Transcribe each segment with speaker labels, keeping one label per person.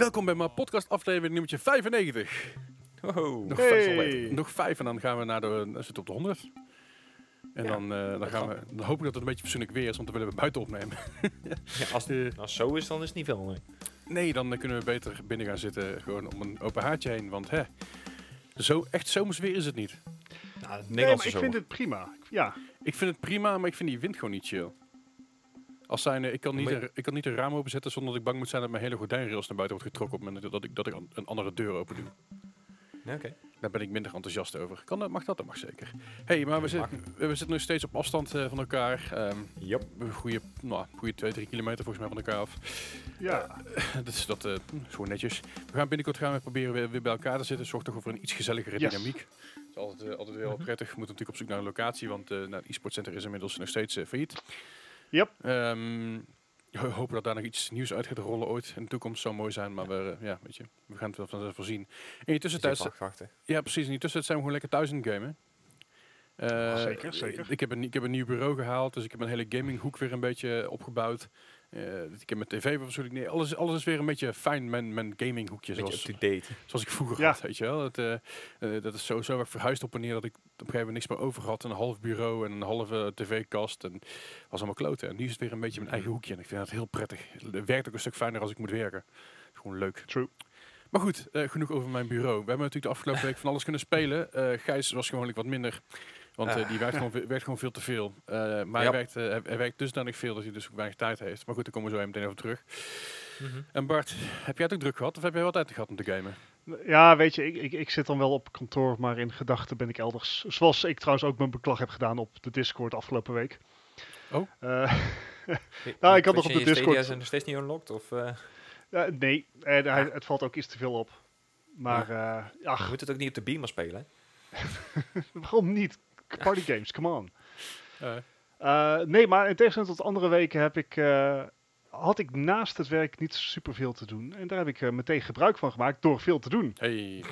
Speaker 1: Welkom bij mijn podcast aflevering nummertje 95.
Speaker 2: Wow.
Speaker 1: Nog,
Speaker 3: Hey.
Speaker 1: vijf, nog vijf en dan gaan we naar de, we op de 100. En
Speaker 2: Ja,
Speaker 1: dan, eh, dan, gaan we, dan hoop ik dat het een beetje fatsoenlijk weer is, want dan willen we buiten opnemen.
Speaker 2: Ja, als,
Speaker 1: Eh,
Speaker 2: als zo is, dan is het niet veel. Nee.
Speaker 1: nee, dan kunnen we beter binnen gaan zitten, gewoon om een open haartje heen. Want hè, zo, echt zomers weer is het niet.
Speaker 2: Nou, het
Speaker 3: Nee, maar ik
Speaker 2: zomer.
Speaker 3: vind het prima. Ja,
Speaker 1: Ik vind het prima, maar ik vind die wind gewoon niet chill. Als zijn, ik, kan niet ik kan niet een raam openzetten zonder dat ik bang moet zijn dat mijn hele gordijnrails naar buiten wordt getrokken op het moment dat ik, dat ik een andere deur open doe.
Speaker 2: Ja, oké.
Speaker 1: Daar ben ik minder enthousiast over. Kan dat? Mag dat? Dat mag zeker. hey, maar we, we zitten nog steeds op afstand eh, van elkaar. Ehm
Speaker 2: Yep.
Speaker 1: een goede, nou, goede 2, 3 kilometer volgens mij van elkaar af.
Speaker 3: ja.
Speaker 1: dat is, dat, eh, is gewoon netjes. We gaan binnenkort gaan we proberen weer, weer bij elkaar te zitten. Zorg toch voor een iets gezelligere
Speaker 3: Yes.
Speaker 1: dynamiek. Dat is altijd, eh, altijd heel prettig. We moeten natuurlijk op zoek naar een locatie, want eh nou, het e-sportcenter is inmiddels nog steeds eh, failliet.
Speaker 3: Yep.
Speaker 1: Ehm, we hopen dat daar nog iets nieuws uit gaat rollen ooit. In de toekomst zou mooi zijn, maar we, eh, ja, weet je, we gaan het wel vanzelf voorzien. In de tussentijd, ja, precies. In die tussentijd zijn we gewoon lekker thuis in het gamen. Eh,
Speaker 3: Zeker, zeker.
Speaker 1: Ik heb, een, ik heb een nieuw bureau gehaald, dus ik heb een hele gaminghoek weer een beetje opgebouwd. Eh, ik heb mijn tv waarschijnlijk nee, alles, alles is weer een beetje fijn, mijn, mijn gaminghoekje, zoals,
Speaker 2: up-to-date.
Speaker 1: zoals ik vroeger
Speaker 3: Ja.
Speaker 1: had, weet je wel. Het, eh, eh, dat is sowieso erg verhuisd op en neer dat ik op een gegeven moment niks meer over had. Een half bureau en een halve tv-kast en was allemaal kloten. En nu is het weer een beetje mijn eigen hoekje en ik vind dat heel prettig. Het werkt ook een stuk fijner als ik moet werken. Gewoon leuk.
Speaker 3: True.
Speaker 1: Maar goed, eh, genoeg over mijn bureau. We hebben natuurlijk de afgelopen week van alles kunnen spelen. Eh Gijs was gewoonlijk wat minder. Want eh,
Speaker 2: Ah.
Speaker 1: die werkt gewoon, werkt gewoon veel te veel. Eh, maar hij,
Speaker 2: Ja.
Speaker 1: werkt, eh, hij, hij werkt dusdanig veel dat hij dus ook weinig tijd heeft. Maar goed, daar komen we zo meteen over terug.
Speaker 2: Mhm.
Speaker 1: En Bart, heb jij het ook druk gehad? Of heb jij wel tijd gehad om te gamen?
Speaker 3: ja, weet je, ik, ik, ik zit dan wel op kantoor, maar in gedachten ben ik elders. Zoals ik trouwens ook mijn beklag heb gedaan op de Discord afgelopen week.
Speaker 1: Oh.
Speaker 3: Eh, Nou, ik had nog op de Discord-
Speaker 2: Stadia zijn nog steeds niet unlocked? Of uh,
Speaker 3: ja, nee, en het valt ook iets te veel op. Maar eh
Speaker 2: je
Speaker 3: ach,
Speaker 2: moet het ook niet op de beamer spelen?
Speaker 3: waarom niet? Party games, come on.
Speaker 1: Eh,
Speaker 3: Eh, nee, maar in tegenstelling tot andere weken heb ik, eh, had ik naast het werk niet superveel te doen. En daar heb ik meteen gebruik van gemaakt door veel te doen.
Speaker 1: hey,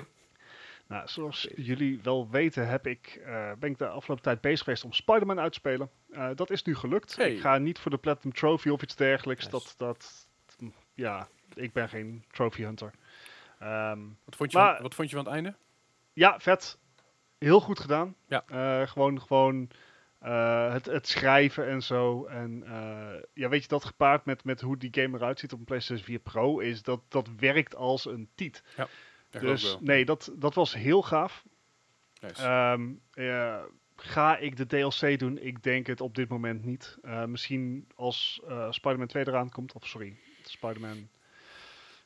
Speaker 3: Nou, zoals jullie wel weten heb ik, ben ik de afgelopen tijd bezig geweest om Spider-Man uit te spelen. Dat is nu gelukt.
Speaker 1: Hey.
Speaker 3: Ik ga niet voor de Platinum Trophy of iets dergelijks.
Speaker 2: Nice.
Speaker 3: Dat, dat, ja, ik ben geen trophy hunter. Ehm,
Speaker 1: wat, vond je
Speaker 3: Maar-
Speaker 1: van, wat vond je van het einde?
Speaker 3: ja, vet. Heel goed gedaan.
Speaker 1: Ja.
Speaker 3: Eh, gewoon gewoon eh, het, het schrijven en zo. En eh, ja, weet je, dat gepaard met, met hoe die game eruit ziet op een PlayStation 4 Pro, is dat dat werkt als een tiet.
Speaker 1: Ja,
Speaker 3: dus nee, dat, dat was heel gaaf.
Speaker 1: Nice.
Speaker 3: Ehm, ga ik de DLC doen? Ik denk het op dit moment niet. Misschien als eh Spider-Man 2 eraan komt, of sorry, Spider-Man.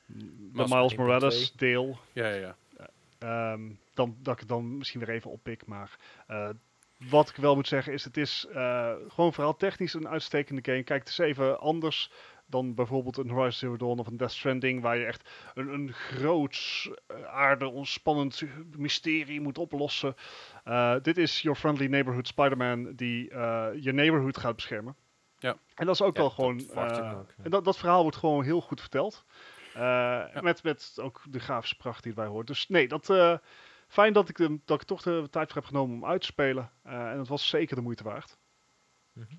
Speaker 3: De
Speaker 1: Miles
Speaker 3: Miles
Speaker 2: 1.2.
Speaker 3: Morales deel.
Speaker 1: ja, ja, ja.
Speaker 3: Ehm, dan, dat ik het dan misschien weer even oppik. Maar eh, wat ik wel moet zeggen is, het is eh, gewoon vooral technisch een uitstekende game. Kijk, het is even anders dan bijvoorbeeld een Horizon Zero Dawn of een Death Stranding, waar je echt een, een groot, uh, aarde, ontspannend mysterie moet oplossen. Eh, dit is Your Friendly Neighborhood Spider-Man die eh, je neighborhood gaat beschermen.
Speaker 1: Ja.
Speaker 3: En dat is ook
Speaker 2: Ja,
Speaker 3: wel gewoon... eh,
Speaker 2: ook, ja.
Speaker 3: en dat, dat verhaal wordt gewoon heel goed verteld. Eh, met, met ook de grafische pracht die erbij hoort. Dus nee, dat, eh, fijn dat ik, de, dat ik toch de tijd voor heb genomen om uit te spelen. Eh, en het was zeker de moeite waard.
Speaker 2: Mhm.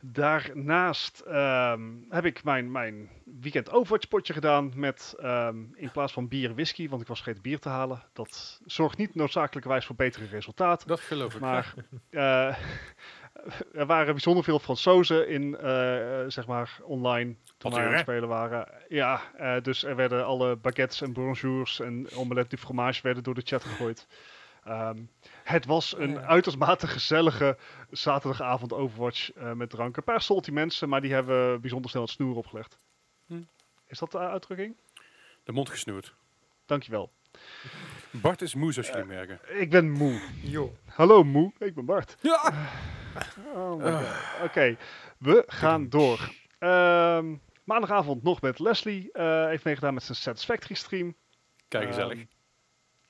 Speaker 3: Daarnaast ehm, heb ik mijn, mijn weekend Overwatch potje gedaan met ehm, in plaats van bier whisky, want ik was vergeten bier te halen. Dat zorgt niet noodzakelijkerwijs voor betere resultaten.
Speaker 1: Dat geloof ik.
Speaker 3: Maar er waren bijzonder veel Fransozen in, eh, eh, zeg maar, online toen wij aan het spelen waren. Ja, eh, dus er werden alle baguettes en bonjours en omelette du fromage werden door de chat gegooid. Ehm, het was een
Speaker 2: Ja.
Speaker 3: uitermate gezellige zaterdagavond Overwatch eh, met drank. Een paar salty mensen, maar die hebben bijzonder snel het snoer opgelegd.
Speaker 1: Hm.
Speaker 3: Is dat de uitdrukking?
Speaker 1: De mond gesnoerd.
Speaker 3: Dankjewel.
Speaker 1: Bart is moe, zoals jullie merken.
Speaker 3: Ik ben moe.
Speaker 2: Jo.
Speaker 3: Hallo moe, ik ben Bart.
Speaker 1: Ja!
Speaker 3: Oh my
Speaker 1: Ah.
Speaker 3: God. Oké, we gaan door. Ehm, maandagavond nog met Leslie. eh heeft meegedaan met zijn Satisfactory stream.
Speaker 1: Kijk, gezellig.
Speaker 3: Ehm,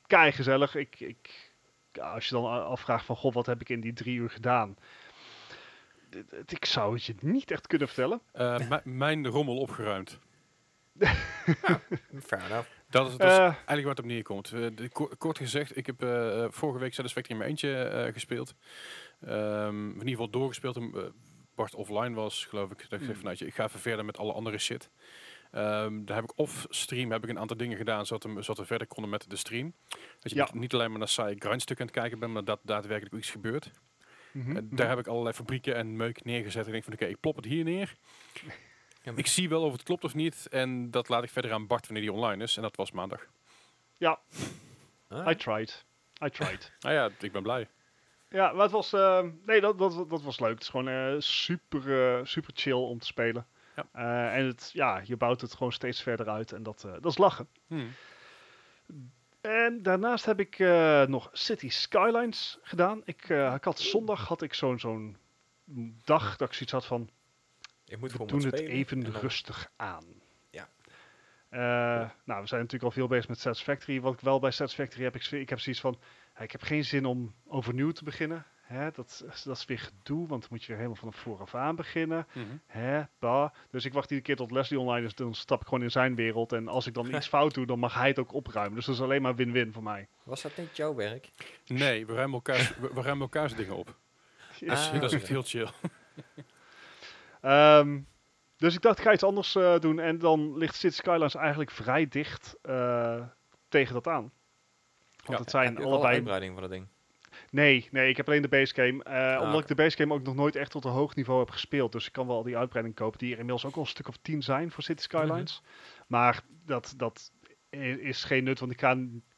Speaker 3: kei gezellig. Ik, ik, ja, als je dan afvraagt van, god, wat heb ik in die drie uur gedaan? Ik zou het je niet echt kunnen vertellen.
Speaker 1: Eh, mi- mijn rommel opgeruimd.
Speaker 2: Fair enough.
Speaker 1: Dat is, dat is
Speaker 3: Eh,
Speaker 1: eigenlijk waar het op neerkomt. Eh, de, ko- kort gezegd, ik heb vorige week Satisfactory in mijn eentje eh, gespeeld. Ehm, in ieder geval doorgespeeld. toen eh, Bart offline was, geloof ik. Dat ik zeg
Speaker 3: Hmm.
Speaker 1: van, nou, ik ga even verder met alle andere shit. Ehm, daar heb ik off-stream heb ik een aantal dingen gedaan, zodat we, zodat we verder konden met de stream. Dat je
Speaker 3: Ja.
Speaker 1: niet, niet alleen maar naar saai grindstukken aan het kijken bent, maar dat daadwerkelijk ook iets gebeurt.
Speaker 3: Mhm, mhm.
Speaker 1: daar heb ik allerlei fabrieken en meuk neergezet. En ik denk van, oké, ik plop het hier neer.
Speaker 2: Ja,
Speaker 1: Ik zie wel of het klopt of niet. En dat laat ik verder aan Bart wanneer die online is. En dat was maandag.
Speaker 2: Ah,
Speaker 3: I tried. I tried.
Speaker 1: Nou ja, ik ben blij.
Speaker 3: Ja, maar het was, eh, nee, dat, dat, dat was leuk. Het is gewoon eh, super, eh, super chill om te spelen.
Speaker 1: Ja.
Speaker 3: Eh, en het, ja, je bouwt het gewoon steeds verder uit en dat, dat is lachen.
Speaker 1: Hmm.
Speaker 3: En daarnaast heb ik nog City Skylines gedaan. Ik, ik had zondag had ik zo'n zo'n dag dat ik zoiets had van,
Speaker 2: ik moet
Speaker 3: we doen het
Speaker 2: spelen
Speaker 3: even
Speaker 2: dan-
Speaker 3: rustig aan.
Speaker 2: Ja.
Speaker 3: Nou, we zijn natuurlijk al veel bezig met Satisfactory. Wat ik wel bij Satisfactory heb, ik, ik heb zoiets van, ik heb geen zin om overnieuw te beginnen. Hè, dat, dat is weer gedoe, want dan moet je weer helemaal van vooraf aan beginnen.
Speaker 1: Mhm.
Speaker 3: Hè, bah. Dus ik wacht iedere keer tot Leslie online is, dan stap ik gewoon in zijn wereld. En als ik dan iets fout doe, dan mag hij het ook opruimen. Dus dat is alleen maar win-win voor mij.
Speaker 2: Was dat niet jouw werk?
Speaker 1: Nee, we ruimen elkaars, we, we ruimen elkaars dingen op. Dat is,
Speaker 2: Ah,
Speaker 1: dat is echt heel chill.
Speaker 3: Ehm, dus ik dacht, ik ga iets anders eh, doen. En dan ligt City Skylines eigenlijk vrij dicht eh, tegen dat aan. Want
Speaker 1: Ja,
Speaker 3: het zijn
Speaker 2: Heb je ook alle
Speaker 3: allebei...
Speaker 2: uitbreiding van dat ding?
Speaker 3: Nee, nee, ik heb alleen de base game. eh,
Speaker 2: Ah,
Speaker 3: omdat ik de base game ook nog nooit echt tot een hoog niveau heb gespeeld. Dus ik kan wel die uitbreiding kopen, die er inmiddels ook al een stuk of tien zijn voor City Skylines. Maar dat, dat is geen nut, want ik ga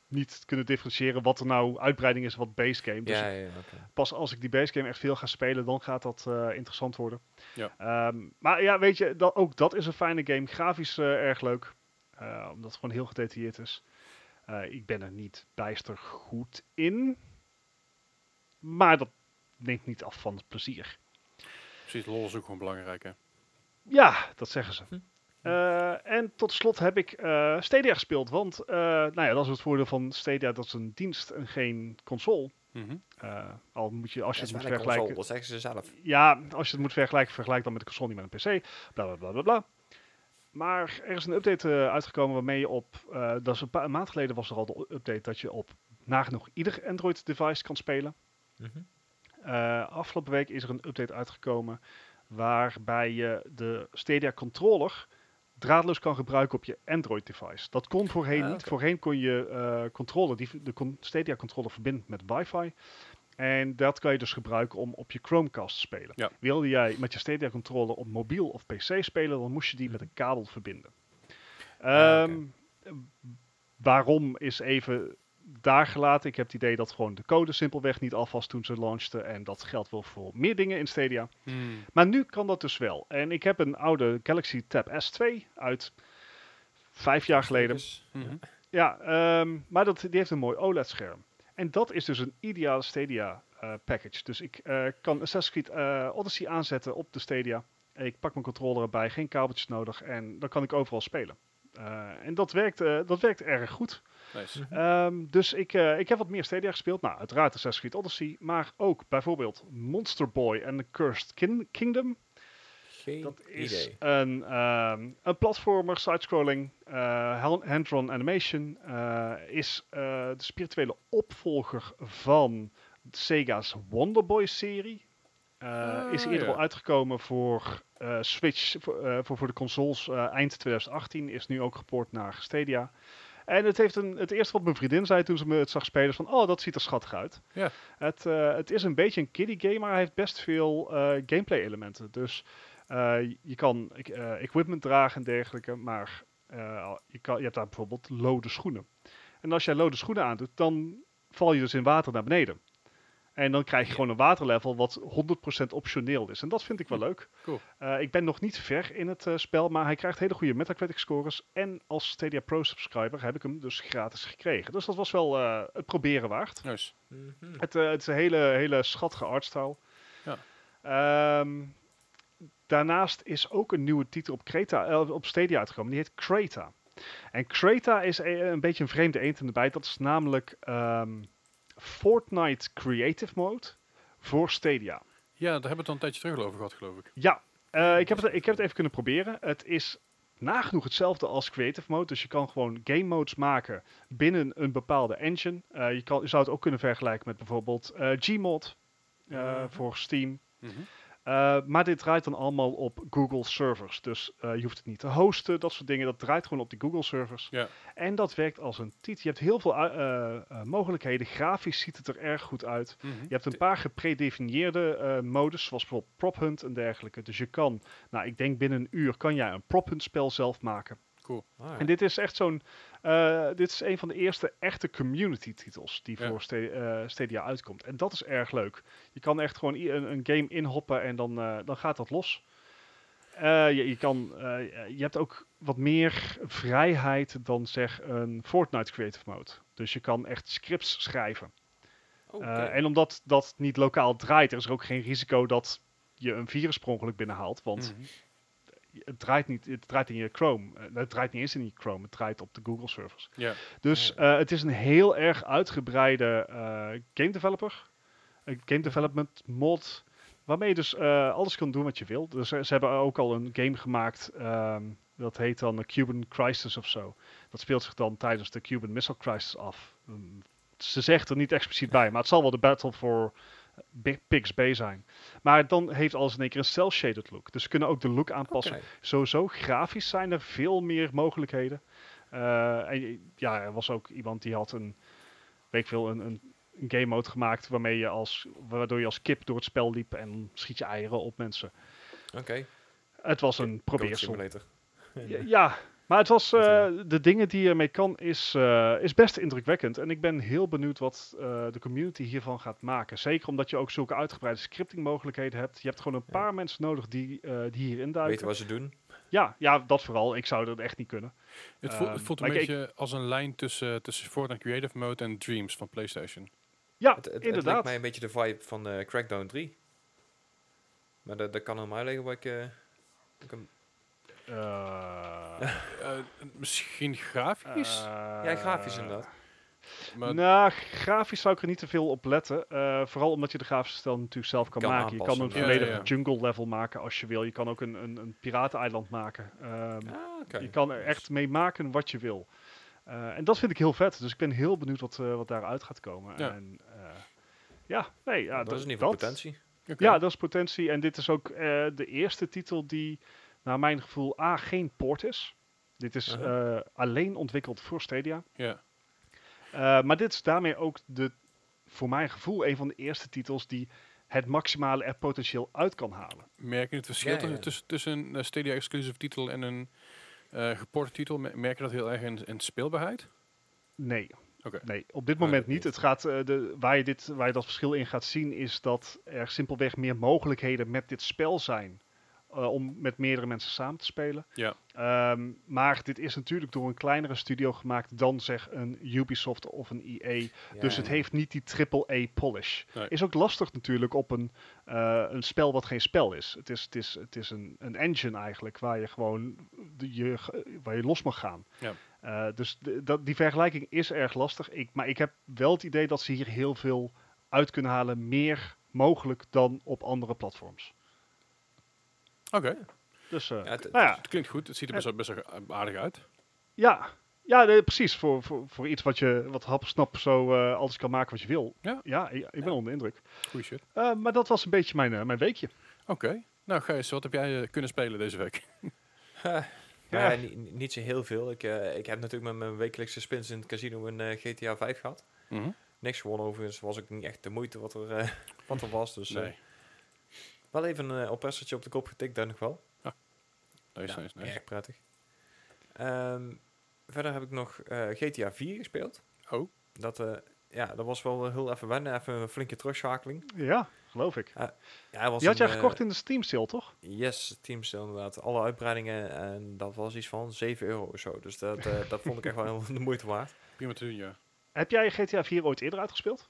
Speaker 3: niet kunnen differentiëren wat er nou uitbreiding is en wat base game. Dus
Speaker 2: ja, ja, ja, oké.
Speaker 3: pas als ik die base game echt veel ga spelen, dan gaat dat eh, interessant worden.
Speaker 1: Ja.
Speaker 3: Ehm, maar ja, weet je, dat, ook dat is een fijne game. Grafisch eh, erg leuk, eh, omdat het gewoon heel gedetailleerd is. Eh, ik ben er niet bijster goed in, maar dat neemt niet af van het plezier.
Speaker 1: Precies, lol is ook gewoon belangrijk, hè.
Speaker 3: Ja, dat zeggen ze.
Speaker 2: Hm.
Speaker 3: Eh, en tot slot heb ik eh, Stadia gespeeld, want eh, nou ja, dat is het voordeel van Stadia, dat is een dienst en geen console.
Speaker 1: Mhm.
Speaker 3: Eh, al moet je, als je het moet vergelijken.
Speaker 2: console, dat zeggen ze zelf.
Speaker 3: Ja, als je het moet vergelijken, vergelijk dan met de console, niet met een PC. Bla bla bla bla bla. Maar er is een update eh, uitgekomen waarmee je op. eh, dat is een, paar een maand geleden was er al de update dat je op nagenoeg ieder Android-device kan spelen.
Speaker 2: Mhm.
Speaker 3: Eh, afgelopen week is er een update uitgekomen waarbij je de Stadia controller draadloos kan gebruiken op je Android-device. Dat kon voorheen
Speaker 2: Ah,
Speaker 3: niet. Voorheen kon je controller, die, de Stadia controller verbinden met wifi. En dat kan je dus gebruiken om op je Chromecast te spelen.
Speaker 1: Ja.
Speaker 3: Wilde jij met je Stadia controller op mobiel of PC spelen, dan moest je die met een kabel verbinden.
Speaker 2: Ah.
Speaker 3: Ehm, waarom is even daar gelaten. Ik heb het idee dat gewoon de code simpelweg niet af was toen ze launchten. En dat geldt wel voor meer dingen in Stadia.
Speaker 1: Hmm.
Speaker 3: Maar nu kan dat dus wel. En ik heb een oude Galaxy Tab S2 uit vijf jaar geleden.
Speaker 1: Mhm.
Speaker 3: Ja, ehm, maar dat, die heeft een mooi OLED-scherm. En dat is dus een ideale Stadia eh, package. Dus ik eh, kan Assassin's Creed eh, Odyssey aanzetten op de Stadia. Ik pak mijn controller erbij, geen kabeltjes nodig. En dan kan ik overal spelen. Eh, en dat werkt, eh, dat werkt erg goed.
Speaker 1: Nice.
Speaker 2: Mhm.
Speaker 3: Ehm, dus ik, eh, ik heb wat meer Stadia gespeeld. Nou, uiteraard Assassin's Creed Odyssey. Maar ook bijvoorbeeld Monster Boy en The Cursed Kin- Kingdom.
Speaker 2: Geen
Speaker 3: Dat is
Speaker 2: idee.
Speaker 3: een, ehm, een platformer, sidescrolling, eh hand- hand-drawn animation. eh, is eh, de spirituele opvolger van Sega's Wonder Boy serie. Eh, is
Speaker 1: Ah,
Speaker 3: eerder
Speaker 1: ja.
Speaker 3: al uitgekomen voor Switch, voor, voor, voor de consoles eind 2018. Is nu ook geport naar Stadia. En het, heeft een, het eerste wat mijn vriendin zei toen ze me het zag spelen, van, oh, dat ziet er schattig uit.
Speaker 1: Ja.
Speaker 3: Het, het is een beetje een kiddie game, maar hij heeft best veel gameplay elementen. Dus je kan ik- eh, equipment dragen en dergelijke, maar eh, je, kan, je hebt daar bijvoorbeeld lode schoenen. En als jij lode schoenen aandoet, dan val je dus in water naar beneden. En dan krijg je gewoon een waterlevel wat 100% optioneel is. En dat vind ik wel leuk.
Speaker 1: Cool.
Speaker 3: Eh, ik ben nog niet ver in het eh, spel, maar hij krijgt hele goede Metacritic scores. En als Stadia Pro subscriber heb ik hem dus gratis gekregen. Dus dat was wel eh, het proberen waard.
Speaker 1: Nice.
Speaker 2: Mhm.
Speaker 3: Het, eh, het is een hele, hele schattige artstyle.
Speaker 1: Ja.
Speaker 3: Ehm, daarnaast is ook een nieuwe titel op, Creta, eh, op Stadia uitgekomen. Die heet Creta. En Creta is een, een beetje een vreemde eend in de bijt. Dat is namelijk ehm, Fortnite Creative Mode voor Stadia.
Speaker 1: Ja, daar hebben we het al een tijdje terug over gehad, geloof ik.
Speaker 3: Ja, eh, ik, heb het, ik heb het even kunnen proberen. Het is nagenoeg hetzelfde als Creative Mode. Dus je kan gewoon game modes maken binnen een bepaalde engine. Eh, je, kan, je zou het ook kunnen vergelijken met bijvoorbeeld eh, Gmod eh, voor Steam.
Speaker 1: Mhm.
Speaker 3: Eh, maar dit draait dan allemaal op Google servers. Dus eh, je hoeft het niet te hosten, dat soort dingen. Dat draait gewoon op die Google servers.
Speaker 1: Ja.
Speaker 3: En dat werkt als een tiet. Je hebt heel veel eh, mogelijkheden. Grafisch ziet het er erg goed uit.
Speaker 1: Mhm.
Speaker 3: Je hebt een paar gepredefinieerde modus, zoals bijvoorbeeld prop hunt en dergelijke. Dus je kan, nou ik denk binnen een uur kan jij een prop hunt spel zelf maken.
Speaker 1: Cool.
Speaker 2: Ah, ja.
Speaker 3: En dit is echt zo'n, eh, dit is een van de eerste echte community titels die
Speaker 1: Ja.
Speaker 3: voor eh, Stadia uitkomt. En dat is erg leuk. Je kan echt gewoon een, een game inhoppen en dan, eh, dan gaat dat los. Je, je, kan, je hebt ook wat meer vrijheid dan zeg een Fortnite Creative Mode. Dus je kan echt scripts schrijven. En omdat dat niet lokaal draait, er is er ook geen risico dat je een virus per ongeluk binnenhaalt. Want
Speaker 1: Mhm.
Speaker 3: Het, draait niet, het draait in je Chrome. Eh, het draait niet eens in je Chrome, het draait op de Google servers.
Speaker 1: Ja.
Speaker 3: Dus eh, het is een heel erg uitgebreide eh, game developer. Een game development mod. Waarmee je dus eh, alles kan doen wat je wil. Dus ze hebben ook al een game gemaakt. ehm, dat heet dan de Cuban Crisis of zo. Dat speelt zich dan tijdens de Cuban Missile Crisis af. Mm, ze zegt er niet expliciet bij, maar het zal wel de Battle for Big Pigs Bay zijn. Maar dan heeft alles in één keer een cel-shaded look. Dus ze kunnen ook de look aanpassen.
Speaker 2: Oké.
Speaker 3: Sowieso, grafisch zijn er veel meer mogelijkheden. Eh, en ja, er was ook iemand die had een, weet ik veel, een, een, een game mode gemaakt waarmee je als, waardoor je als kip door het spel liep en schiet je eieren op mensen.
Speaker 2: Oké.
Speaker 3: Het was een probeersel. Ja, maar het was, eh,
Speaker 2: eh,
Speaker 3: de dingen die je ermee kan is, eh, is best indrukwekkend. En ik ben heel benieuwd wat de community hiervan gaat maken. Zeker omdat je ook zulke uitgebreide scripting mogelijkheden hebt. Je hebt gewoon een
Speaker 2: Ja.
Speaker 3: paar mensen nodig die, die hierin duiken.
Speaker 2: Weten wat ze doen.
Speaker 3: Ja, ja, dat vooral. Ik zou dat echt niet kunnen.
Speaker 1: Het, voelt, het
Speaker 3: Ehm,
Speaker 1: voelt een
Speaker 3: ik-
Speaker 1: beetje als een lijn tussen, tussen Fortnite Creative Mode en Dreams van PlayStation.
Speaker 3: Ja,
Speaker 2: Het, het, het
Speaker 3: inderdaad.
Speaker 2: lijkt mij een beetje de vibe van Crackdown 3. Maar dat, dat kan aan mij liggen waar ik... ik hem-
Speaker 1: misschien grafisch,
Speaker 2: ja, grafisch inderdaad.
Speaker 1: maar
Speaker 3: Nou, grafisch zou ik er niet te veel op letten. Eh, vooral omdat je de grafische stijl natuurlijk zelf kan,
Speaker 2: Kan
Speaker 3: maken. Je kan een
Speaker 1: Ja,
Speaker 3: volledige
Speaker 1: ja, ja.
Speaker 3: jungle level maken als je wil. Je kan ook een, een, een pirateneiland maken. Ehm,
Speaker 2: Ah, oké.
Speaker 3: Je kan er echt mee maken wat je wil. Eh, en dat vind ik heel vet. Dus ik ben heel benieuwd wat, eh, wat daaruit gaat komen.
Speaker 1: Ja.
Speaker 3: En, eh, ja, nee, ja,
Speaker 2: dat is in ieder geval potentie.
Speaker 3: Ja, dat is potentie. En dit is ook eh, de eerste titel die, naar mijn gevoel, A, geen port is. Dit is
Speaker 2: Uh-huh.
Speaker 3: eh, alleen ontwikkeld voor Stadia.
Speaker 1: ja.
Speaker 3: Eh, maar dit is daarmee ook de, voor mijn gevoel een van de eerste titels die het maximale er potentieel uit kan halen.
Speaker 1: Merk je het verschil
Speaker 2: Ja, ja.
Speaker 1: tussen- tussen, een eh, Stadia exclusive titel en een eh geporte titel? Me- Merk je dat heel erg in, in speelbaarheid?
Speaker 3: Nee.
Speaker 1: Oké.
Speaker 3: Nee, op dit moment niet.
Speaker 2: niet.
Speaker 3: Het gaat, eh, de, waar, je dit, waar je dat verschil in gaat zien, is dat er simpelweg meer mogelijkheden met dit spel zijn. Eh, om met meerdere mensen samen te spelen.
Speaker 1: Ja.
Speaker 3: Ehm, maar dit is natuurlijk door een kleinere studio gemaakt dan zeg een Ubisoft of een EA.
Speaker 2: Ja,
Speaker 3: dus het
Speaker 2: ja.
Speaker 3: heeft niet die triple-A polish.
Speaker 1: Nee.
Speaker 3: Is ook lastig natuurlijk op een, eh, een spel wat geen spel is. Het is, het is, het is een, een engine eigenlijk waar je gewoon de, je, waar je los mag gaan.
Speaker 1: Ja.
Speaker 3: Eh, dus de- dat, die vergelijking is erg lastig. Ik, maar ik heb wel het idee dat ze hier heel veel uit kunnen halen. Meer mogelijk dan op andere platforms.
Speaker 1: Oké,
Speaker 3: Dus eh,
Speaker 2: Ja, het-
Speaker 3: nou ja,
Speaker 1: het klinkt goed. Het ziet er best wel, best aardig uit.
Speaker 3: ja, ja nee, precies. Voor, voor, voor iets wat je wat hapsnap zo eh, alles kan maken wat je wil.
Speaker 1: Ja.
Speaker 3: ja ik, ik ben
Speaker 1: Ja.
Speaker 3: onder de indruk.
Speaker 1: Goeie shit.
Speaker 3: Eh, maar dat was een beetje mijn, mijn weekje.
Speaker 1: Oké. Nou Gijs, wat heb jij kunnen spelen deze week?
Speaker 3: Ja.
Speaker 2: ni- niet zo heel veel. Ik, eh, ik heb natuurlijk met mijn wekelijkse spins in het casino een eh, GTA 5 gehad.
Speaker 1: Mhm.
Speaker 2: Niks gewonnen overigens. Was ook niet echt de moeite wat er, eh, wat er was. Dus eh,
Speaker 1: Nee.
Speaker 2: Wel even een uh, oppressertje op de kop getikt daar nog wel.
Speaker 1: Nice,
Speaker 2: Ja,
Speaker 1: nice, nice.
Speaker 2: Erg prettig. Ehm, verder heb ik nog eh, GTA 4 gespeeld.
Speaker 1: Oh,
Speaker 2: Dat, eh, ja, dat was wel heel even wennen. Even een flinke terugschakeling.
Speaker 3: Ja, geloof ik.
Speaker 2: Ja, hij was
Speaker 3: Die had jij
Speaker 2: een, eh,
Speaker 3: gekocht in de Steam sale, toch?
Speaker 2: Yes, Teams inderdaad. Alle uitbreidingen en dat was iets van 7 euro of zo. Dus dat, eh, dat vond ik echt wel heel de moeite waard.
Speaker 1: prima te doen, ja.
Speaker 3: Heb jij GTA 4 ooit eerder uitgespeeld?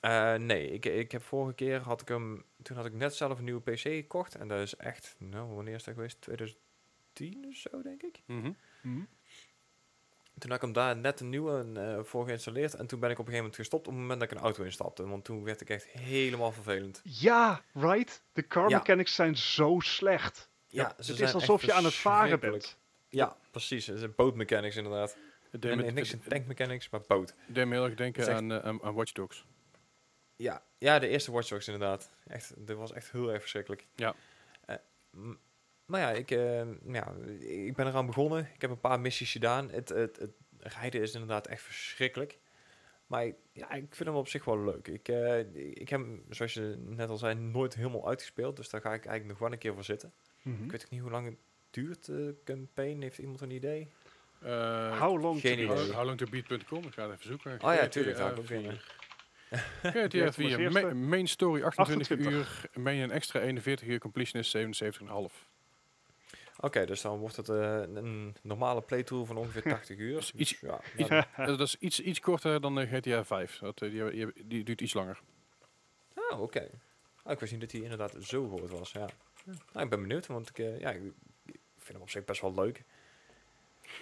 Speaker 2: Eh, nee, ik, ik heb vorige keer had ik hem, toen had ik net zelf een nieuwe PC gekocht. En dat is echt, nou, wanneer is dat geweest? 2010 of zo, denk ik.
Speaker 1: Mhm.
Speaker 2: Toen had ik hem daar net een nieuwe eh, voor geïnstalleerd. En toen ben ik op een gegeven moment gestopt op het moment dat ik een auto instapte. Want toen werd ik echt helemaal vervelend.
Speaker 3: Ja, right. De car
Speaker 2: Ja.
Speaker 3: mechanics zijn zo slecht.
Speaker 2: Ja,
Speaker 3: het is alsof je aan het varen bent.
Speaker 2: Ja, precies. Het is bootmechanics inderdaad. En, niks in tankmechanics, maar boot.
Speaker 1: het deed me heel erg denken aan, aan, aan Watch Dogs.
Speaker 2: Ja, ja, de eerste Watch Dogs inderdaad. Echt, dat was echt heel erg verschrikkelijk.
Speaker 1: Ja.
Speaker 2: Eh, maar ja ik, eh, ja, ik ben eraan begonnen. Ik heb een paar missies gedaan. Het, het, het rijden is inderdaad echt verschrikkelijk. Maar ik- ja, ik vind hem op zich wel leuk. Ik, eh, ik heb hem, zoals je net al zei, nooit helemaal uitgespeeld. Dus daar ga ik eigenlijk nog wel een keer voor zitten.
Speaker 3: Mhm.
Speaker 2: Ik weet ook niet hoe lang het duurt, de campaign. Heeft iemand een idee?
Speaker 1: Eh,
Speaker 3: How long to
Speaker 2: idee.
Speaker 3: beat?
Speaker 1: How, howlongtobeat.com, ik ga het even zoeken.
Speaker 2: Oh ja, tuurlijk, ik ook
Speaker 1: GTA
Speaker 3: Die heeft
Speaker 1: 4,
Speaker 3: als
Speaker 1: ma-
Speaker 3: eerste
Speaker 1: main story 28,
Speaker 3: 28.
Speaker 1: uur, main een extra 41 uur, completion is 77,5.
Speaker 2: Oké, dus dan wordt het eh, een normale playthrough van ongeveer 80 uur.
Speaker 1: Dus iets-
Speaker 2: ja, nou,
Speaker 1: Eh, dat is iets, iets korter dan de GTA 5. Dat, eh, die, die, die duurt iets langer.
Speaker 2: Oh, oké. Oh, ik wist niet dat hij inderdaad zo groot was, ja. Nou, ik ben benieuwd, want ik, eh, ja, ik, vind hem op zich best wel leuk.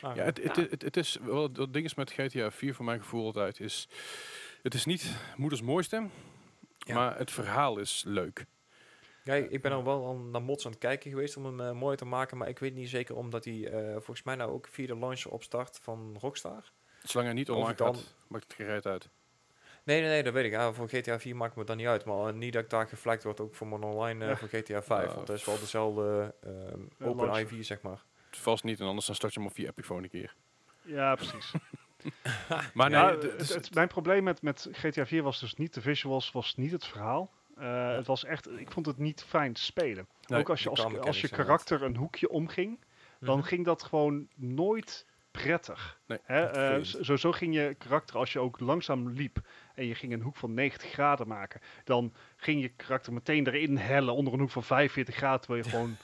Speaker 2: Maar,
Speaker 1: Ja, het, het,
Speaker 2: ja.
Speaker 1: het, het is wel het ding is met GTA 4 voor mijn gevoel altijd is het is niet moeders mooiste,
Speaker 2: Ja.
Speaker 1: maar het verhaal is leuk.
Speaker 2: Ja, ik ben al wel al naar mods aan het kijken geweest om hem eh, mooi te maken, maar ik weet niet zeker omdat hij eh, volgens mij nou ook via de launcher opstart van Rockstar.
Speaker 1: Zolang hij niet online
Speaker 2: dan-
Speaker 1: gaat, maakt het gereed uit.
Speaker 2: Nee, nee, nee, dat weet ik. Ja, voor GTA 4 maakt me dat niet uit, maar eh, niet dat ik daar geflagd word ook voor mijn online eh,
Speaker 3: Ja.
Speaker 2: voor GTA 5,
Speaker 1: Ja,
Speaker 2: want dat is wel dezelfde ehm, Open
Speaker 3: launcher.
Speaker 2: IV, zeg maar.
Speaker 1: Vast niet en anders dan start je hem op via Epiphone een keer.
Speaker 3: Ja, precies.
Speaker 1: Maar nee,
Speaker 3: Ja,
Speaker 1: het- het
Speaker 3: het,
Speaker 1: is-
Speaker 3: het- mijn probleem met, met GTA 4 was dus niet de visuals, was niet het verhaal. Eh, Het was echt, ik vond het niet fijn te spelen.
Speaker 1: Nee,
Speaker 3: Ook als je, als, je karakter een hoekje omging, dan
Speaker 2: Mhm.
Speaker 3: ging dat gewoon nooit prettig.
Speaker 1: Nee,
Speaker 3: Hè? eh, zo- zo, ging je karakter, als je ook langzaam liep en je ging een hoek van 90 graden maken, dan ging je karakter meteen erin hellen onder een hoek van 45 graden, terwijl je gewoon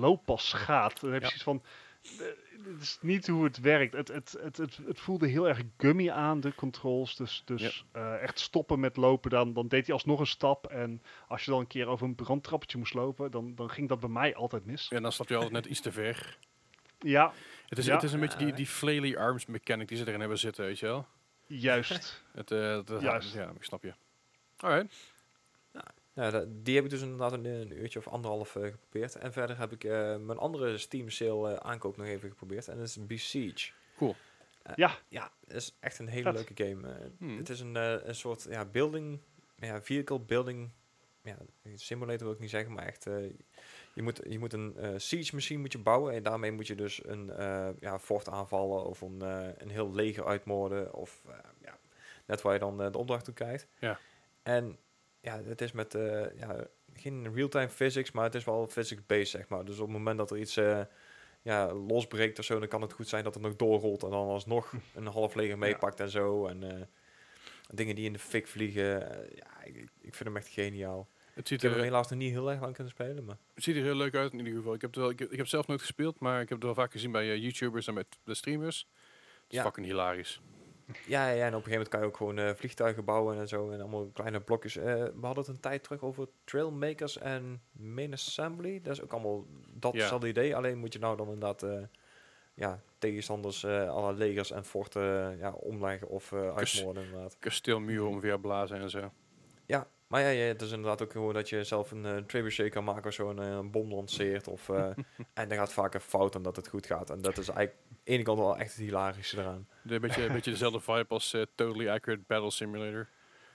Speaker 3: looppas gaat. Dan heb je
Speaker 1: Ja.
Speaker 3: zoiets van, dit is niet hoe het werkt. Het, het, het, het, het voelde heel erg gummy aan, de controls. Dus, dus eh, echt stoppen met lopen, dan, dan deed hij alsnog een stap. En als je dan een keer over een brandtrappetje moest lopen, dan, dan ging dat bij mij altijd mis.
Speaker 1: en dan stap je altijd net iets te ver.
Speaker 3: Ja,
Speaker 1: Het is,
Speaker 3: Ja.
Speaker 1: het is een beetje die, die flaily arms mechanic die ze erin hebben zitten, weet je wel.
Speaker 3: juist.
Speaker 1: Het, eh, het-
Speaker 3: Juist.
Speaker 1: Ja, ik snap je. Alright.
Speaker 2: Dat- die heb ik dus inderdaad een, een uurtje of anderhalf eh, geprobeerd. En verder heb ik eh, mijn andere Steam sale eh, aankoop nog even geprobeerd. En dat is Besiege.
Speaker 1: Cool.
Speaker 3: Ja.
Speaker 2: Ja, het is echt een hele
Speaker 3: Vet.
Speaker 2: leuke game.
Speaker 1: Hmm.
Speaker 2: Het is een, eh, een soort ja, building, ja, vehicle building, ja, simulator wil ik niet zeggen, maar echt, eh, je, moet, je moet een eh, siege machine moet je bouwen en daarmee moet je dus een eh, ja, fort aanvallen of een, eh, een heel leger uitmoorden of eh, ja, net waar je dan de opdracht toe krijgt.
Speaker 1: Ja.
Speaker 2: En ja, het is met eh, ja, geen real-time physics, maar het is wel physics-based, zeg maar. Dus op het moment dat er iets eh, ja, losbreekt of zo, dan kan het goed zijn dat het nog doorrolt en dan alsnog een half leger meepakt en zo. En eh, dingen die in de fik vliegen. ja, ik, ik vind hem echt geniaal.
Speaker 1: Het
Speaker 2: Ik
Speaker 1: ziet,
Speaker 2: heb
Speaker 1: er,
Speaker 2: helaas nog niet heel erg lang kunnen spelen, maar...
Speaker 1: het ziet er heel leuk uit in ieder geval. Ik heb, het wel, ik, heb, ik heb zelf nooit gespeeld, maar ik heb het wel vaak gezien bij YouTubers en bij t- de streamers. Het is
Speaker 2: Ja.
Speaker 1: fucking hilarisch.
Speaker 2: Ja, ja, en op een gegeven moment kan je ook gewoon eh, vliegtuigen bouwen en zo. En allemaal kleine blokjes. Eh, we hadden het een tijd terug over Trailmakers en Main Assembly. Dat is ook allemaal datzelfde idee. Alleen moet je nou dan inderdaad eh, ja, tegenstanders, alle legers en forten ja, omleggen of uitmoorden inderdaad.
Speaker 1: Kasteelmuren omver blazen en zo.
Speaker 2: Ja, maar ja, ja, het is inderdaad ook gewoon dat je zelf een uh, trebuchet kan maken of zo eh, een bom lanceert. Of, eh, en dan gaat vaak een fout dan dat het goed gaat. En dat is eigenlijk aan de ene kant wel echt het hilarische eraan.
Speaker 1: De, beetje, een beetje dezelfde vibe als Totally Accurate Battle Simulator.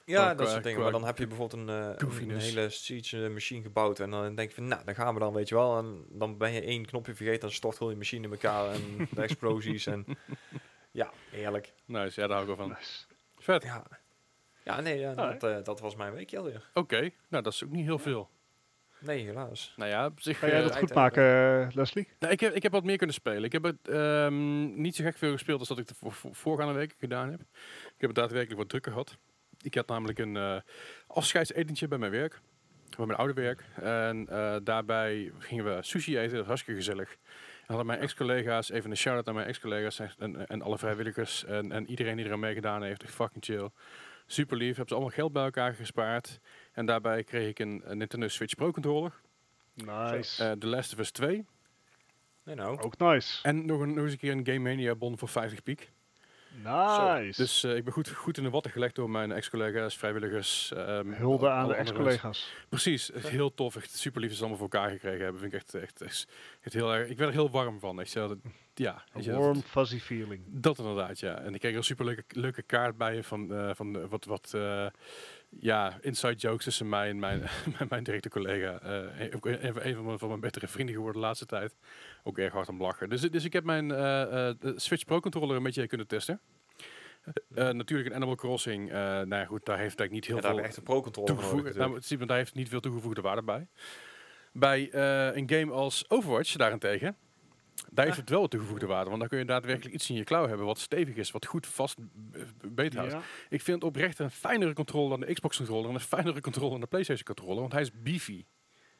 Speaker 2: Ja,
Speaker 1: Qua-
Speaker 2: dat soort dingen. Maar dan heb je bijvoorbeeld een, een, een hele siege machine gebouwd. En dan denk je van, nou, dan gaan we dan, weet je wel. En dan ben je één knopje vergeten, dan stort heel je machine in elkaar. En de explosies. En ja, heerlijk.
Speaker 1: Nice, ja, daar hou ik wel van.
Speaker 3: Nice.
Speaker 1: Vet.
Speaker 2: Ja, ja nee, ja, dat, eh, dat was mijn weekje alweer.
Speaker 1: Oké, nou dat is ook niet heel veel.
Speaker 2: Nee, helaas.
Speaker 1: Nou ja, op zich...
Speaker 3: Ga jij
Speaker 1: eh,
Speaker 3: dat goed maken, eh, Leslie?
Speaker 1: nou, ik, heb, ik heb wat meer kunnen spelen. Ik heb het ehm, niet zo gek veel gespeeld als dat ik de voor, voor- voorgaande weken gedaan heb. Ik heb het daadwerkelijk wat drukker gehad. Ik had namelijk een eh afscheidsetentje bij mijn werk. Bij mijn oude werk. En eh, daarbij gingen we sushi eten. Dat was hartstikke gezellig. En hadden mijn ex-collega's, even een shout-out naar mijn ex-collega's en, en, en alle vrijwilligers en, en iedereen die er aan meegedaan heeft. Echt fucking chill. Super lief. Hebben ze allemaal geld bij elkaar gespaard. En daarbij kreeg ik een, een Nintendo Switch Pro controller.
Speaker 3: Nice.
Speaker 1: eh The Last of Us 2.
Speaker 2: Nee, nou.
Speaker 3: Ook nice.
Speaker 1: En nog, een, nog eens een keer een Game Mania bon voor 50 piek.
Speaker 3: Nice.
Speaker 1: Dus eh, ik ben goed, goed in de watten gelegd door mijn ex-collega's, vrijwilligers. ehm,
Speaker 3: Hulde aan de ex-collega's.
Speaker 1: Precies, echt heel tof. Echt super lief dat ze allemaal voor elkaar gekregen hebben. Vind ik echt, echt, echt, echt heel erg. Ik werd er heel warm van. Dat- ja, dat-
Speaker 3: warm, fuzzy feeling.
Speaker 1: dat inderdaad, ja. En ik kreeg er een super leuke, leuke kaart bij je van, eh, van eh, wat, wat, eh, Ja, inside jokes tussen mij en mijn, mijn directe collega. eh ook een, een van mijn, van mijn betere vrienden geworden de laatste tijd. Ook erg hard om lachen. Dus, dus ik heb mijn eh, eh, de Switch Pro controller een beetje kunnen testen. Eh, natuurlijk een Animal Crossing. eh nou ja, goed, daar heeft eigenlijk niet heel
Speaker 2: Ja, daar
Speaker 1: veel
Speaker 2: echt een pro-controller
Speaker 1: toegevoegd.
Speaker 2: nodig.
Speaker 1: Nou, want daar heeft niet veel toegevoegde waarde bij. Bij eh, een game als Overwatch daarentegen, daar heeft het wel toegevoegde waarde. Want dan kun je daadwerkelijk iets in je klauw hebben wat stevig is, wat goed vast eh, beet houdt.
Speaker 3: Ja.
Speaker 1: Ik vind het oprecht een fijnere controller dan de Xbox controller en een fijnere controller dan de PlayStation controller, want hij is beefy.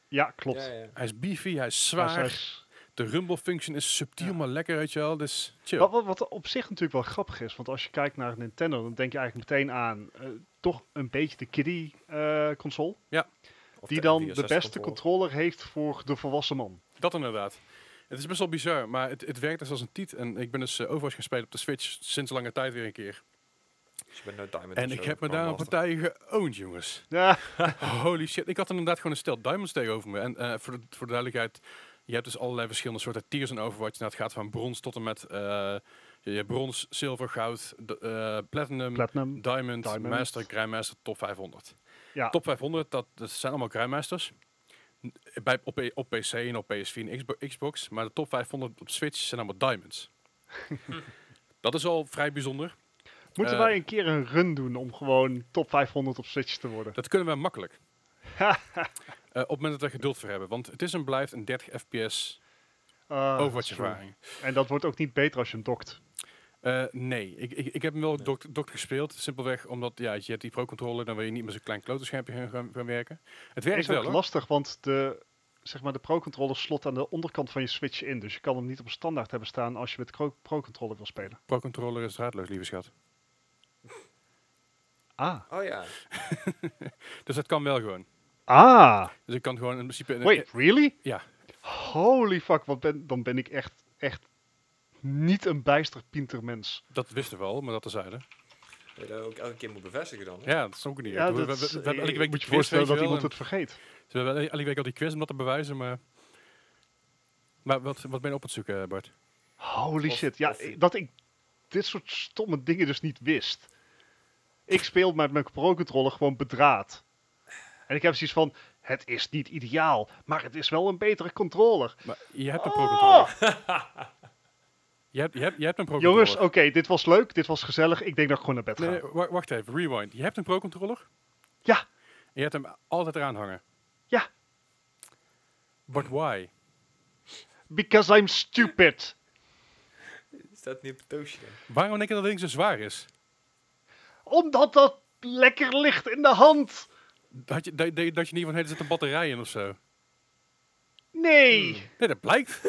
Speaker 3: ja, klopt.
Speaker 2: Ja, ja.
Speaker 1: Hij is beefy, hij is zwaar.
Speaker 3: is-
Speaker 1: De rumble function is subtiel
Speaker 3: Ja.
Speaker 1: maar lekker, weet je wel. Dus chill.
Speaker 3: Wat, wat, wat op zich natuurlijk wel grappig is, want als je kijkt naar Nintendo, dan denk je eigenlijk meteen aan eh, toch een beetje de kiddie eh, console.
Speaker 2: Of
Speaker 3: Die
Speaker 2: de
Speaker 3: dan de
Speaker 2: N64
Speaker 3: beste controller heeft voor de volwassen man.
Speaker 1: Dat inderdaad. Het is best wel bizar, maar het, het werkt dus als een tiet. En ik ben dus eh, Overwatch gaan spelen op de Switch sinds lange tijd weer een keer.
Speaker 2: Dus je bent no diamond
Speaker 1: En ik heb me daar een partij geowned, jongens.
Speaker 3: Ja,
Speaker 1: Holy shit. Ik had inderdaad gewoon een stel diamonds tegenover me. En eh, voor, de, voor de duidelijkheid, je hebt dus allerlei verschillende soorten tiers in Overwatch. Nou, het gaat van brons tot en met eh, je, hebt brons, zilver, goud, eh, platinum,
Speaker 3: Platinum.
Speaker 1: diamond,
Speaker 3: Diamond.
Speaker 1: master, grandmaster, top 500.
Speaker 3: Ja.
Speaker 1: Top 500, dat, dat zijn allemaal grandmasters. Bij, op, op PC en op PS4 en Xbo- Xbox. Maar de top 500 op Switch zijn allemaal diamonds. dat is al vrij bijzonder.
Speaker 3: Moeten
Speaker 1: Eh,
Speaker 3: wij een keer een run doen om gewoon top 500 op Switch te worden?
Speaker 1: Dat kunnen we makkelijk. Eh, op het moment dat we geduld voor hebben. Want het is en blijft een 30 fps
Speaker 3: Ah,
Speaker 1: Overwatch ervaring.
Speaker 3: En dat wordt ook niet beter als je hem dokt.
Speaker 1: Eh, nee, ik, ik, ik heb hem wel
Speaker 2: Nee.
Speaker 1: dokt dokt gespeeld. Simpelweg omdat ja, je hebt die pro-controller, dan wil je niet met zo'n klein klote schermpje gaan, werken. Het
Speaker 3: Het
Speaker 1: werkt
Speaker 3: is
Speaker 1: wel
Speaker 3: ook
Speaker 1: hoor.
Speaker 3: lastig, want de, zeg maar, de Pro-controller slot aan de onderkant van je Switch in. Dus je kan hem niet op standaard hebben staan als je met de Pro- Pro-controller wil spelen.
Speaker 1: Pro-controller is draadloos, lieve schat.
Speaker 3: Ah.
Speaker 2: Oh ja.
Speaker 1: Dus dat kan wel gewoon.
Speaker 3: Ah.
Speaker 1: Dus ik kan gewoon in principe...
Speaker 3: Wait, really?
Speaker 1: Ja.
Speaker 3: Holy fuck, wat ben, dan ben ik echt, echt niet een bijster pinter mens.
Speaker 1: Dat wisten we al, maar dat terzijde.
Speaker 2: Dat je dat ook elke keer moet bevestigen dan. hè?
Speaker 1: Ja, dat is ook niet.
Speaker 3: Ja,
Speaker 1: we, we, hebben elke
Speaker 3: ik
Speaker 1: week
Speaker 3: moet je voorstellen dat iemand het vergeet.
Speaker 1: Dus we hebben elke week al die quiz om dat te bewijzen, maar... Maar wat, wat ben je op het zoeken, Bart?
Speaker 3: Holy
Speaker 2: Of-
Speaker 3: shit, ja,
Speaker 2: of-
Speaker 3: ik- dat ik dit soort stomme dingen dus niet wist. Ik speel met mijn Pro-controller gewoon bedraad. En ik heb zoiets van, het is niet ideaal, maar het is wel een betere controller.
Speaker 1: Maar je hebt een
Speaker 3: Oh!
Speaker 1: pro-controller. je, hebt, je, hebt, je hebt een pro-controller.
Speaker 3: Jongens, oké, dit was leuk, dit was gezellig. Ik denk dat ik gewoon naar bed ga.
Speaker 1: Nee, wacht even, rewind. Je hebt een pro-controller?
Speaker 3: Ja.
Speaker 1: En je hebt hem altijd eraan hangen?
Speaker 3: Ja.
Speaker 1: But why?
Speaker 3: Because I'm stupid.
Speaker 2: Staat niet op het doosje.
Speaker 1: Waarom denk je dat dat ding zo zwaar is?
Speaker 3: Omdat dat lekker ligt in de hand.
Speaker 1: Dat je, dat, je niet van, er zit een batterij in of zo.
Speaker 3: Nee.
Speaker 1: Nee, dat blijkt.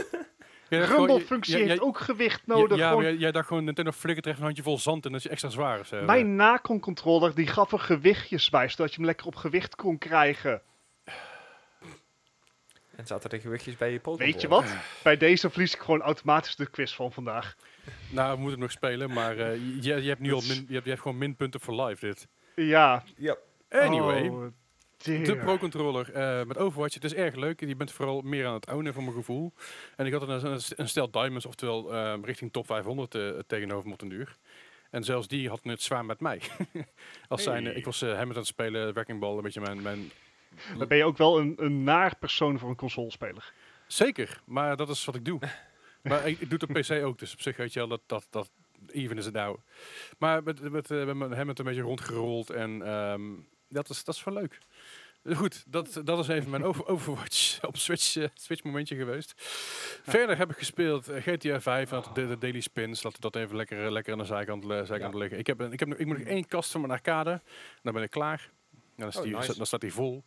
Speaker 3: Rumble-functie heeft
Speaker 1: jij-
Speaker 3: ook gewicht nodig.
Speaker 1: ja,
Speaker 3: gewoon.
Speaker 1: maar jij, jij dacht gewoon, Nintendo flikkert er even een handje vol zand en dat is extra zwaar zo.
Speaker 3: Mijn Nacon-controller die gaf er gewichtjes bij, zodat je hem lekker op gewicht kon krijgen.
Speaker 2: En zaten er gewichtjes bij je poker?
Speaker 3: Weet je wat? Bij deze verlies ik gewoon automatisch de quiz van vandaag.
Speaker 1: Nou, we moeten nog spelen, maar eh, je, je, hebt nu al
Speaker 3: is-
Speaker 1: min, je, hebt, je hebt gewoon minpunten voor live dit.
Speaker 3: Ja.
Speaker 2: Ja.
Speaker 1: Anyway,
Speaker 3: Oh,
Speaker 1: de
Speaker 3: dear.
Speaker 1: Pro-controller eh, met Overwatch, het is erg leuk. Je bent vooral meer aan het ownen voor mijn gevoel. En ik had een, een, stel diamonds, oftewel eh, richting top 500 eh, tegenover me op den duur. En zelfs die had het zwaar met mij. Als zijn,
Speaker 3: Hey.
Speaker 1: ik was eh Hamilton spelen, Wrecking Ball, een beetje mijn, mijn...
Speaker 3: Dan ben je ook wel een, een naar persoon voor een consolespeler.
Speaker 1: Zeker, maar dat is wat ik doe. maar ik, ik doe het op PC ook, dus op zich weet je wel, dat, dat, dat even is het nou. Maar met, met, eh, met Hamilton een beetje rondgerold en ehm, dat, is, dat is wel leuk. Goed, dat, dat is even mijn over, Overwatch op Switch, eh, Switch momentje geweest. Verder heb ik gespeeld GTA 5 en de, de Daily Spins. Laten we dat even lekker, eh, lekker aan de zijkant, zijkant liggen. Ik, heb, een- ik, heb, ik moet nog één kast van mijn arcade. Dan ben ik klaar. Dan, is
Speaker 2: Oh,
Speaker 1: die,
Speaker 2: nice.
Speaker 1: dan staat die vol.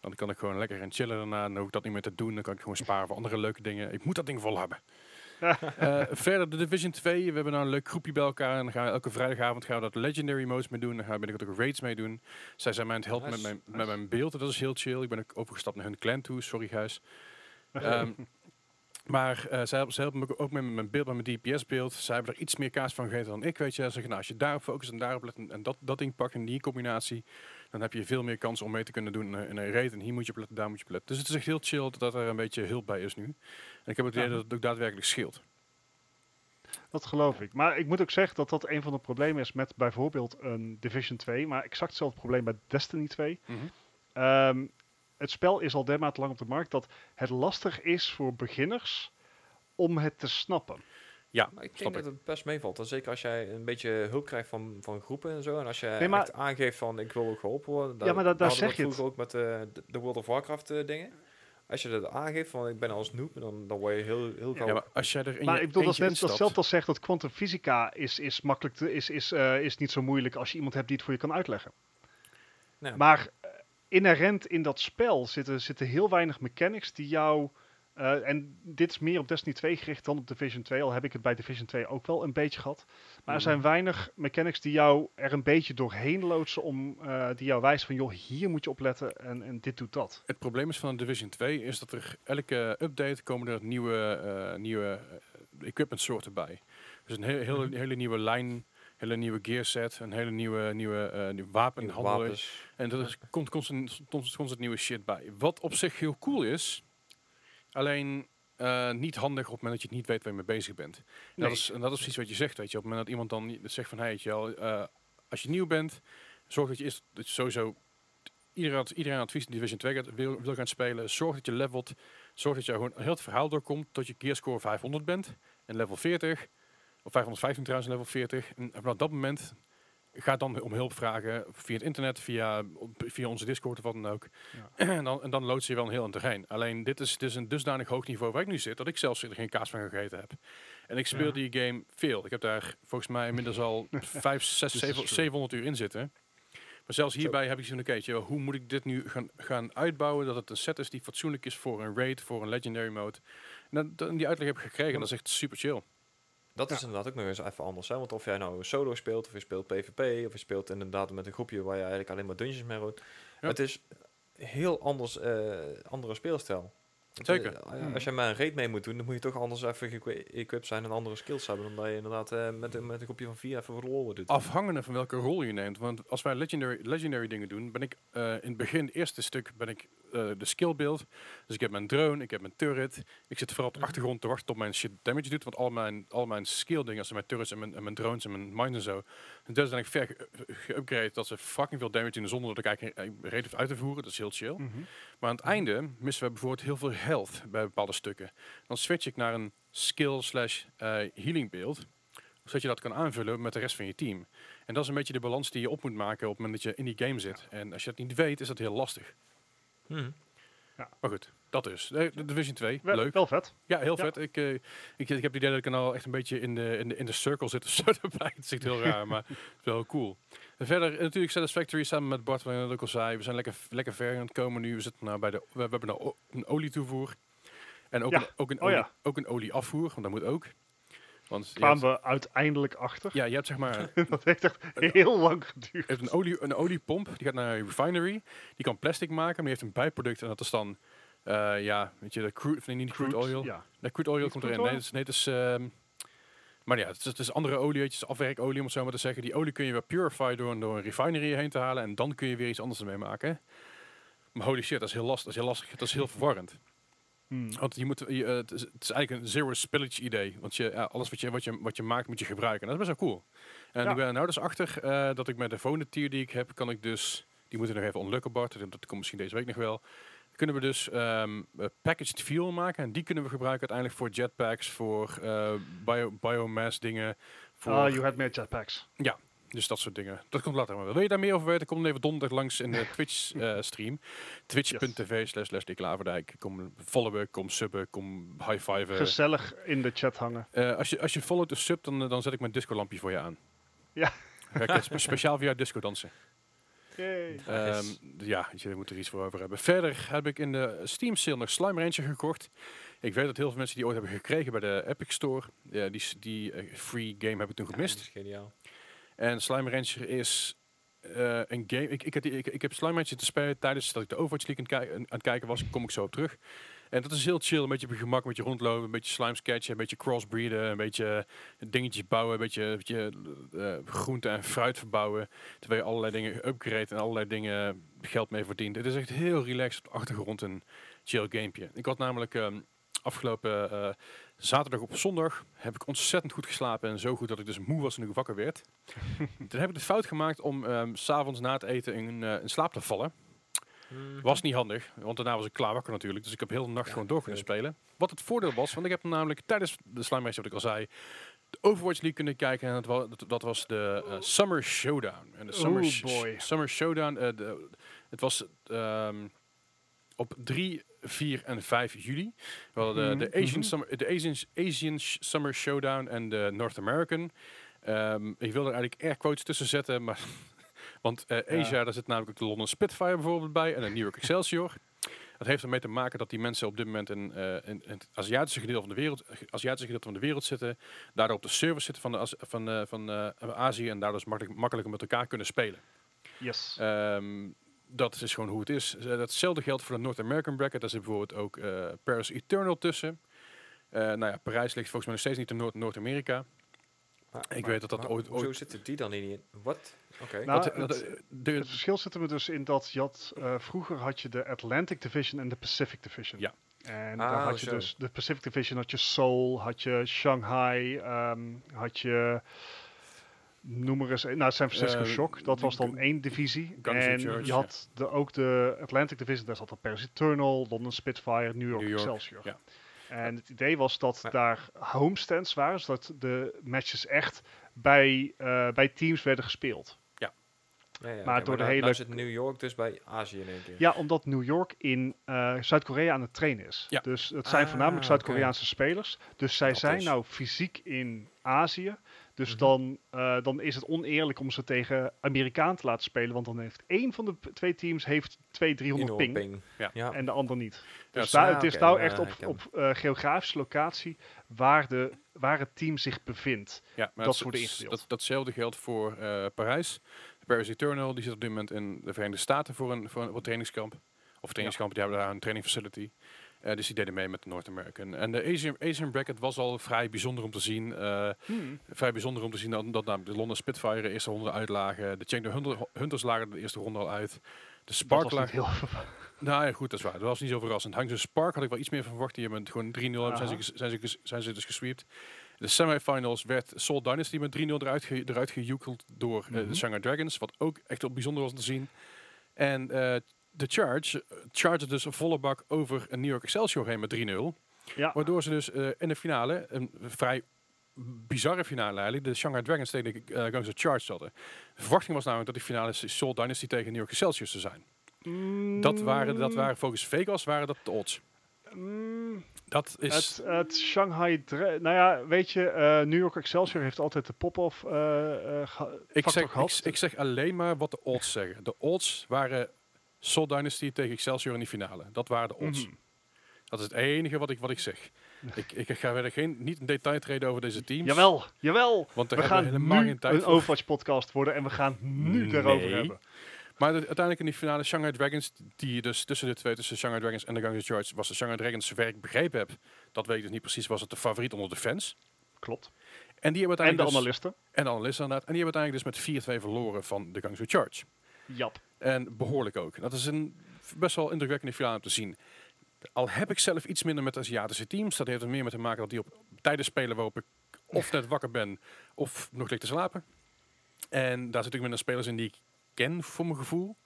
Speaker 1: Dan kan ik gewoon lekker gaan chillen daarna. Dan hoef ik dat niet meer te doen. Dan kan ik gewoon sparen voor andere leuke dingen. Ik moet dat ding vol hebben. Eh, verder de Division 2. We hebben nou een leuk groepje bij elkaar. En dan gaan we elke vrijdagavond gaan we dat Legendary modes mee doen. Dan gaan we binnenkort ook raids mee doen. Zij zijn mij aan het helpen
Speaker 2: Nice,
Speaker 1: met, mijn,
Speaker 2: nice.
Speaker 1: met mijn beeld. Dat is heel chill. Ik ben ook overgestapt naar hun clan toe. Sorry, Gijs. Ehm, maar eh, zij, helpen, zij helpen me ook met mijn beeld, met mijn DPS-beeld. Zij hebben er iets meer kaas van gegeten dan ik, weet je. Ze zeggen, nou, als je daarop focust en daarop let en, en dat, dat ding pakt in die combinatie, dan heb je veel meer kans om mee te kunnen doen in een- in een raid. En hier moet je op letten, daar moet je op letten. Dus het is echt heel chill dat er een beetje hulp bij is nu. En ik heb het idee
Speaker 3: Ja.
Speaker 1: dat het ook daadwerkelijk scheelt.
Speaker 3: Dat geloof ik. Maar ik moet ook zeggen dat dat een van de problemen is met bijvoorbeeld een Division 2. Maar exact hetzelfde probleem bij Destiny 2.
Speaker 1: Mhm.
Speaker 3: Ehm, het spel is al dermate lang op de markt dat het lastig is voor beginners om het te snappen.
Speaker 1: Ja,
Speaker 2: Maar ik
Speaker 1: snap
Speaker 2: denk dat het best meevalt. En zeker als jij een beetje hulp krijgt van, van groepen en zo. En als je
Speaker 3: Nee, maar-
Speaker 2: aangeeft van ik wil ook geholpen worden.
Speaker 3: Ja, maar da- daar zeg je het.
Speaker 2: ook met eh, de, de World of Warcraft eh, dingen. Als je dat aangeeft van ik ben als noob, dan, dan word je heel, heel gauw...
Speaker 1: Ja, maar als jij er in
Speaker 3: maar
Speaker 1: je
Speaker 3: ik bedoel, dat is
Speaker 1: eentje
Speaker 3: net
Speaker 1: instapt-
Speaker 3: datzelfde als zegt dat quantum fysica is, is, makkelijk te, is, is, eh, is niet zo moeilijk als je iemand hebt die het voor je kan uitleggen.
Speaker 2: Nou,
Speaker 3: Maar eh, inherent in dat spel zitten, zitten heel weinig mechanics die jou. Eh, en dit is meer op Destiny 2 gericht dan op Division 2. Al heb ik het bij Division 2 ook wel een beetje gehad. Maar er zijn
Speaker 1: Mhm.
Speaker 3: weinig mechanics die jou er een beetje doorheen loodsen. Om, eh, die jou wijzen van joh, hier moet je op letten en, en dit doet dat.
Speaker 1: Het probleem is van een Division 2 is dat er elke update komen er nieuwe, eh nieuwe equipment soorten bij. Dus een he- hele,
Speaker 2: Mhm.
Speaker 1: hele nieuwe lijn, hele nieuwe gear set, een hele nieuwe, nieuwe, eh, nieuwe wapenhandel. En er komt constant, constant, constant nieuwe shit bij. Wat op zich heel cool is, alleen eh, niet handig op het moment dat je het niet weet waar je mee bezig bent. En,
Speaker 3: Nee.
Speaker 1: dat, is, en dat is precies wat je zegt, weet je. Op het moment dat iemand dan zegt van, hey, weet je wel, eh, als je nieuw bent, zorg dat je, is, dat je sowieso iedereen, iedereen advies die Division 2 gaat, wil, wil gaan spelen. Zorg dat je levelt. Zorg dat je gewoon heel het verhaal doorkomt tot je gearscore 500 bent. En level 40. Of 515 trouwens, level 40. En vanaf dat moment ga dan om hulp vragen via het internet, via, via onze Discord of wat dan ook. en, dan, en dan je wel een heel aan terrein. Alleen dit is, dit is een dusdanig hoog niveau waar ik nu zit, dat ik zelfs er geen kaas van gegeten heb. En ik speel
Speaker 3: Ja.
Speaker 1: die game veel. Ik heb daar volgens mij inmiddels al 5, 6,
Speaker 3: This is
Speaker 1: 7,
Speaker 3: true.
Speaker 1: 700 uur in zitten. Maar zelfs hierbij heb ik zo'n okay, hoe moet ik dit nu gaan, gaan uitbouwen dat het een set is die fatsoenlijk is voor een raid, voor een legendary mode. En die uitleg heb ik gekregen en dat is echt super chill.
Speaker 2: Dat is inderdaad ook nog eens even anders. Hè? Want of jij nou solo speelt, of je speelt PvP, of je speelt inderdaad met een groepje waar je eigenlijk alleen maar dungeons mee.
Speaker 1: Ja.
Speaker 2: Het is heel anders, eh, andere speelstijl.
Speaker 1: Zeker.
Speaker 2: eh,
Speaker 3: Hmm.
Speaker 2: Als je maar een raid mee moet doen, dan moet je toch anders even geëquipt zijn en andere skills hebben. Dan dat je inderdaad eh, met, een- met een groepje van vier even verloren doet.
Speaker 1: Afhangende van welke rol je neemt. Want als wij legendary, legendary dingen doen, ben ik eh, in het begin, het eerste stuk, ben ik eh, de skill build. Dus ik heb mijn drone, ik heb mijn turret. Ik zit vooral op de
Speaker 2: Mhm.
Speaker 1: achtergrond te wachten tot mijn shit damage doet. Want al mijn, al mijn skill dingen, als mijn turrets en mijn, en mijn drones en mijn mines en zo, dat zijn ik ver geüpgrade dat ze fucking veel damage doen zonder dat ik eigenlijk een reden hoef uit te voeren. Dat is heel chill.
Speaker 3: Mhm.
Speaker 1: Maar aan het einde missen we bijvoorbeeld heel veel health bij bepaalde stukken. Dan switch ik naar een skill slash eh, healing beeld. Zodat je dat kan aanvullen met de rest van je team. En dat is een beetje de balans die je op moet maken op het moment dat je in die game zit. En als je dat niet weet, is dat heel lastig.
Speaker 2: Mhm.
Speaker 1: Maar goed, dat dus. De, Division 2,
Speaker 3: Wel,
Speaker 1: leuk.
Speaker 3: wel vet.
Speaker 1: Ja, heel
Speaker 3: Ja.
Speaker 1: vet. Ik, eh, ik, ik heb het idee dat ik al echt een beetje in de, in de, in de circle zit zo erbij. Het echt heel raar, maar het is wel cool. En verder natuurlijk Satisfactory samen met Bart, je net ook al zei. We zijn lekker, lekker ver aan het komen nu. We, zitten nou bij de, we, we hebben nou een olietoevoer. En ook,
Speaker 3: Ja.
Speaker 1: een, ook, een
Speaker 3: Oh
Speaker 1: olie,
Speaker 3: ja.
Speaker 1: ook een olieafvoer, want dat moet ook. Want
Speaker 3: Kwamen we uiteindelijk achter.
Speaker 1: ja, je hebt zeg maar
Speaker 3: dat heeft echt heel lang geduurd.
Speaker 1: je hebt een, olie, een oliepomp, die gaat naar een refinery. Die kan plastic maken, maar die heeft een bijproduct. En dat is dan, eh, ja, weet je, de crude, nee, niet crude, oil.
Speaker 3: Ja.
Speaker 1: Nee, crude oil
Speaker 3: Niet
Speaker 1: komt erin. Nee, het is, nee, het is ehm, maar ja, het is, het is andere olie, het is afwerkolie om het zo maar te zeggen. Die olie kun je weer purify door, door een refinery heen te halen en dan kun je weer iets anders ermee maken. Maar holy shit, dat is heel lastig, dat is heel lastig, dat is heel verwarrend.
Speaker 3: Hmm.
Speaker 1: Want je moet, je, eh, het, is, het is eigenlijk een zero spillage idee. Want je, ja, alles wat je, wat, je, wat je maakt moet je gebruiken. En dat is best wel cool. En
Speaker 3: Ja.
Speaker 1: ik ben er nou dus achter eh, dat ik met de volgende tier die ik heb, kan ik dus, die moeten nog even unlocken Bart, dat komt misschien deze week nog wel. Kunnen we dus eh, packaged fuel maken en die kunnen we gebruiken uiteindelijk voor jetpacks, voor eh, bio, biomass dingen. Voor,
Speaker 3: Ah, you had meer jetpacks.
Speaker 1: dus dat soort dingen. Dat komt later maar wel. Wil je daar meer over weten? Kom dan even donderdag langs in de Twitch eh, stream. Twitch.tv slash slash Dick Laverdijk. Kom followen, kom subben, kom high-fiven.
Speaker 3: Gezellig in de chat hangen.
Speaker 1: Als, je, als je follow de sub, dan, dan zet ik mijn disco-lampje voor je aan.
Speaker 3: Ja.
Speaker 1: Speciaal via disco dansen.
Speaker 3: Yay.
Speaker 1: Ehm, ja, je, je moet er iets voor over hebben. Verder heb ik in de Steam sale nog Slime Rancher gekocht. Ik weet dat heel veel mensen die ooit hebben gekregen bij de Epic Store. Ja, die die eh, free game heb ik toen
Speaker 2: Ja,
Speaker 1: gemist.
Speaker 2: dat is geniaal.
Speaker 1: En Slime Rancher is eh, een game. Ik, ik, ik, ik heb Slime Rancher te spelen tijdens dat ik de Overwatch League aan, het kijken- aan het kijken was. Kom ik zo op terug. En dat is heel chill. Een beetje op je gemak, een beetje rondlopen, een beetje slime sketchen, een beetje crossbreeden, een beetje dingetjes bouwen, een beetje, een beetje eh, groente en fruit verbouwen. Terwijl je allerlei dingen upgrade en allerlei dingen geld mee verdient. Het is echt heel relaxed op de achtergrond een chill gamepje. Ik had namelijk ehm, afgelopen eh, zaterdag op zondag heb ik ontzettend goed geslapen. En zo goed dat ik dus moe was toen ik wakker werd. Toen heb ik de fout gemaakt om ehm, s s'avonds na het eten in, eh, in slaap te vallen.
Speaker 2: Mhm.
Speaker 1: Was niet handig, want daarna was ik klaar wakker natuurlijk. Dus ik heb heel de nacht
Speaker 2: Ja,
Speaker 1: gewoon door kunnen spelen. Wat het voordeel was, want ik heb namelijk tijdens de Slime Race, wat ik al zei, de Overwatch League kunnen kijken. En dat, wa- dat, dat was de eh, Summer Showdown. En de Summer,
Speaker 3: Oh
Speaker 1: Sh-
Speaker 3: boy.
Speaker 1: Summer Showdown, eh, de, het was ehm, op 3, 4 en 5 juli. We hadden de, de
Speaker 3: Mhm,
Speaker 1: Asian,
Speaker 3: mhm.
Speaker 1: Summer, de Asian, Asian Summer Showdown en de North American. Ehm, ik wilde er eigenlijk air quotes tussen zetten, maar want
Speaker 3: Ja.
Speaker 1: Asia, daar zit namelijk ook de London Spitfire bijvoorbeeld bij en de New York Excelsior. Dat heeft ermee te maken dat die mensen op dit moment in, eh, in, in het Aziatische gedeelte van de wereld, Aziatische gedeelte van de wereld zitten, daardoor op de servers zitten van, de, van, eh, van eh, Azië en daardoor is makkelijk, makkelijker met elkaar kunnen spelen.
Speaker 3: Yes.
Speaker 1: Ehm, dat is gewoon hoe het is. Datzelfde geldt voor de North American bracket. Daar zit bijvoorbeeld ook Paris Eternal tussen. Nou ja, Parijs ligt volgens mij nog steeds niet in Noord- Noord-Amerika.
Speaker 2: Maar-
Speaker 1: Ik
Speaker 2: maar-
Speaker 1: weet dat dat
Speaker 2: maar
Speaker 1: ooit- ooit-
Speaker 2: zitten die dan in. Wat? Oké.
Speaker 3: Nou, het-
Speaker 1: de-
Speaker 3: Het verschil zit er dus in dat je had, eh, vroeger had je de Atlantic Division en de Pacific Division.
Speaker 1: Ja.
Speaker 3: En
Speaker 2: Ah,
Speaker 3: daar had je
Speaker 2: zo.
Speaker 3: dus de Pacific Division had je Seoul, had je Shanghai, ehm, had je noem maar eens, een- nou San Francisco
Speaker 1: Eh,
Speaker 3: Shock, dat was dan één divisie.
Speaker 1: Guns
Speaker 3: en je had de, ook de Atlantic Division, daar zat dan Paris Eternal, London Spitfire, New York,
Speaker 1: New York,
Speaker 3: Excelsior.
Speaker 1: ja.
Speaker 3: En het idee was dat daar homestands waren, zodat de matches echt bij, eh, bij teams werden gespeeld.
Speaker 2: Ja, ja,
Speaker 3: maar
Speaker 2: oké,
Speaker 3: door de
Speaker 2: nou-
Speaker 3: hele-
Speaker 2: nou zit New York dus bij Azië in één keer.
Speaker 3: Ja, omdat New York in eh, Zuid-Korea aan het trainen is.
Speaker 1: Ja.
Speaker 3: Dus het zijn
Speaker 2: Ah,
Speaker 3: voornamelijk Zuid-Koreaanse spelers. Dus zij
Speaker 2: Dat
Speaker 3: zijn
Speaker 2: is.
Speaker 3: nou fysiek in Azië. Dus
Speaker 2: Mhm.
Speaker 3: dan, eh, dan is het oneerlijk om ze tegen Amerikaan te laten spelen. Want dan heeft één van de twee teams heeft 200, 300
Speaker 2: Enorm
Speaker 3: ping.
Speaker 2: ping.
Speaker 1: Ja.
Speaker 2: Ja.
Speaker 3: En de ander niet.
Speaker 1: Ja,
Speaker 3: Dus
Speaker 1: het
Speaker 3: daar,
Speaker 2: is-
Speaker 3: het is nou echt op, op eh, geografische locatie waar, de, waar het team zich bevindt.
Speaker 1: Ja, maar
Speaker 3: Dat
Speaker 1: is-
Speaker 3: ingedeeld.
Speaker 1: Dat, datzelfde geldt voor eh, Parijs. Paris Eternal, die zit op dit moment in de Verenigde Staten voor een, voor een, wat trainingskamp. Of trainingskamp, die hebben daar een training facility. Eh, dus die deden mee met de North American. En de Asian, Asian bracket was al vrij bijzonder om te zien. eh, vrij bijzonder om te zien dat, dat namelijk de London Spitfire de eerste ronde uitlagen. De Chengdu Hunter- Hunters lagen de eerste ronde al uit. De
Speaker 3: Dat
Speaker 1: Spark
Speaker 3: was
Speaker 1: lag...
Speaker 3: niet heel
Speaker 1: Nou ja, goed, dat is waar. Dat was niet zo verrassend. Hangzhou Spark had ik wel iets meer van verwacht. Die hebben gewoon 3-0 hebben- zijn, ze, zijn, ze, zijn ze dus gesweept. De semifinals werd Soul Dynasty met 3-0 eruit, ge, eruit gejoekeld door eh,
Speaker 3: Mhm.
Speaker 1: de Shanghai Dragons. Wat ook echt wel bijzonder was om te zien. En de Charge eh, charged dus een volle bak over een New York Excelsior heen met 3-0.
Speaker 3: Ja,
Speaker 1: Waardoor ze dus eh, in de finale, een vrij bizarre finale eigenlijk, de Shanghai Dragons tegen de uh, Guns Charge hadden. De verwachting was namelijk dat die finale Soul Dynasty tegen New York Excelsior zou zijn. Dat waren, dat waren volgens Vegas waren dat de odds.
Speaker 3: Mm,
Speaker 1: Dat is...
Speaker 3: Het, het Shanghai... Dra- nou ja, weet je, New York Excelsior heeft altijd de pop-off eh, geha-
Speaker 1: ik, zeg, ik, ik zeg alleen maar wat de odds zeggen. De odds waren Soul Dynasty tegen Excelsior in die finale. Dat waren de odds.
Speaker 3: Mhm.
Speaker 1: Dat is het enige wat ik, wat ik zeg. Ik, ik ga verder geen, niet in detail treden over deze teams.
Speaker 3: Jawel, jawel.
Speaker 1: Want
Speaker 3: We gaan
Speaker 1: helemaal
Speaker 3: nu
Speaker 1: geen tijd
Speaker 3: een
Speaker 1: voor.
Speaker 3: Overwatch podcast worden en we gaan nu daarover hebben.
Speaker 1: Maar de- uiteindelijk in die finale Shanghai Dragons, die dus tussen de twee, tussen Shanghai Dragons en de Guns of Charge, was de Shanghai Dragons, zover ik begrepen heb, dat weet ik dus niet precies, was het de favoriet onder de fans.
Speaker 3: Klopt.
Speaker 1: En die hebben
Speaker 3: En de
Speaker 1: uiteindelijk dus-
Speaker 3: analisten.
Speaker 1: En de analisten inderdaad. En die hebben uiteindelijk dus met 4-2 verloren van de Guns of Charge.
Speaker 3: Jap.
Speaker 1: En behoorlijk ook. Dat is een best wel indrukwekkende finale om te zien. Al heb ik zelf iets minder met Aziatische teams. Dat heeft er meer mee te maken dat die op tijden spelen waarop ik of net wakker ben of nog lig te slapen. En daar zit ik minder spelers in die ik ken voor mijn gevoel.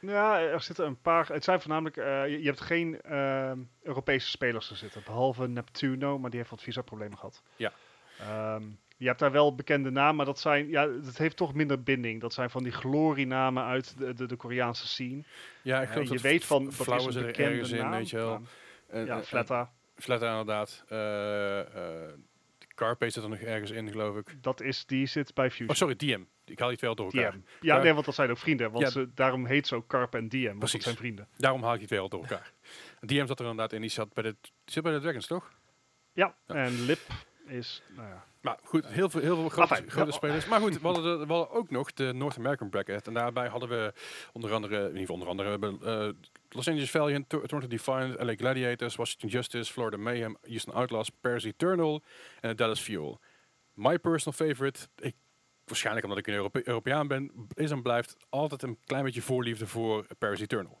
Speaker 3: Ja, er zitten een paar. Het zijn voornamelijk. eh, je, je hebt geen eh, Europese spelers er zitten. Behalve Neptuno, maar die heeft wat visa-problemen gehad.
Speaker 1: Ja.
Speaker 3: Ehm, je hebt daar wel bekende namen, maar dat zijn. Ja, dat heeft toch minder binding. Dat zijn van die glorienamen uit de, de, de Koreaanse scene.
Speaker 1: Ja, ik
Speaker 3: Eh,
Speaker 1: geloof
Speaker 3: je
Speaker 1: dat
Speaker 3: weet van. Dat is een
Speaker 1: zit er
Speaker 3: bekende
Speaker 1: ergens in, weet je wel. En-
Speaker 3: Ja, Fletta.
Speaker 1: Fletta inderdaad. Eh eh Carpe zit er nog ergens in, geloof ik.
Speaker 3: Dat is, die zit bij Fusion.
Speaker 1: Oh, sorry, DM. Ik haal die twee al door elkaar.
Speaker 3: DM. Ja,
Speaker 1: Car-
Speaker 3: nee, want dat zijn ook vrienden. Want
Speaker 1: Ja.
Speaker 3: ze, daarom heet ze ook Carp en DM. Want dat zijn vrienden.
Speaker 1: Daarom haal ik die twee al door elkaar. DM zat er inderdaad in. Die zat bij de, zit bij de Dragons, toch?
Speaker 3: Ja,
Speaker 1: Ja.
Speaker 3: en Lip is. Nou ja.
Speaker 1: Maar goed, heel veel, heel veel grote,
Speaker 3: Enfin,
Speaker 1: grote
Speaker 3: ja.
Speaker 1: spelers. Maar goed, we hadden, de- we hadden ook nog de North American bracket. En daarbij hadden we onder andere, in ieder geval onder andere, eh, Los Angeles Valiant, Tor- Toronto Defiant, LA Gladiators, Washington Justice, Florida Mayhem, Houston Outlaws, Paris Eternal en Dallas Fuel. My personal favorite, ik, waarschijnlijk omdat ik een Europe- Europeaan ben, is en blijft altijd een klein beetje voorliefde voor Paris Eternal.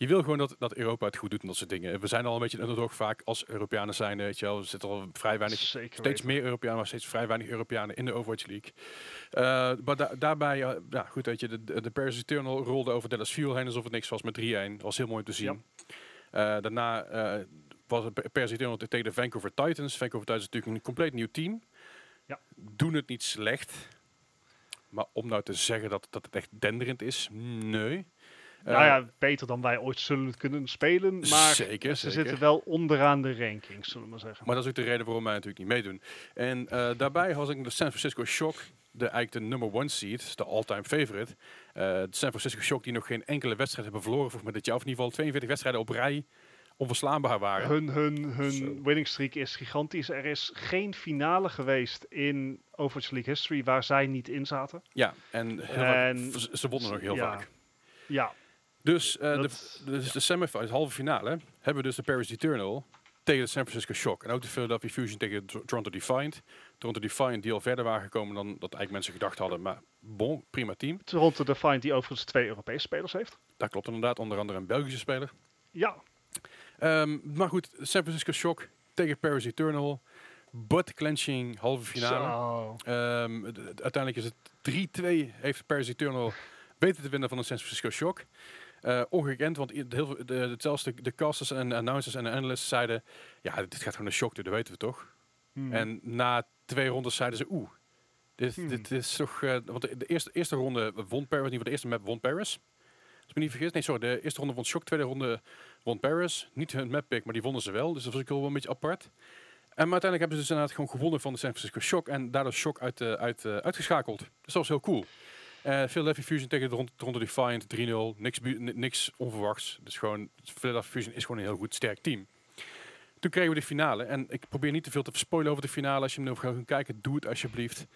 Speaker 1: Je wil gewoon dat, dat Europa het goed doet en dat soort dingen. We zijn al een beetje een underdog vaak als Europeanen zijn, weet je wel. Er zitten al vrij weinig,
Speaker 3: Zeker
Speaker 1: steeds meer Europeanen, maar steeds vrij weinig Europeanen in de Overwatch League. Eh, maar da- daarbij, eh, ja goed, weet je, de, de, Paris Eternal rolde over Dallas Fuel heen alsof het niks was met 3-1. was heel mooi om te zien. Eh, daarna eh, was het Paris Eternal tegen de Vancouver Titans. Vancouver Titans is natuurlijk een compleet nieuw team.
Speaker 3: Ja.
Speaker 1: Doen het niet slecht. Maar om nou te zeggen dat, dat het echt denderend is, nee.
Speaker 3: Nou
Speaker 1: Eh,
Speaker 3: ja, beter dan wij ooit zullen kunnen spelen. Maar
Speaker 1: zeker,
Speaker 3: ze
Speaker 1: zeker.
Speaker 3: zitten wel onderaan de rankings, zullen we maar zeggen.
Speaker 1: Maar dat is ook de reden waarom wij natuurlijk niet meedoen. En eh, daarbij had ik de San Francisco Shock, de, eigenlijk de number one seed, de all-time favorite. Eh, de San Francisco Shock die nog geen enkele wedstrijd hebben verloren, volgens mij dit jaar, of in ieder geval 42 wedstrijden op rij onverslaanbaar waren.
Speaker 3: Hun, hun, hun winning streak is gigantisch. Er is geen finale geweest in Overwatch League history waar zij niet in zaten.
Speaker 1: Ja, en, ze wonnen nog heel
Speaker 3: ja.
Speaker 1: vaak.
Speaker 3: Ja,
Speaker 1: Dus eh, de, dus de semifinals, halve finale, hebben we dus de Paris Eternal tegen de San Francisco Shock. En ook de Philadelphia Fusion tegen Tor- Toronto Defiant. Toronto Defiant die al verder waren gekomen dan dat eigenlijk mensen gedacht hadden. Maar bon, prima team.
Speaker 3: Toronto Defiant die overigens twee Europese spelers heeft.
Speaker 1: Dat klopt inderdaad, onder andere een Belgische speler.
Speaker 3: Ja,
Speaker 1: Ehm, maar goed, San Francisco Shock tegen Paris Eternal. Butt clenching halve finale. Ehm, uiteindelijk is het 3-2 heeft Paris Eternal weten te winnen van de San Francisco Shock. Eh, ongekend, want heel veel, de, zelfs de, de casters en announcers en analysts zeiden... Ja, dit gaat gewoon een shock, doen, dat weten we toch?
Speaker 3: Hmm.
Speaker 1: En na twee rondes zeiden ze... Oeh, dit,
Speaker 3: Hmm.
Speaker 1: dit is toch... eh, want de, de eerste, eerste ronde won Paris, ieder geval de eerste map won Paris. Als ik me niet vergis. Nee, sorry, de eerste ronde won Shock, tweede ronde won Paris. Niet hun map pick, maar die wonnen ze wel. Dus dat was ook wel een beetje apart. En maar uiteindelijk hebben ze dus inderdaad gewoon gewonnen van de San Francisco Shock. En daardoor Shock uit, eh, uit, uitgeschakeld. Dus dat was heel cool. Eh Philadelphia Fusion tegen de Defiant 3-0. Niks, niks onverwachts. Dus gewoon, Philadelphia Fusion is gewoon een heel goed sterk team. Toen kregen we de finale. En ik probeer niet te veel te spoilen over de finale. Als je hem nog gaat gaan kijken, doe het alsjeblieft.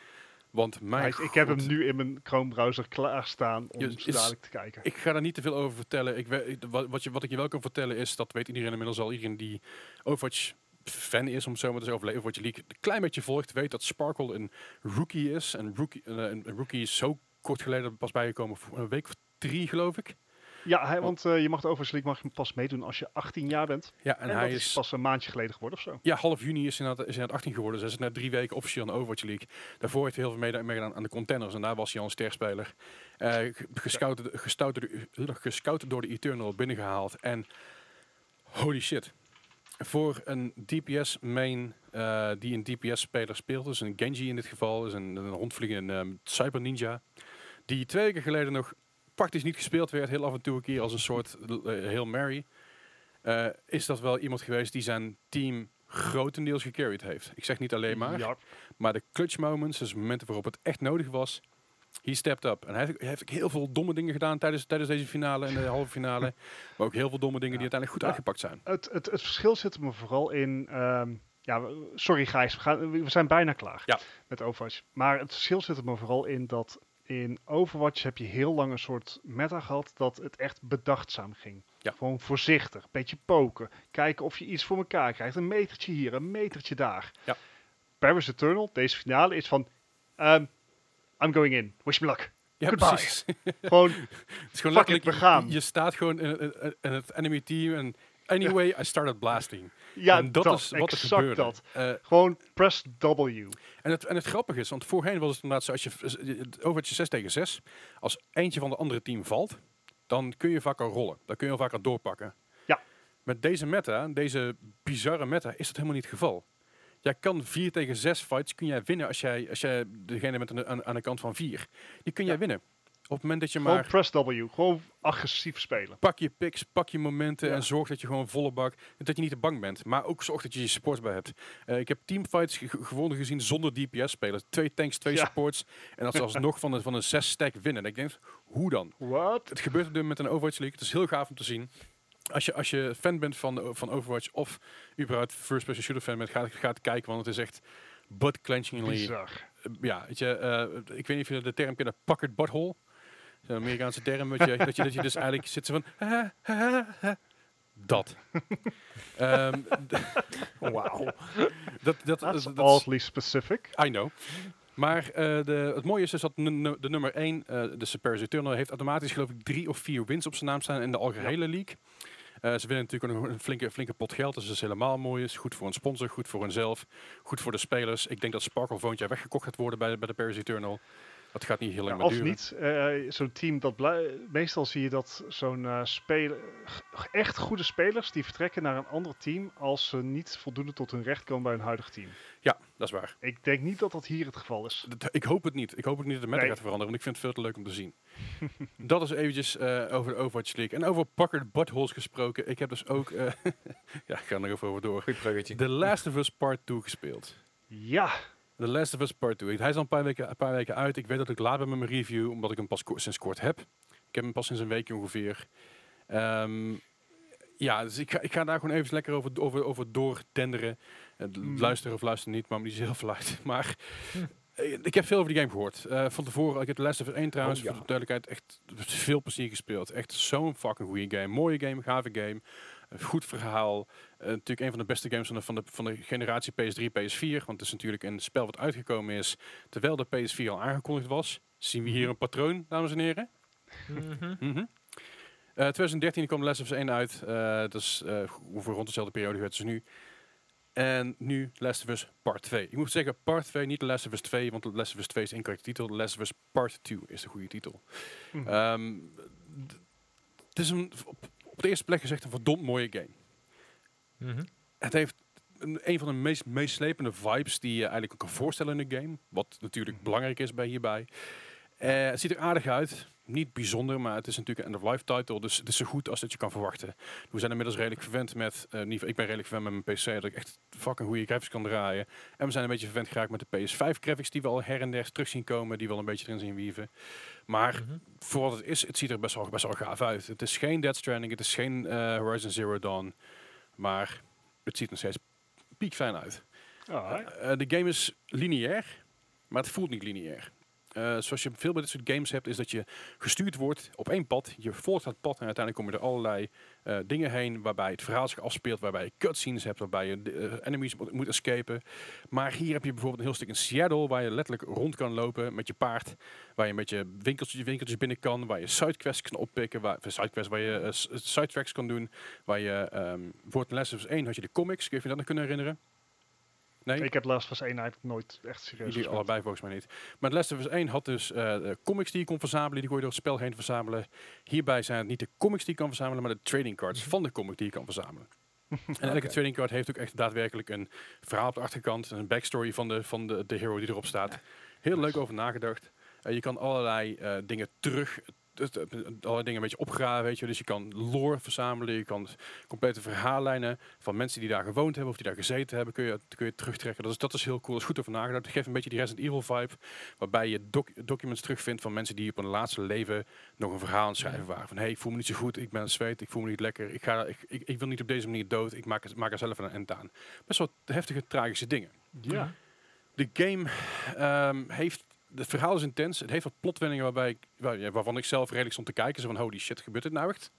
Speaker 1: Want mijn
Speaker 3: ik, ik heb hem nu in mijn Chrome browser klaarstaan om
Speaker 1: is-
Speaker 3: dadelijk te kijken.
Speaker 1: ik ga daar niet te veel over vertellen. Ik wat, wat, je, wat ik je wel kan vertellen is, dat weet iedereen inmiddels al, iedereen die Overwatch fan is, om het zo maar te zeggen, of Overwatch League een klein beetje volgt, weet dat Sparkle een rookie is. En rookie, eh, een, een rookie is zo kort geleden pas bijgekomen, een week of drie geloof ik.
Speaker 3: Ja, hij, want eh, je mag de Overwatch League mag je pas meedoen als je 18 jaar bent.
Speaker 1: Ja, en,
Speaker 3: En,
Speaker 1: hij
Speaker 3: dat
Speaker 1: is...
Speaker 3: is pas een maandje geleden geworden of zo.
Speaker 1: Ja, half juni is hij inderdaad, is inderdaad 18 geworden. Dus hij is net drie weken officieel in de Overwatch League. Daarvoor heeft hij heel veel meegedaan aan de contenders. En daar was hij al een sterspeler. Eh ge- gescout, gescout, door de, uh, Eternal binnengehaald. En holy shit. Voor een DPS main eh, die een DPS speler speelt. Dus een Genji in dit geval. Is een, een rondvliegende ehm, Cyber Ninja. Die twee weken geleden nog praktisch niet gespeeld werd. Heel af en toe een keer als een soort uh, Hail Mary. Eh, is dat wel iemand geweest die zijn team grotendeels gecarried heeft. Ik zeg niet alleen maar,
Speaker 3: Ja,
Speaker 1: maar de clutch moments, dus momenten waarop het echt nodig was, he stepped up. En hij heeft, hij heeft heel veel domme dingen gedaan tijdens, tijdens deze finale en de halve finale. maar ook heel veel domme dingen die uiteindelijk goed
Speaker 3: Ja.
Speaker 1: uitgepakt zijn.
Speaker 3: het, het, het verschil zit me vooral in. ehm, ja, sorry Gijs, we, gaan, we zijn bijna klaar
Speaker 1: Ja.
Speaker 3: met Overwatch. Maar het verschil zit er me vooral in dat in Overwatch heb je heel lang een soort meta gehad dat het echt bedachtzaam ging.
Speaker 1: Ja.
Speaker 3: Gewoon voorzichtig, beetje poken, kijken of je iets voor elkaar krijgt. Een metertje hier, een metertje daar.
Speaker 1: Ja.
Speaker 3: Paris Eternal, deze finale, is van... ehm, I'm going in, wish me luck.
Speaker 1: Ja,
Speaker 3: Goodbye. Gewoon,
Speaker 1: Het is gewoon letterlijk,
Speaker 3: we gaan.
Speaker 1: Je, je staat gewoon in, in- in het enemy team en anyway, I started blasting.
Speaker 3: ja,
Speaker 1: en dat,
Speaker 3: dat,
Speaker 1: is wat er gebeurde.
Speaker 3: dat.
Speaker 1: Eh,
Speaker 3: Gewoon press W.
Speaker 1: En het, en het grappige is, want voorheen was het inderdaad zo, als je Overwatch 6 tegen 6, als eentje van de andere team valt, dan kun je vaak al rollen. Dan kun je al doorpakken.
Speaker 3: Ja.
Speaker 1: Met deze meta, deze bizarre meta, is dat helemaal niet het geval. Jij kan 4 tegen 6 fights kun jij winnen als jij, als jij degene bent aan de, aan, aan de kant van 4. Die kun jij
Speaker 3: Ja.
Speaker 1: winnen. Op het moment dat je
Speaker 3: Gewoon
Speaker 1: maar
Speaker 3: press W. Gewoon agressief spelen.
Speaker 1: pak je picks, pak je momenten
Speaker 3: Ja.
Speaker 1: en zorg dat je gewoon volle bak, dat je niet te bang bent. Maar ook zorg dat je je supports bij hebt. Eh, ik heb teamfights ge- gewonnen gezien zonder DPS-spelers. Twee tanks, twee
Speaker 3: Ja.
Speaker 1: supports. En dat ze alsnog van een, van een zes stack winnen. En ik denk, hoe dan?
Speaker 3: What?
Speaker 1: Het gebeurt dit moment in Overwatch League. Het is heel gaaf om te zien. Als je, als je fan bent van, van Overwatch of überhaupt first person shooter fan bent, ga, ga het kijken, want het is echt butt clenchingly.
Speaker 3: Bizar.
Speaker 1: Ja, weet je, eh, ik weet niet of je de term kent, puckered butthole. Zo'n Amerikaanse term, weet je, dat, je, dat je dus eigenlijk zit van... "Ha, ha, ha." Dat. Ehm,
Speaker 2: Wauw.
Speaker 1: dat, dat,
Speaker 3: That's
Speaker 1: dat, dat is-
Speaker 3: oddly specific.
Speaker 1: I know. Maar eh, de, het mooie is dus dat de nummer 1, eh de Super Eternal, heeft automatisch geloof ik drie of vier wins op zijn naam staan in de algehele league. Eh, ze winnen natuurlijk nog een flinke, flinke pot geld, dus dat is helemaal mooi. Is goed voor een sponsor, goed voor hunzelf, goed voor de spelers. Ik denk dat Sparkle volgend jaar weggekocht gaat worden bij, bij de Paris Eternal. Dat gaat niet heel lang
Speaker 3: Ja,
Speaker 1: meer
Speaker 3: of
Speaker 1: duren.
Speaker 3: niet, eh, zo'n team dat meestal zie je dat zo'n eh, speler, echt goede spelers die vertrekken naar een ander team als ze niet voldoende tot hun recht komen bij hun huidige team.
Speaker 1: Ja, dat is waar.
Speaker 3: Ik denk niet dat dat hier het geval is.
Speaker 1: Dat- Ik hoop het niet. Ik hoop ook niet dat de meta
Speaker 3: Nee.
Speaker 1: gaat veranderen, want ik vind het veel te leuk om te zien. dat is eventjes eh, over de Overwatch League. En over Packard Buttholes gesproken. Ik heb dus ook... eh, ja, ik ga er nog even over door.
Speaker 2: Goed bruggetje.
Speaker 1: The Last of Us Part 2 gespeeld.
Speaker 3: Ja,
Speaker 1: The Last of Us Part 2. Hij is al een paar weken, een paar weken uit. Ik weet dat ik laat ben met mijn review, omdat ik hem pas ko- sinds kort heb. Ik heb hem pas sinds een week ongeveer. Ehm, ja, dus ik ga, ik ga daar gewoon even lekker over, over, over doordenderen. Uh,
Speaker 3: Mm.
Speaker 1: Luisteren of luisteren niet, maar niet zo heel veel uit. Maar eh, ik heb veel over die game gehoord. Eh, van tevoren, ik heb The Last of Us 1 trouwens,
Speaker 2: Oh, ja.
Speaker 1: voor de duidelijkheid, echt veel plezier gespeeld. Echt zo'n fucking goede game. Mooie game, gave game. Een goed verhaal. Eh, natuurlijk een van de beste games van de, van, de, van de generatie PS3, PS4. Want het is natuurlijk een spel wat uitgekomen is terwijl de PS4 al aangekondigd was. Zien we hier een patroon, dames en heren?
Speaker 2: Mhm.
Speaker 1: Mhm. Eh, 2013 kwam Last of Us 1 uit. Eh dat is eh, ongeveer rond dezelfde periode geweest als nu. En nu Last of Us Part 2. Ik moet zeggen Part 2, niet Last of Us 2, want Last of Us 2 is de incorrecte titel. Last of Us Part 2 is de goede titel.
Speaker 3: Mhm.
Speaker 1: Ehm, d- het is een, op, op de eerste plek gezegd een verdomd mooie game.
Speaker 2: Mhm.
Speaker 1: Het heeft een, een van de meest meeslepende vibes die je eigenlijk ook kan voorstellen in een game. Wat natuurlijk belangrijk is bij hierbij. Eh, het ziet er aardig uit. Niet bijzonder, maar het is natuurlijk een end-of-life title. Dus het is zo goed als dat je kan verwachten. We zijn inmiddels redelijk verwend met... eh, ik ben redelijk verwend met mijn PC. Dat ik echt fucking goede graphics kan draaien. En we zijn een beetje verwend geraakt met de PS5 graphics. Die we al her en der terug zien komen. Die wel een beetje erin zien wieven. Maar
Speaker 2: Mhm.
Speaker 1: voor wat het is, het ziet er best wel, best wel gaaf uit. Het is geen Dead Stranding, het is geen eh, Horizon Zero Dawn. Maar het ziet er nog steeds piekfijn uit.
Speaker 3: Alright.
Speaker 1: Eh, de game is lineair, maar het voelt niet lineair. Eh, zoals je veel bij dit soort games hebt, is dat je gestuurd wordt op één pad. Je volgt dat pad en uiteindelijk kom je er allerlei eh, dingen heen waarbij het verhaal zich afspeelt, waarbij je cutscenes hebt, waarbij je eh, enemies moet, moet escapen. Maar hier heb je bijvoorbeeld een heel stuk in Seattle, waar je letterlijk rond kan lopen met je paard, waar je een beetje winkeltjes, winkeltjes binnen kan, waar je sidequests kan oppikken, waar, sidequests, waar je sidetracks kan doen, waar je, voor Us 1 had je de comics, kun je je dat nog kunnen herinneren? Nee?
Speaker 3: Ik heb Last of Us 1 eigenlijk nooit echt serieus
Speaker 1: Jullie
Speaker 3: gespeeld.
Speaker 1: allebei volgens mij niet. Maar Last of Us 1 had dus de comics die je kon verzamelen. Die kon je door het spel heen verzamelen. Hierbij zijn het niet de comics die je kan verzamelen, maar de trading cards van de comic die je kan verzamelen. En elke trading card heeft ook echt daadwerkelijk een verhaal op de achterkant. En een backstory van de, van de, de hero die erop staat. Heel leuk over nagedacht. Eh, je kan allerlei eh, dingen terug... allerlei dingen een beetje opgraven, weet je. Dus je kan lore verzamelen. Je kan complete verhaallijnen van mensen die daar gewoond hebben of die daar gezeten hebben, kun je, kun je terugtrekken. Dat is, dat is heel cool. Dat is goed over nagedacht. Het geeft een beetje die Resident Evil vibe, waarbij je doc- documents terugvindt van mensen die op hun laatste leven nog een verhaal aan het schrijven waren. Van hey, ik voel me niet zo goed, ik ben zweet, ik voel me niet lekker, ik, ga, ik, ik, ik wil niet op deze manier dood, ik maak, maak er zelf een eind aan. Best wel heftige, tragische dingen.
Speaker 3: Ja.
Speaker 1: De game ehm, heeft. Het verhaal is intens. Het heeft wat plotwendingen waarbij ik, waar, ja, waarvan ik zelf redelijk stond te kijken. Zo van, holy shit, gebeurt dit nou echt?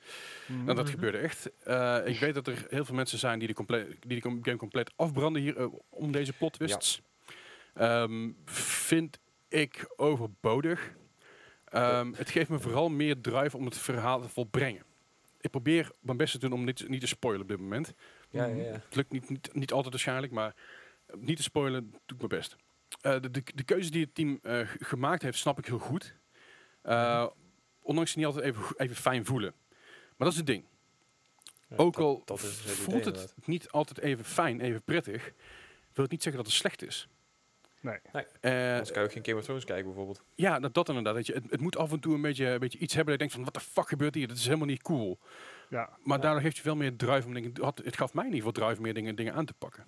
Speaker 1: Nou, dat
Speaker 2: Mhm.
Speaker 1: gebeurde echt. Eh, ik weet dat er heel veel mensen zijn die de, die de game compleet afbranden hier eh, om deze plot twists. Ehm, vind ik overbodig. Ehm, het geeft me vooral meer drive om het verhaal te volbrengen. Ik probeer mijn best te doen om niet, niet te spoilen op dit moment.
Speaker 2: Ja, ja, ja.
Speaker 1: Het lukt niet, niet, niet altijd waarschijnlijk, maar niet te spoilen doe ik mijn best. Eh, de, de, de keuzes die het team eh, gemaakt heeft, snap ik heel goed. Eh, ondanks ze niet altijd even, even fijn voelen. Maar dat is het ding.
Speaker 2: Ja,
Speaker 1: Ook
Speaker 2: dat-
Speaker 1: al
Speaker 2: dat is het
Speaker 1: voelt
Speaker 2: idee
Speaker 1: het
Speaker 2: inderdaad.
Speaker 1: niet altijd even fijn, even prettig, wil het niet zeggen dat het slecht is.
Speaker 3: Nee.
Speaker 2: Nee.
Speaker 1: Eh,
Speaker 2: Anders kan je ook geen Game of Thrones kijken bijvoorbeeld.
Speaker 1: ja, dat, dat inderdaad. Weet je, het, het moet af en toe een beetje, een beetje iets hebben dat je denkt van, wat de fuck gebeurt hier? Dat is helemaal niet cool.
Speaker 3: Ja.
Speaker 1: Maar
Speaker 2: Ja.
Speaker 1: daardoor heeft je wel meer drive om dingen, had, het gaf mij in ieder geval drive om meer dingen, dingen aan te pakken.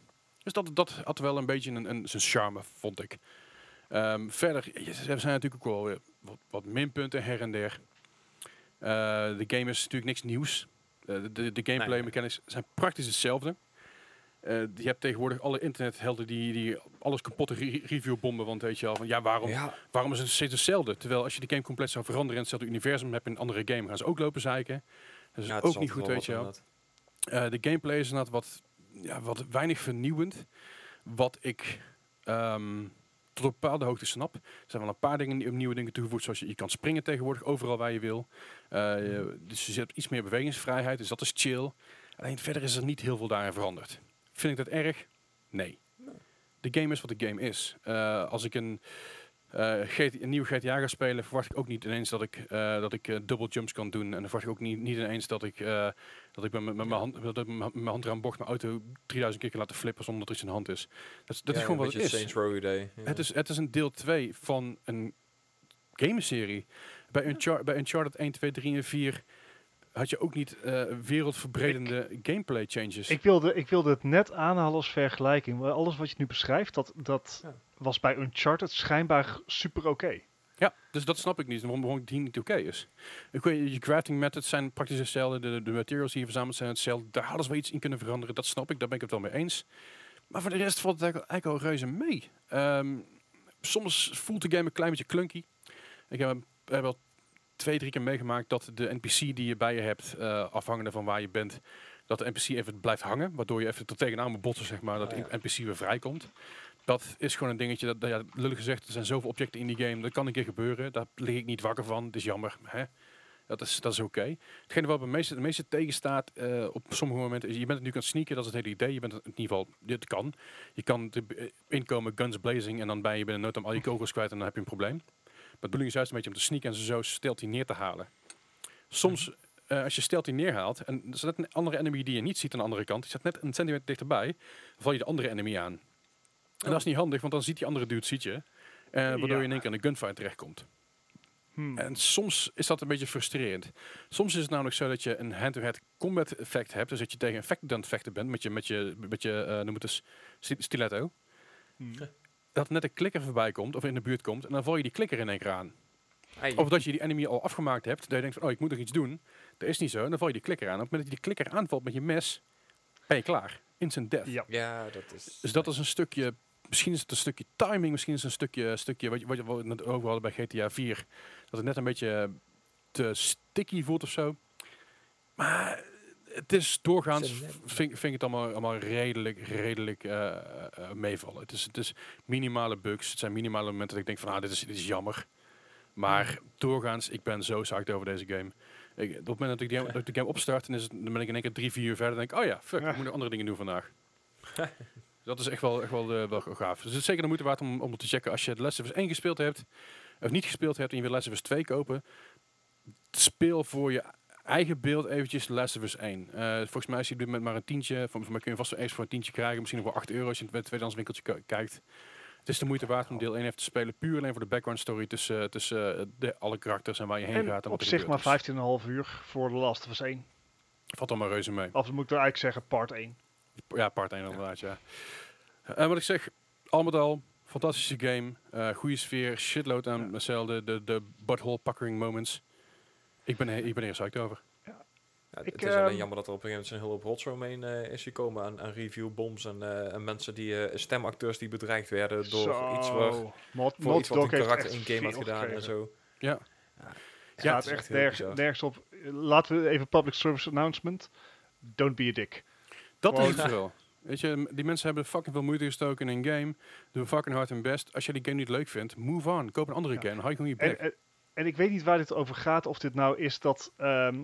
Speaker 1: Dus dat, dat had wel een beetje een, een, zijn charme, vond ik. Ehm, verder, er zijn natuurlijk ook wel weer wat, wat minpunten her en der. Eh, de game is natuurlijk niks nieuws. Eh, de, de, gameplay
Speaker 2: Nee.
Speaker 1: mechanics zijn praktisch hetzelfde. Eh, je hebt tegenwoordig alle internethelden die, die alles kapot re reviewbomben. Want weet je wel, van ja, waarom,
Speaker 2: Ja,
Speaker 1: waarom is het steeds hetzelfde? Terwijl als je de game compleet zou veranderen en hetzelfde universum hebt in een andere game, gaan ze ook lopen zeiken. Dat is
Speaker 2: ja,
Speaker 1: ook
Speaker 2: is
Speaker 1: niet goed, weet je wel. Eh, de gameplay is inderdaad wat, ja, wat weinig vernieuwend. Wat ik ehm, tot op bepaalde hoogte snap. Er zijn wel een paar dingen, nieuwe dingen toegevoegd, zoals je, je kan springen tegenwoordig overal waar je wil. Eh, dus je hebt iets meer bewegingsvrijheid, dus dat is chill. Alleen verder is er niet heel veel daarin veranderd. Vind ik dat erg? Nee. De game is wat de game is. Eh, als ik een, GT een nieuwe GTA ga spelen, verwacht ik ook niet ineens dat ik, dat ik double jumps kan doen. En dan verwacht ik ook niet, niet ineens dat ik, dat ik met, met mijn hand, dat ik met mijn hand eraan bocht mijn auto 3000 keer kan laten flippen zonder dat er iets in de hand is. Dat, is- dat is gewoon wat het is.
Speaker 2: Saints Row idee. Ja.
Speaker 1: Het is, het is een deel 2 van een gameserie. Bij, Unchar bij Uncharted 1, 2, 3 en 4 had je ook niet eh, wereldverbredende gameplay changes.
Speaker 3: Ik wilde, ik wilde het net aanhalen als vergelijking. Maar Alles wat je nu beschrijft, dat, dat
Speaker 2: Ja.
Speaker 3: was bij Uncharted schijnbaar super oké.
Speaker 1: Ja, dus dat snap ik niet, waarom, waarom die niet oké is. Ik weet, je crafting methods zijn praktisch hetzelfde, de, de materials die je verzamelt zijn hetzelfde. Daar hadden ze wel iets in kunnen veranderen, dat snap ik, daar ben ik het wel mee eens. Maar voor de rest valt het eigenlijk, al reuze mee. Ehm, soms voelt de game een klein beetje clunky. Ik heb, heb wel twee, drie keer meegemaakt dat de NPC die je bij je hebt, eh, afhangende van waar je bent, dat de NPC even blijft hangen, waardoor je even er tegenaan moet botsen, zeg maar, dat de
Speaker 2: ja.
Speaker 1: NPC weer vrijkomt. Dat is gewoon een dingetje, dat, ja, lullig gezegd, er zijn zoveel objecten in die game, dat kan een keer gebeuren, daar lig ik niet wakker van, het is jammer, hè? Dat is, dat is oké. Hetgene wat me meeste, meeste tegenstaat eh, op sommige momenten, is je bent het nu het sneaken, dat is het hele idee. Je bent in ieder geval, dit kan. Je kan eh, inkomen, guns blazing, en dan ben je binnen no time al je kogels kwijt en dan heb je een probleem. Maar de bedoeling is juist een beetje om te sneaken en zo stealthy neer te halen. Soms, eh, als je stealthy neerhaalt, en er staat net een andere enemy die je niet ziet aan de andere kant, die staat net een centimeter dichterbij, val je de andere enemy aan. En dat is niet handig, want dan ziet die andere dude ziet je. eh, waardoor
Speaker 3: Ja.
Speaker 1: je in één keer in een gunfight terechtkomt.
Speaker 3: Hmm.
Speaker 1: En soms is dat een beetje frustrerend. Soms is het namelijk zo dat je een hand-to-hand combat effect hebt. Dus dat je tegen een effect aan het vechten bent met je, met je, met je eh, noem het eens, sti- stiletto.
Speaker 3: Hmm.
Speaker 1: Dat net een klikker voorbij komt of in de buurt komt. En dan val je die klikker in één keer aan. Of dat je die enemy al afgemaakt hebt. Dat je denkt van, oh ik moet nog iets doen. Dat is niet zo. En dan val je die klikker aan. Op het moment dat je die klikker aanvalt met je mes, ben je klaar. Instant death.
Speaker 3: Ja.
Speaker 2: Ja, dat is...
Speaker 1: Dus dat is een stukje, misschien is het een stukje timing, misschien is het een stukje, stukje wat, je- wat, wat we net over hadden bij GTA 4. Dat het net een beetje te sticky voelt of zo. Maar het is doorgaans, vind, vind ik het allemaal, allemaal redelijk, redelijk eh, eh, meevallen. Het is, het is minimale bugs, het zijn minimale momenten dat ik denk van, ah, dit is, dit is jammer. Maar doorgaans, ik ben zo psyched over deze game. Ik, op het moment dat ik, die, dat ik de game opstart, dan, is het, dan ben ik in één keer drie, vier uur verder. Dan denk ik, oh ja, fuck, ik moet nog andere dingen doen vandaag. dat is echt wel, echt wel, eh, wel gaaf. Dus het is zeker de moeite waard om, om te checken als je The Last of Us 1 gespeeld hebt, of niet gespeeld hebt en je wil Last of Us 2 kopen. Speel voor je eigen beeld eventjes The Last of Us 1. Eh, volgens mij is op dit moment maar een tientje. Voor, voor mij kun je vast wel eens voor een tientje krijgen. Misschien nog wel 8 euro als je in het tweedehands winkeltje ki- kijkt. Het is de moeite waard om deel 1 even te spelen. Puur alleen voor de background story tussen, tussen eh, de, alle karakters en waar je heen
Speaker 3: En
Speaker 1: gaat. En
Speaker 3: op zich maar
Speaker 1: Dus
Speaker 3: 15,5 uur voor de Last of Us 1.
Speaker 1: Valt allemaal reuze mee.
Speaker 3: Of moet ik er eigenlijk zeggen part 1.
Speaker 1: Ja, part 1 inderdaad, ja. En wat ik zeg, al met al, fantastische game. eh goede sfeer, shitload aan
Speaker 3: Ja.
Speaker 1: hetzelfde. De, de butthole puckering moments. Ik ben, ik ben er psyched over.
Speaker 2: Ja,
Speaker 3: Ik,
Speaker 2: het is alleen
Speaker 3: ehm,
Speaker 2: jammer dat er op een gegeven moment een hele hoop rotzooi omheen eh, is gekomen aan, aan reviewbombs en, eh, en mensen die, eh, stemacteurs die bedreigd werden door
Speaker 3: Zo.
Speaker 2: iets waar,
Speaker 3: Mod,
Speaker 2: voor
Speaker 3: Naughty
Speaker 2: iets wat een karakter in game had gedaan en zo.
Speaker 1: Ja. Ja,
Speaker 2: het is
Speaker 3: echt nergens, nergens op. Laten we even public service announcement. Don't be a dick.
Speaker 1: Dat is het. Weet je, die mensen hebben fucking veel moeite gestoken in een game. Doen fucking hard hun best. Als je die game niet leuk vindt, move on. Koop een andere
Speaker 3: Ja.
Speaker 1: game. Hou je gewoon je
Speaker 3: En,
Speaker 1: bek.
Speaker 3: en, en ik weet niet waar dit over gaat. Of dit nou is dat, ehm,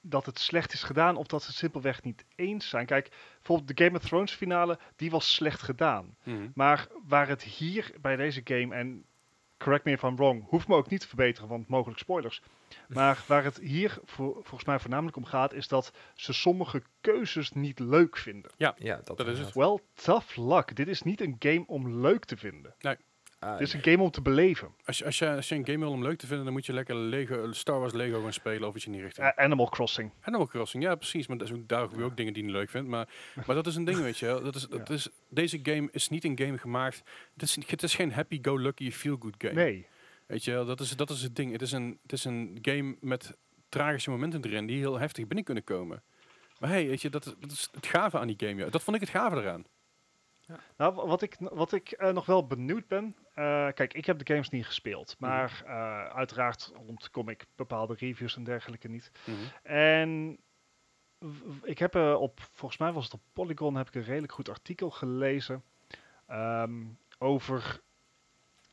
Speaker 3: dat het slecht is gedaan. Of dat ze het simpelweg niet eens zijn. Kijk, bijvoorbeeld de Game of Thrones finale. Die was slecht gedaan.
Speaker 1: Mhm.
Speaker 3: Maar waar het hier bij deze game. En correct me if I'm wrong. Hoeft me ook niet te verbeteren. Want mogelijk spoilers. Maar waar het hier voor, volgens mij voornamelijk om gaat. Is dat ze sommige keuzes niet leuk vinden.
Speaker 2: Ja, dat,
Speaker 1: Dat is het.
Speaker 3: Well, tough luck. Dit is niet een game om leuk te vinden.
Speaker 2: Ah,
Speaker 3: Dit is een game om te beleven.
Speaker 1: Als, je, als, je, als je een game wil om leuk te vinden, dan moet je lekker Lego, Star Wars Lego gaan spelen of iets in die richting.
Speaker 3: Animal Crossing.
Speaker 1: Animal Crossing, ja precies. Maar dat is ook, daar gebeuren ook dingen die je niet leuk vindt. Maar, maar dat is een ding, weet je wel. Dat is, dat
Speaker 3: Ja.
Speaker 1: is, deze game is niet een game gemaakt... Het is, het is geen happy-go-lucky feel-good game.
Speaker 3: Nee.
Speaker 1: Weet je wel, dat is, dat is het ding. Het is, een, het is een game met tragische momenten erin die heel heftig binnen kunnen komen. Maar hey, weet je, dat, is- dat is het gave aan die game. Ja. Dat vond ik het gave eraan.
Speaker 3: Nou, wa- wat ik, wat ik eh, nog wel benieuwd ben. eh, kijk, ik heb de games niet gespeeld. Maar eh, uiteraard ontkom ik bepaalde reviews en dergelijke niet. En w- w- ik heb eh, op, volgens mij was het op Polygon, heb ik een redelijk goed artikel gelezen. ehm, over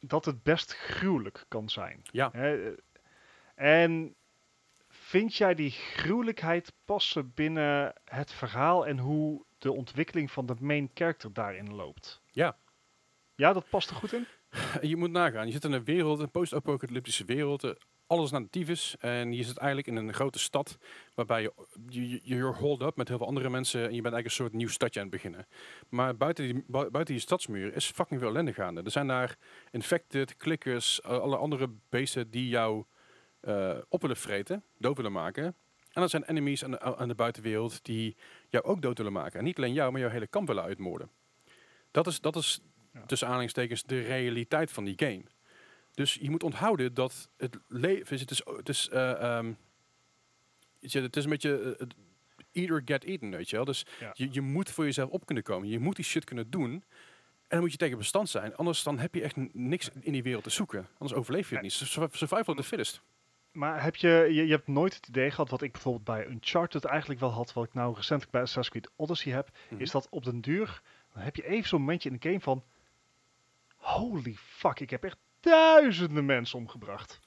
Speaker 3: dat het best gruwelijk kan zijn.
Speaker 1: Ja.
Speaker 3: Hè, eh, en vind jij die gruwelijkheid passen binnen het verhaal en hoe de ontwikkeling van de main character daarin loopt?
Speaker 1: Ja.
Speaker 3: Ja, dat past er goed in?
Speaker 1: Je moet nagaan, je zit in een wereld, een post-apocalyptische wereld. Alles de tyfus. En je zit eigenlijk in een grote stad. Waarbij je, je, je hold up met heel veel andere mensen. En je bent eigenlijk een soort nieuw stadje aan het beginnen. Maar buiten die, bui- buiten die stadsmuur is fucking veel ellende gaande. Er zijn daar infected, klikkers, alle andere beesten die jou eh, op willen vreten, dood willen maken. En dan zijn enemies aan de, aan de buitenwereld die jou ook dood willen maken. En niet alleen jou, maar jouw hele kamp willen uitmoorden. Dat is, dat is
Speaker 3: Ja.
Speaker 1: tussen aanhalingstekens de realiteit van die game. Dus je moet onthouden dat het leven is. Het is, het is, eh, ehm, het is een beetje eat or get eaten, weet je wel. Dus
Speaker 3: Ja.
Speaker 1: je, je moet voor jezelf op kunnen komen. Je moet die shit kunnen doen. En dan moet je tegen bestand zijn. Anders dan heb je echt niks in die wereld te zoeken. Anders overleef je het niet. Sur- Survival of the fittest.
Speaker 3: Maar heb je, je, je hebt nooit het idee gehad, wat ik bijvoorbeeld bij Uncharted eigenlijk wel had, wat ik nou recentelijk bij Assassin's Creed Odyssey heb,
Speaker 1: Mhm.
Speaker 3: is dat op den duur, dan heb je even zo'n momentje in de game van, holy fuck, ik heb echt duizenden mensen omgebracht.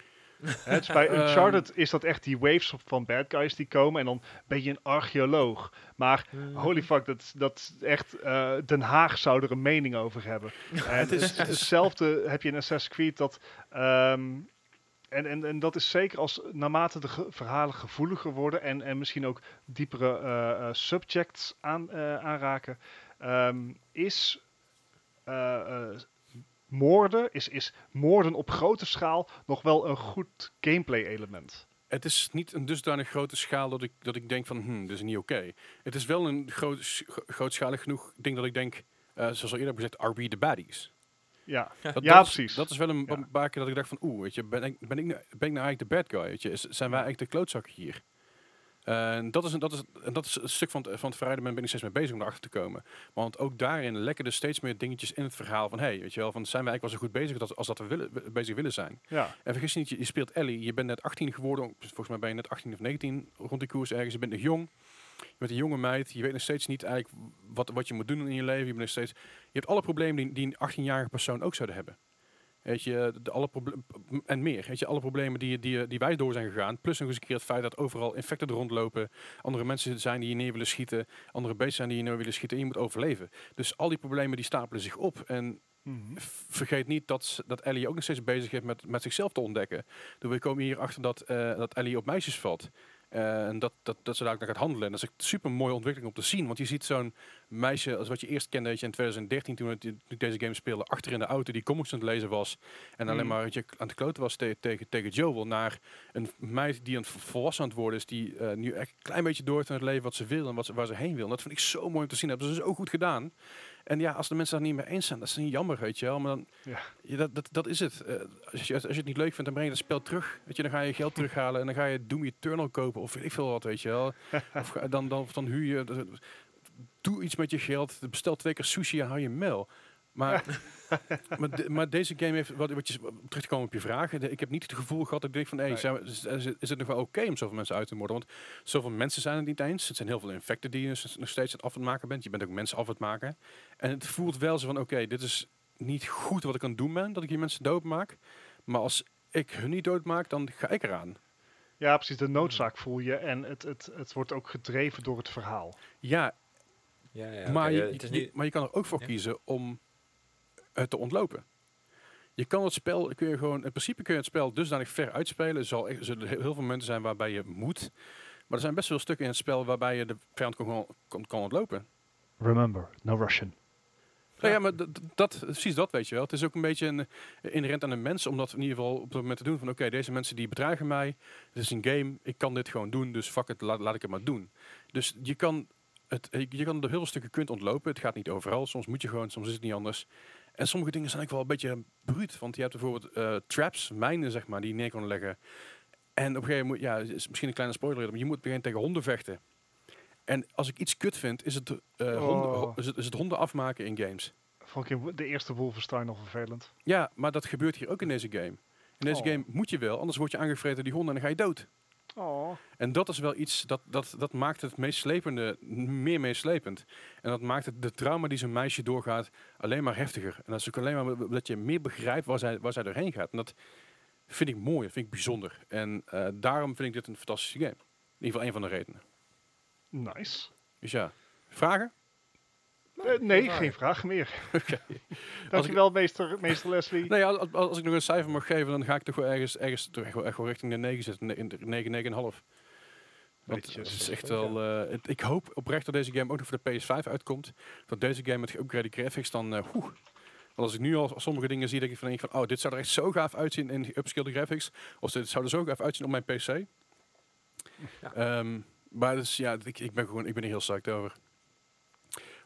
Speaker 3: Is bij
Speaker 1: Ehm.
Speaker 3: Uncharted is dat echt die waves van bad guys die komen en dan ben je een archeoloog. Maar holy fuck, dat, dat echt, eh, Den Haag zou er een mening over hebben. En het is hetzelfde heb je in Assassin's Creed dat... ehm, en, en, en dat is zeker als naarmate de ge- verhalen gevoeliger worden en, en misschien ook diepere eh, eh, subjects aan, aanraken, ehm, is moorden, is, is moorden op grote schaal nog wel een goed gameplay element.
Speaker 1: Het is niet een dusdanig grote schaal dat ik, dat ik denk van, hm, dit is niet oké. Het is wel een groot, sch- grootschalig genoeg ding dat ik denk, eh, zoals al eerder heb gezegd, are we the baddies?
Speaker 3: Ja,
Speaker 1: Dat,
Speaker 3: Ja,
Speaker 1: dat is-
Speaker 3: precies.
Speaker 1: Dat is wel een
Speaker 3: Ja.
Speaker 1: een paar keer dat ik dacht van, oeh, weet je, ben ik, ben ik, nou, ben ik nou eigenlijk de bad guy? Weet je? Is- zijn wij eigenlijk de klootzakken hier? Dat is, een, dat, is, en dat is een stuk van het, van het verhaal, daar ben ik steeds mee bezig om erachter te komen. Want ook daarin lekken er steeds meer dingetjes in het verhaal van, hey, weet je wel, van, zijn wij eigenlijk wel zo goed bezig als, als dat we willen, bezig willen zijn?
Speaker 3: ja.
Speaker 1: En vergis je niet, je, je speelt Ellie, je bent net 18 geworden, volgens mij ben je net 18 of 19 rond die koers ergens, je bent nog jong. Je bent een jonge meid, je weet nog steeds niet eigenlijk wat, wat je moet doen in je leven. Je, bent nog steeds, je hebt alle problemen die, die een 18-jarige persoon ook zouden hebben. Weet je, de, alle en meer. Weet je, alle problemen die, die, die wij door zijn gegaan. Plus nog eens een keer het feit dat overal infecten rondlopen. Andere mensen zijn die je neer willen schieten. Andere beesten zijn die je neer willen schieten. En je moet overleven. Dus al die problemen die stapelen zich op. En
Speaker 3: Mhm.
Speaker 1: vergeet niet dat, dat Ellie ook nog steeds bezig is met, met zichzelf te ontdekken. Dus we komen hier achter dat, eh, dat Ellie op meisjes valt. Eh, en dat, dat, dat ze daar ook naar gaat handelen. En dat is echt super mooie ontwikkeling om te zien. Want je ziet zo'n meisje, als wat je eerst kende je, in 2013, toen, ik deze game speelde, achter in de auto die comics aan het lezen was. En alleen
Speaker 3: Mhm.
Speaker 1: maar je, aan het kloten was te- tegen, tegen Joel. Naar een meid die het volwassen aan het worden is. Die eh, nu echt een klein beetje door het leven wat ze wil en wat ze, waar ze heen wil. En dat vind ik zo mooi om te zien. Dat hebben ze zo goed gedaan. En ja, als de mensen daar niet mee eens zijn, dat is niet jammer, weet je wel. Maar dan,
Speaker 3: Ja.
Speaker 1: ja, dat, dat, dat is het. Eh, als, je, als je het niet leuk vindt, dan breng je het spel terug. Weet je, dan ga je geld terughalen en dan ga je Doom Eternal kopen of weet ik veel wat, weet je wel. of dan, dan, dan huur je... dat- Doe iets met je geld. Bestel twee keer sushi en hou je mel. Maar, maar, de- maar deze game heeft, wat, wat je, terug te komen op je vragen, de- ik heb niet het gevoel gehad dat ik denk van, hey,
Speaker 3: Nee.
Speaker 1: zijn we- is, is het- is het nog wel oké om zoveel mensen uit te moorden? Want zoveel mensen zijn het niet eens. Het zijn heel veel infecten die je nog steeds aan het af het maken bent. Je bent ook mensen af aan het maken. En het voelt wel zo van, oké, dit is niet goed wat ik aan het doen ben, dat ik hier mensen doodmaak. Maar als ik hun niet doodmaak, dan ga ik eraan.
Speaker 3: ja, precies. De noodzaak voel je en het, het, het wordt ook gedreven door het verhaal.
Speaker 1: Ja,
Speaker 2: Ja, ja,
Speaker 1: maar, je,
Speaker 2: het is
Speaker 1: je-
Speaker 2: niet...
Speaker 1: maar je kan er ook voor
Speaker 2: Ja.
Speaker 1: kiezen om te ontlopen. Je kan het spel, kun je gewoon, in principe kun je het spel dusdanig ver uitspelen. Er zal er zullen heel veel momenten zijn waarbij je moet. Maar er zijn best wel stukken in het spel waarbij je de vijand kan, kan, kan ontlopen.
Speaker 3: Remember, no Russian.
Speaker 1: Nou ja, maar dat, precies dat weet je wel. Het is ook een beetje een, eh, inherent aan een mens om dat in ieder geval op dat moment te doen. Van oké, deze mensen die bedreigen mij. Het is een game, ik kan dit gewoon doen, dus fuck het, laat, laat ik het maar doen. Dus je kan, het, je kan er heel veel stukken kunt ontlopen. Het gaat niet overal. Soms moet je gewoon, soms is het niet anders. En sommige dingen zijn ook wel een beetje bruut. Want je hebt bijvoorbeeld eh, traps, mijnen zeg maar, die je neer kan leggen. En op een gegeven moment, ja, is misschien een kleine spoiler, maar je moet beginnen tegen honden vechten. En als ik iets kut vind, is het, eh, honden,
Speaker 3: Oh.
Speaker 1: ho- is het, is het honden afmaken in games.
Speaker 3: In de eerste Wolfenstein nog vervelend.
Speaker 1: Ja, maar dat gebeurt hier ook in deze game. In deze
Speaker 3: Oh.
Speaker 1: game moet je wel, anders word je aangevreten door die honden en dan ga je dood.
Speaker 3: Oh.
Speaker 1: En dat is wel iets, dat, dat, dat maakt het meeslepende meer meeslepend. En dat maakt het, de trauma die zo'n meisje doorgaat alleen maar heftiger. En dat is ook alleen maar dat je meer begrijpt waar zij, waar zij doorheen gaat. En dat vind ik mooi, dat vind ik bijzonder. En eh, daarom vind ik dit een fantastische game. In ieder geval een van de redenen.
Speaker 3: Nice.
Speaker 1: Dus ja, vragen?
Speaker 3: Eh, nee,
Speaker 2: vragen.
Speaker 3: geen vraag meer.
Speaker 1: Oké.
Speaker 3: Dankjewel, meester, meester Leslie.
Speaker 1: Nee, als, als- ik nog een cijfer mag geven, dan ga ik toch wel ergens, ergens toch echt wel, echt wel richting de 9 zitten. Ne- in de 9, 9,5. Want het is echt
Speaker 2: Dat
Speaker 1: wel... eh, het- ik hoop oprecht dat deze game ook nog voor de PS5 uitkomt. Dat deze game met geüpgrade graphics dan... oeh. Want als ik nu al sommige dingen zie, denk ik van, denk ik van oh, dit zou er echt zo gaaf uitzien in upscaled graphics. Of dit zou er zo gaaf uitzien op mijn PC.
Speaker 2: Ja.
Speaker 1: Ehm, maar dus, ja, ik, ik ben gewoon, ik ben er heel psyched over.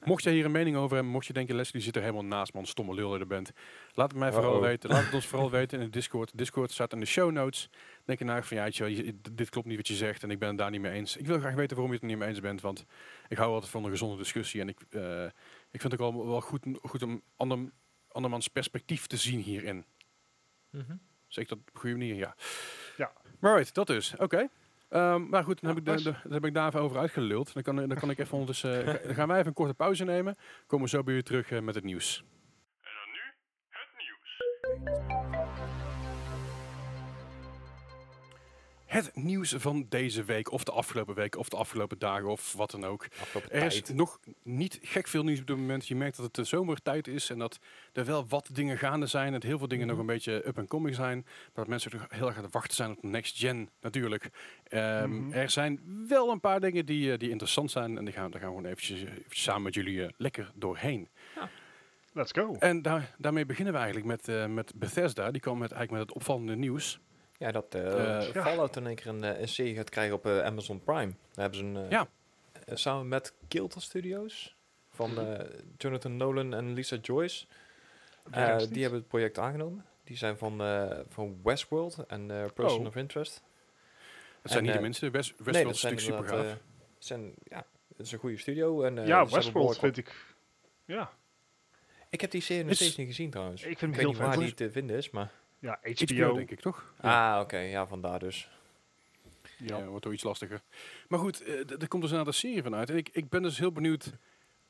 Speaker 1: Mocht jij hier een mening over hebben, mocht je denken, Leslie zit er helemaal naast, man, stomme lul je bent. Laat het mij vooral
Speaker 2: Uh-oh.
Speaker 1: weten. Laat het ons vooral weten in de Discord. De Discord staat in de show notes. Denk je naar van, ja, je dit klopt niet wat je zegt en ik ben het daar niet mee eens. Ik wil graag weten waarom je het er niet mee eens bent, want ik hou altijd van een gezonde discussie. En ik, eh, ik vind het ook wel, wel goed, goed om ander, andermans perspectief te zien hierin.
Speaker 2: Mhm.
Speaker 1: Zeg ik dat op een goede manier? Ja.
Speaker 3: Ja.
Speaker 1: Maar right, dat dus. Oké. Ehm, maar goed, dan,
Speaker 3: Ja,
Speaker 1: heb ik de, dan heb ik daar even over uitgeluld. Dan kan, dan kan ik even ondertussen... eh, dan gaan wij even een korte pauze nemen. Komen we zo bij u terug eh, met het nieuws. En dan nu het nieuws. Het nieuws van deze week, of de afgelopen week, of de afgelopen dagen, of wat dan ook.
Speaker 2: Afgelopen
Speaker 1: Er is
Speaker 2: tijd.
Speaker 1: nog niet gek veel nieuws op dit moment. Je merkt dat het de zomertijd is en dat er wel wat dingen gaande zijn. En dat heel veel dingen
Speaker 2: Mhm.
Speaker 1: nog een beetje up en coming zijn. Maar dat mensen toch heel erg aan het wachten zijn op de next gen natuurlijk. Ehm,
Speaker 3: Mhm.
Speaker 1: Er zijn wel een paar dingen die, eh, die interessant zijn. En die gaan, daar gaan we gewoon eventjes, eh, eventjes samen met jullie eh, lekker doorheen.
Speaker 3: Let's go.
Speaker 1: En daar, daarmee beginnen we eigenlijk met, eh, met Bethesda. Die kwam met, eigenlijk met het opvallende nieuws.
Speaker 2: Ja, dat
Speaker 3: ja.
Speaker 2: Fallout in één keer een, eh, een serie gaat krijgen op Amazon Prime. Daar hebben ze een...
Speaker 1: Ja.
Speaker 2: samen met Kilter Studios. Van eh, Jonathan Nolan en Lisa Joyce. Eh, die hebben het project aangenomen. Die zijn van, eh, van Westworld en Person
Speaker 3: Oh.
Speaker 2: of Interest.
Speaker 1: Dat zijn
Speaker 2: En,
Speaker 1: niet de minste. West,
Speaker 2: nee,
Speaker 1: Westworld
Speaker 2: dat
Speaker 1: is
Speaker 2: zijn
Speaker 1: natuurlijk super gaaf.
Speaker 2: zijn, ja, het is een goede studio. En, eh,
Speaker 3: ja, Westworld vind ik... Ja,
Speaker 2: Ik heb die serie nog steeds niet gezien trouwens.
Speaker 3: ik vind
Speaker 2: Ik
Speaker 3: hem
Speaker 2: weet
Speaker 3: heel
Speaker 2: niet waar die te vinden is, maar...
Speaker 3: Ja,
Speaker 1: HBO,
Speaker 3: HBO.
Speaker 1: denk ik, toch? Ja.
Speaker 2: Ah, oké. ja, vandaar dus.
Speaker 1: Ja,
Speaker 3: Ja.
Speaker 1: wordt toch iets lastiger. Maar goed, eh, er komt dus een aantal serie van uit. En ik, ik ben dus heel benieuwd,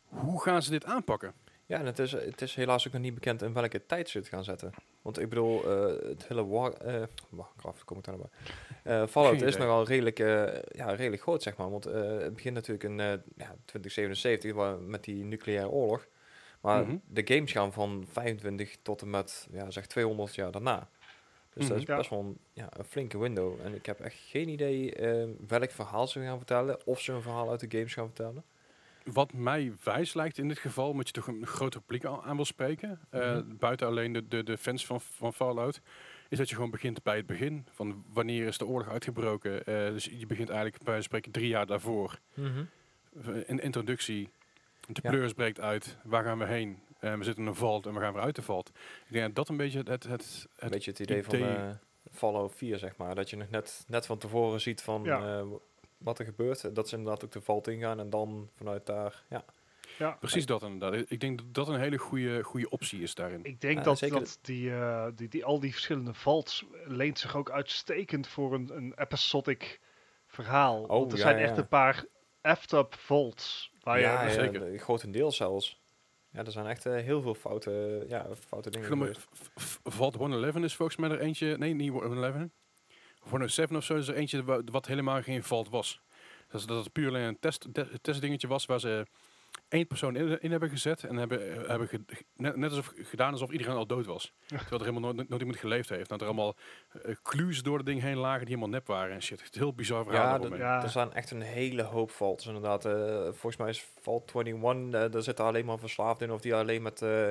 Speaker 1: hoe gaan ze dit aanpakken?
Speaker 2: Ja, en het is, het is helaas ook nog niet bekend in welke tijd ze het gaan zetten. Want ik bedoel, eh, het hele war... eh Warcraft, kom ik daar nou bij. Eh, Fallout
Speaker 1: Geen
Speaker 2: is
Speaker 1: idee.
Speaker 2: nogal redelijk, eh, ja, redelijk groot, zeg maar. Want eh, het begint natuurlijk in eh, ja, 2077 waar, met die nucleaire oorlog. Maar
Speaker 1: Mhm.
Speaker 2: de games gaan van 25 tot en met, ja, zeg 200 jaar daarna. Dus dat is
Speaker 3: Mhm. Ja.
Speaker 2: best wel een, ja, een flinke window. En ik heb echt geen idee eh, welk verhaal ze gaan vertellen. Of ze een verhaal uit de games gaan vertellen.
Speaker 1: Wat mij wijs lijkt in dit geval, omdat je toch een groter publiek aan, aan wil spreken, eh,
Speaker 2: Mhm.
Speaker 1: buiten alleen de, de, de fans van, van Fallout, is dat je gewoon begint bij het begin. Van wanneer is de oorlog uitgebroken? Eh, dus je begint eigenlijk bij spreken drie jaar daarvoor. Een introductie, de
Speaker 2: Ja.
Speaker 1: pleurs breekt uit, waar gaan we heen? Eh, we zitten in een valt en we gaan weer uit de valt. Ik denk dat dat een beetje het, het, het,
Speaker 2: beetje het idee, van eh Fallout 4, zeg maar. Dat je nog net, net van tevoren ziet van
Speaker 3: Ja.
Speaker 2: eh, wat er gebeurt. Dat ze inderdaad ook de valt ingaan en dan vanuit daar... Ja,
Speaker 3: Ja,
Speaker 1: Precies dat inderdaad. Ik denk dat dat een hele goede, goede optie is daarin.
Speaker 3: Ik denk
Speaker 2: Ja,
Speaker 3: dat, dat die, eh, die, die, al die verschillende vaults leent zich ook uitstekend voor een, een episodic verhaal. Want er
Speaker 2: ja,
Speaker 3: zijn
Speaker 2: ja.
Speaker 3: echt een paar effed-up vaults.
Speaker 2: Ja, ja,
Speaker 1: zeker.
Speaker 2: de- grotendeels zelfs. Ja, er zijn echt eh, heel veel foute, ja, foute dingen
Speaker 1: F- Vault 111 is volgens mij er eentje. Nee, niet 111. 107 of zo is er eentje wa- wat helemaal geen Vault was. Dat, is, dat het puur alleen een test, de- testdingetje was waar ze één persoon in, in hebben gezet. En hebben, eh, hebben ge- net, net alsof gedaan alsof iedereen al dood was. Terwijl er helemaal nooit, nooit iemand geleefd heeft. Dat er allemaal clues door het ding heen lagen die helemaal nep waren en shit. Het heel bizar verhaal.
Speaker 2: Ja, dat- er zijn echt een hele hoop faults inderdaad. Eh, volgens mij is Vault 21, eh, daar zitten alleen maar verslaafd in. Of die alleen met, eh,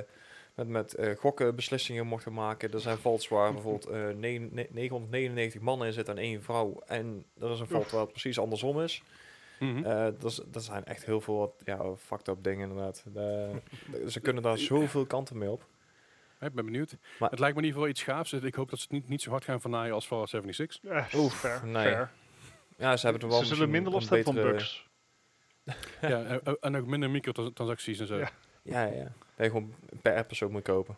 Speaker 2: met, met eh, gokken beslissingen mochten maken. Er zijn vaults waar bijvoorbeeld eh, ne- ne- 999 mannen in zitten en één vrouw. En er is een vault waar het precies andersom is.
Speaker 1: Mhm.
Speaker 2: Eh, dat, zijn echt heel veel wat, ja, fucked up dingen inderdaad. De- de- ze kunnen daar zoveel kanten mee op.
Speaker 1: Ik ben benieuwd.
Speaker 2: Maar-
Speaker 1: het lijkt me in ieder geval iets gaafs. Ik hoop dat ze het niet, niet zo hard gaan vernaaien als Fallout 76.
Speaker 3: Eh,
Speaker 2: Oef,
Speaker 3: fair,
Speaker 2: nee.
Speaker 3: fair.
Speaker 2: Ja, ze hebben er wel
Speaker 3: Ze zullen minder last hebben van bugs.
Speaker 1: ja, en, en ook minder microtransacties en zo.
Speaker 3: Ja.
Speaker 2: Ja, ja. Dat je gewoon per episode moet kopen.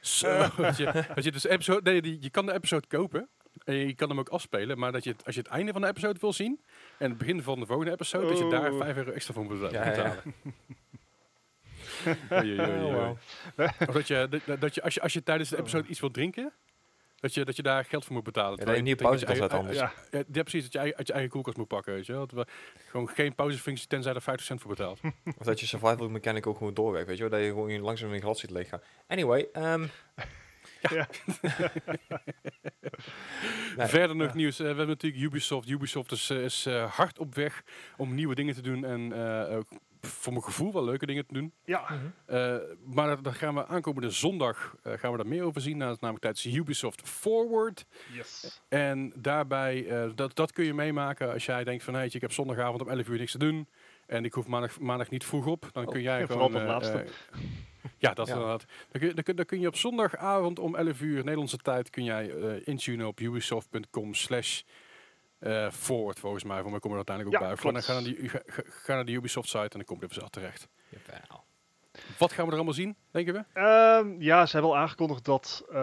Speaker 1: Zo, dat je, dat je dus episode, nee, die, je kan de episode kopen. En je kan hem ook afspelen, maar dat je het, als je het einde van de episode wil zien en het begin van de volgende episode, dat je daar
Speaker 3: Oh.
Speaker 1: 5 euro extra voor moet beta-
Speaker 2: Ja, ja.
Speaker 1: betalen.
Speaker 2: Oh.
Speaker 1: Of dat je, dat, dat je als, je als je tijdens de episode iets wilt drinken, dat je, dat je daar geld voor moet betalen.
Speaker 2: Ja, dat je een nieuwe
Speaker 1: Terwijl je
Speaker 2: pauze kan
Speaker 1: eigen-
Speaker 2: zetten anders.
Speaker 3: Ja,
Speaker 1: Ja, ja, precies. Dat je uit je eigen koelkast moet pakken, weet je wel. Dat we gewoon geen pauzefunctie tenzij er 50 cent voor betaalt.
Speaker 2: Of dat je survival mechanic ook gewoon doorwerkt, weet je wel. Dat je gewoon langzaam in een glad ziet leeggaan. Anyway, ehm
Speaker 3: Ja.
Speaker 2: Nee,
Speaker 1: Verder nog nieuws. Eh, we hebben natuurlijk Ubisoft. Ubisoft is, eh, is eh, hard op weg om nieuwe dingen te doen en eh, ook voor mijn gevoel wel leuke dingen te doen.
Speaker 3: ja.
Speaker 2: mhm.
Speaker 1: Eh, maar daar- gaan we aankomende zondag eh, gaan we daar meer over zien. Dat is namelijk tijdens Ubisoft Forward.
Speaker 3: Yes.
Speaker 1: En daarbij, eh, dat, dat kun je meemaken als jij denkt van... Hey, ik heb zondagavond om 11 uur niks te doen. En ik hoef maandag, maandag niet vroeg op. Dan
Speaker 2: Oh,
Speaker 1: kun jij gewoon...
Speaker 3: vooral
Speaker 1: ja, dat
Speaker 2: Ja.
Speaker 1: inderdaad. Dan kun, je, dan, kun, dan kun je op zondagavond om 11 uur Nederlandse tijd... kun jij eh intunen op ubisoft.com slash... eh, forward volgens mij, voor mij komen er uiteindelijk ook
Speaker 3: Ja,
Speaker 1: bij. Dan ga, naar die, ga, ga- ga naar de Ubisoft site en dan kom je er vanzelf terecht.
Speaker 2: Jawel.
Speaker 1: Wat gaan we er allemaal zien, denken we?
Speaker 3: Ehm, ja, ze hebben al aangekondigd dat eh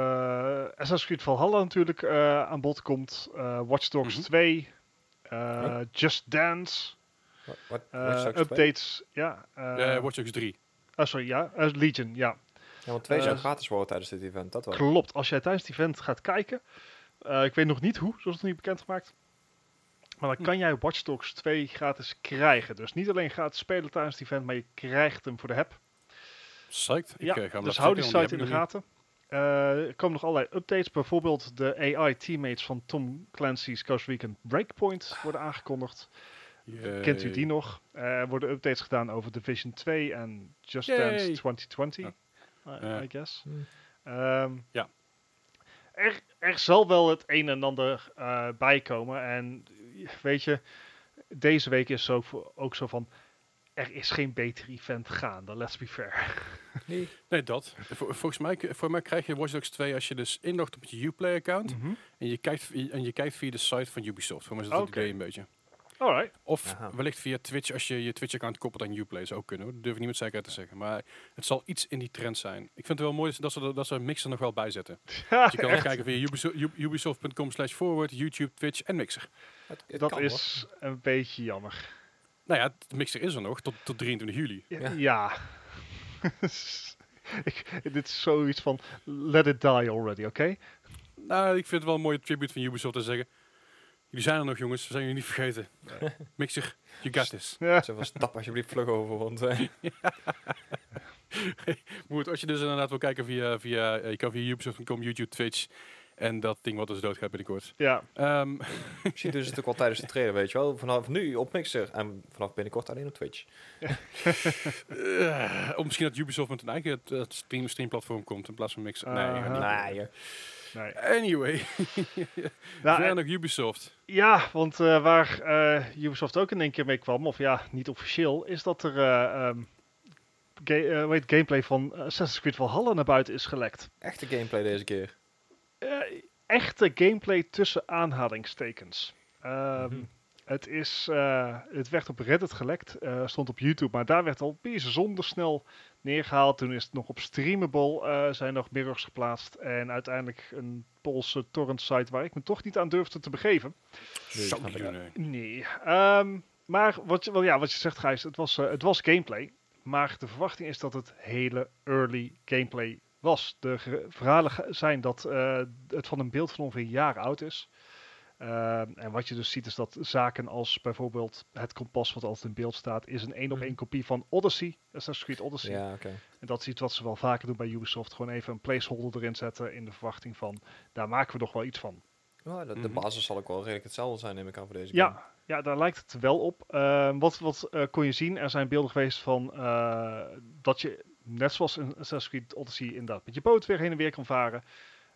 Speaker 3: Assassin's Creed Valhalla natuurlijk eh, aan bod komt. Eh Watch Dogs
Speaker 1: Mhm.
Speaker 3: 2. eh, Just Dance.
Speaker 2: Watch Dogs 2?
Speaker 3: updates. Ja.
Speaker 1: Watch Dogs 3.
Speaker 3: Oh, sorry, ja. eh, Legion, ja.
Speaker 2: Ja, want twee zou
Speaker 3: eh,
Speaker 2: gratis worden tijdens dit event, dat wel.
Speaker 3: Klopt. Als jij tijdens het event gaat kijken. eh, ik weet nog niet hoe, zoals het nog niet bekendgemaakt. Maar dan
Speaker 1: Hm.
Speaker 3: kan jij Watch Dogs 2 gratis krijgen. Dus niet alleen gratis spelen tijdens het event, maar je krijgt hem voor de heb.
Speaker 1: Psyched.
Speaker 3: Ja,
Speaker 1: ik, ga
Speaker 3: dus hou die site in de gaten. Eh, er komen nog allerlei updates. Bijvoorbeeld de AI-teammates van Tom Clancy's Ghost Recon Breakpoint worden aangekondigd.
Speaker 1: Niet.
Speaker 3: Kent u die nog? Eh, Er worden updates gedaan over Division 2 en Just
Speaker 1: Yay.
Speaker 3: Dance 2020,
Speaker 1: Ja.
Speaker 3: I-
Speaker 1: Ja.
Speaker 3: I guess.
Speaker 2: Hmm.
Speaker 3: Ehm,
Speaker 1: Ja.
Speaker 3: Er, er zal wel het een en ander eh bij komen. En eh, weet je, deze week is ook, voor- ook zo van... Er is geen beter event gaande, let's be fair.
Speaker 2: Nee.
Speaker 1: Nee, dat. Vol- volgens mij, voor mij krijg je Watch Dogs 2 als je dus inlogt op je Uplay-account en, je kijkt, en je kijkt via de site van Ubisoft. Voor mij is dat het
Speaker 3: Oké.
Speaker 1: idee een beetje.
Speaker 3: Alright.
Speaker 1: Of
Speaker 2: Aha.
Speaker 1: wellicht via Twitch als je je Twitch-account koppelt aan Uplay. Zou ook kunnen. hoor. Dat durf ik niet met zekerheid te zeggen. Maar het zal iets in die trend zijn. Ik vind het wel mooi dat ze, dat ze mixer nog wel bijzetten. Dus je kan ook kijken via ubisoft.com slash forward, YouTube, Twitch en mixer.
Speaker 2: Het, het
Speaker 3: Dat
Speaker 2: kan,
Speaker 3: is een beetje jammer.
Speaker 1: Nou ja, de mixer is er nog tot, tot 23 juli.
Speaker 3: Ja.
Speaker 2: Ja.
Speaker 3: ja. ik, dit is zoiets van, let it die already, oké?
Speaker 1: Nou, ik vind het wel een mooie tribute van Ubisoft te zeggen. Jullie zijn er nog jongens, we zijn jullie niet vergeten. Mixer, you got this.
Speaker 3: Ja.
Speaker 2: Zo van, stap alsjeblieft vlug over, want... eh,
Speaker 1: Moet, als je dus inderdaad wil kijken via, via eh, je kan via Ubisoft.com, YouTube, Twitch. En dat ding wat dus doodgaat binnenkort.
Speaker 3: ja.
Speaker 1: Ehm,
Speaker 2: Misschien doen ze het ook al tijdens de trailer, weet je wel. Vanaf nu op Mixer en vanaf binnenkort alleen op Twitch.
Speaker 1: eh, of misschien dat Ubisoft met een eigen eh, stream, streamplatform komt in plaats van Mixer. Nee.
Speaker 2: Nee.
Speaker 3: Nee.
Speaker 1: Anyway,
Speaker 3: Nou, en-
Speaker 1: nog Ubisoft.
Speaker 3: ja, want eh, waar eh, Ubisoft ook in één keer mee kwam, of ja, niet officieel, is dat er eh, ehm, ga- het, gameplay van Assassin's Creed Valhalla naar buiten is gelekt.
Speaker 2: Echte gameplay deze keer.
Speaker 3: Echte gameplay tussen aanhalingstekens. Ehm,
Speaker 2: Mhm.
Speaker 3: Het, is, eh, het werd op Reddit gelekt, eh, stond op YouTube, maar daar werd al bijzonder snel neergehaald. Toen is het nog op Streamable, eh, zijn nog mirrors geplaatst. En uiteindelijk een Poolse torrent site waar ik me toch niet aan durfde te begeven.
Speaker 2: Wel.
Speaker 1: nee.
Speaker 3: Nee. Ehm, maar wat je, wel, ja, wat je zegt, Gijs, het was, eh, het was gameplay. Maar de verwachting is dat het hele early gameplay was. De verhalen zijn dat eh, het van een beeld van ongeveer een jaar oud is. Ehm, en wat je dus ziet is dat zaken als bijvoorbeeld het kompas wat altijd in beeld staat, is een één op één
Speaker 2: Mhm.
Speaker 3: kopie van Odyssey, Assassin's Creed Odyssey.
Speaker 2: Ja, oké.
Speaker 3: En dat is iets wat ze wel vaker doen bij Ubisoft. Gewoon even een placeholder erin zetten in de verwachting van, daar maken we nog wel iets van.
Speaker 2: Ja, de, de
Speaker 1: Mhm.
Speaker 2: basis zal ook wel redelijk hetzelfde zijn, neem ik aan, voor deze game.
Speaker 3: Ja, ja, daar lijkt het wel op. Ehm, wat wat eh, kon je zien? Er zijn beelden geweest van eh, dat je, net zoals in Assassin's Creed Odyssey, inderdaad met je boot weer heen en weer kan varen.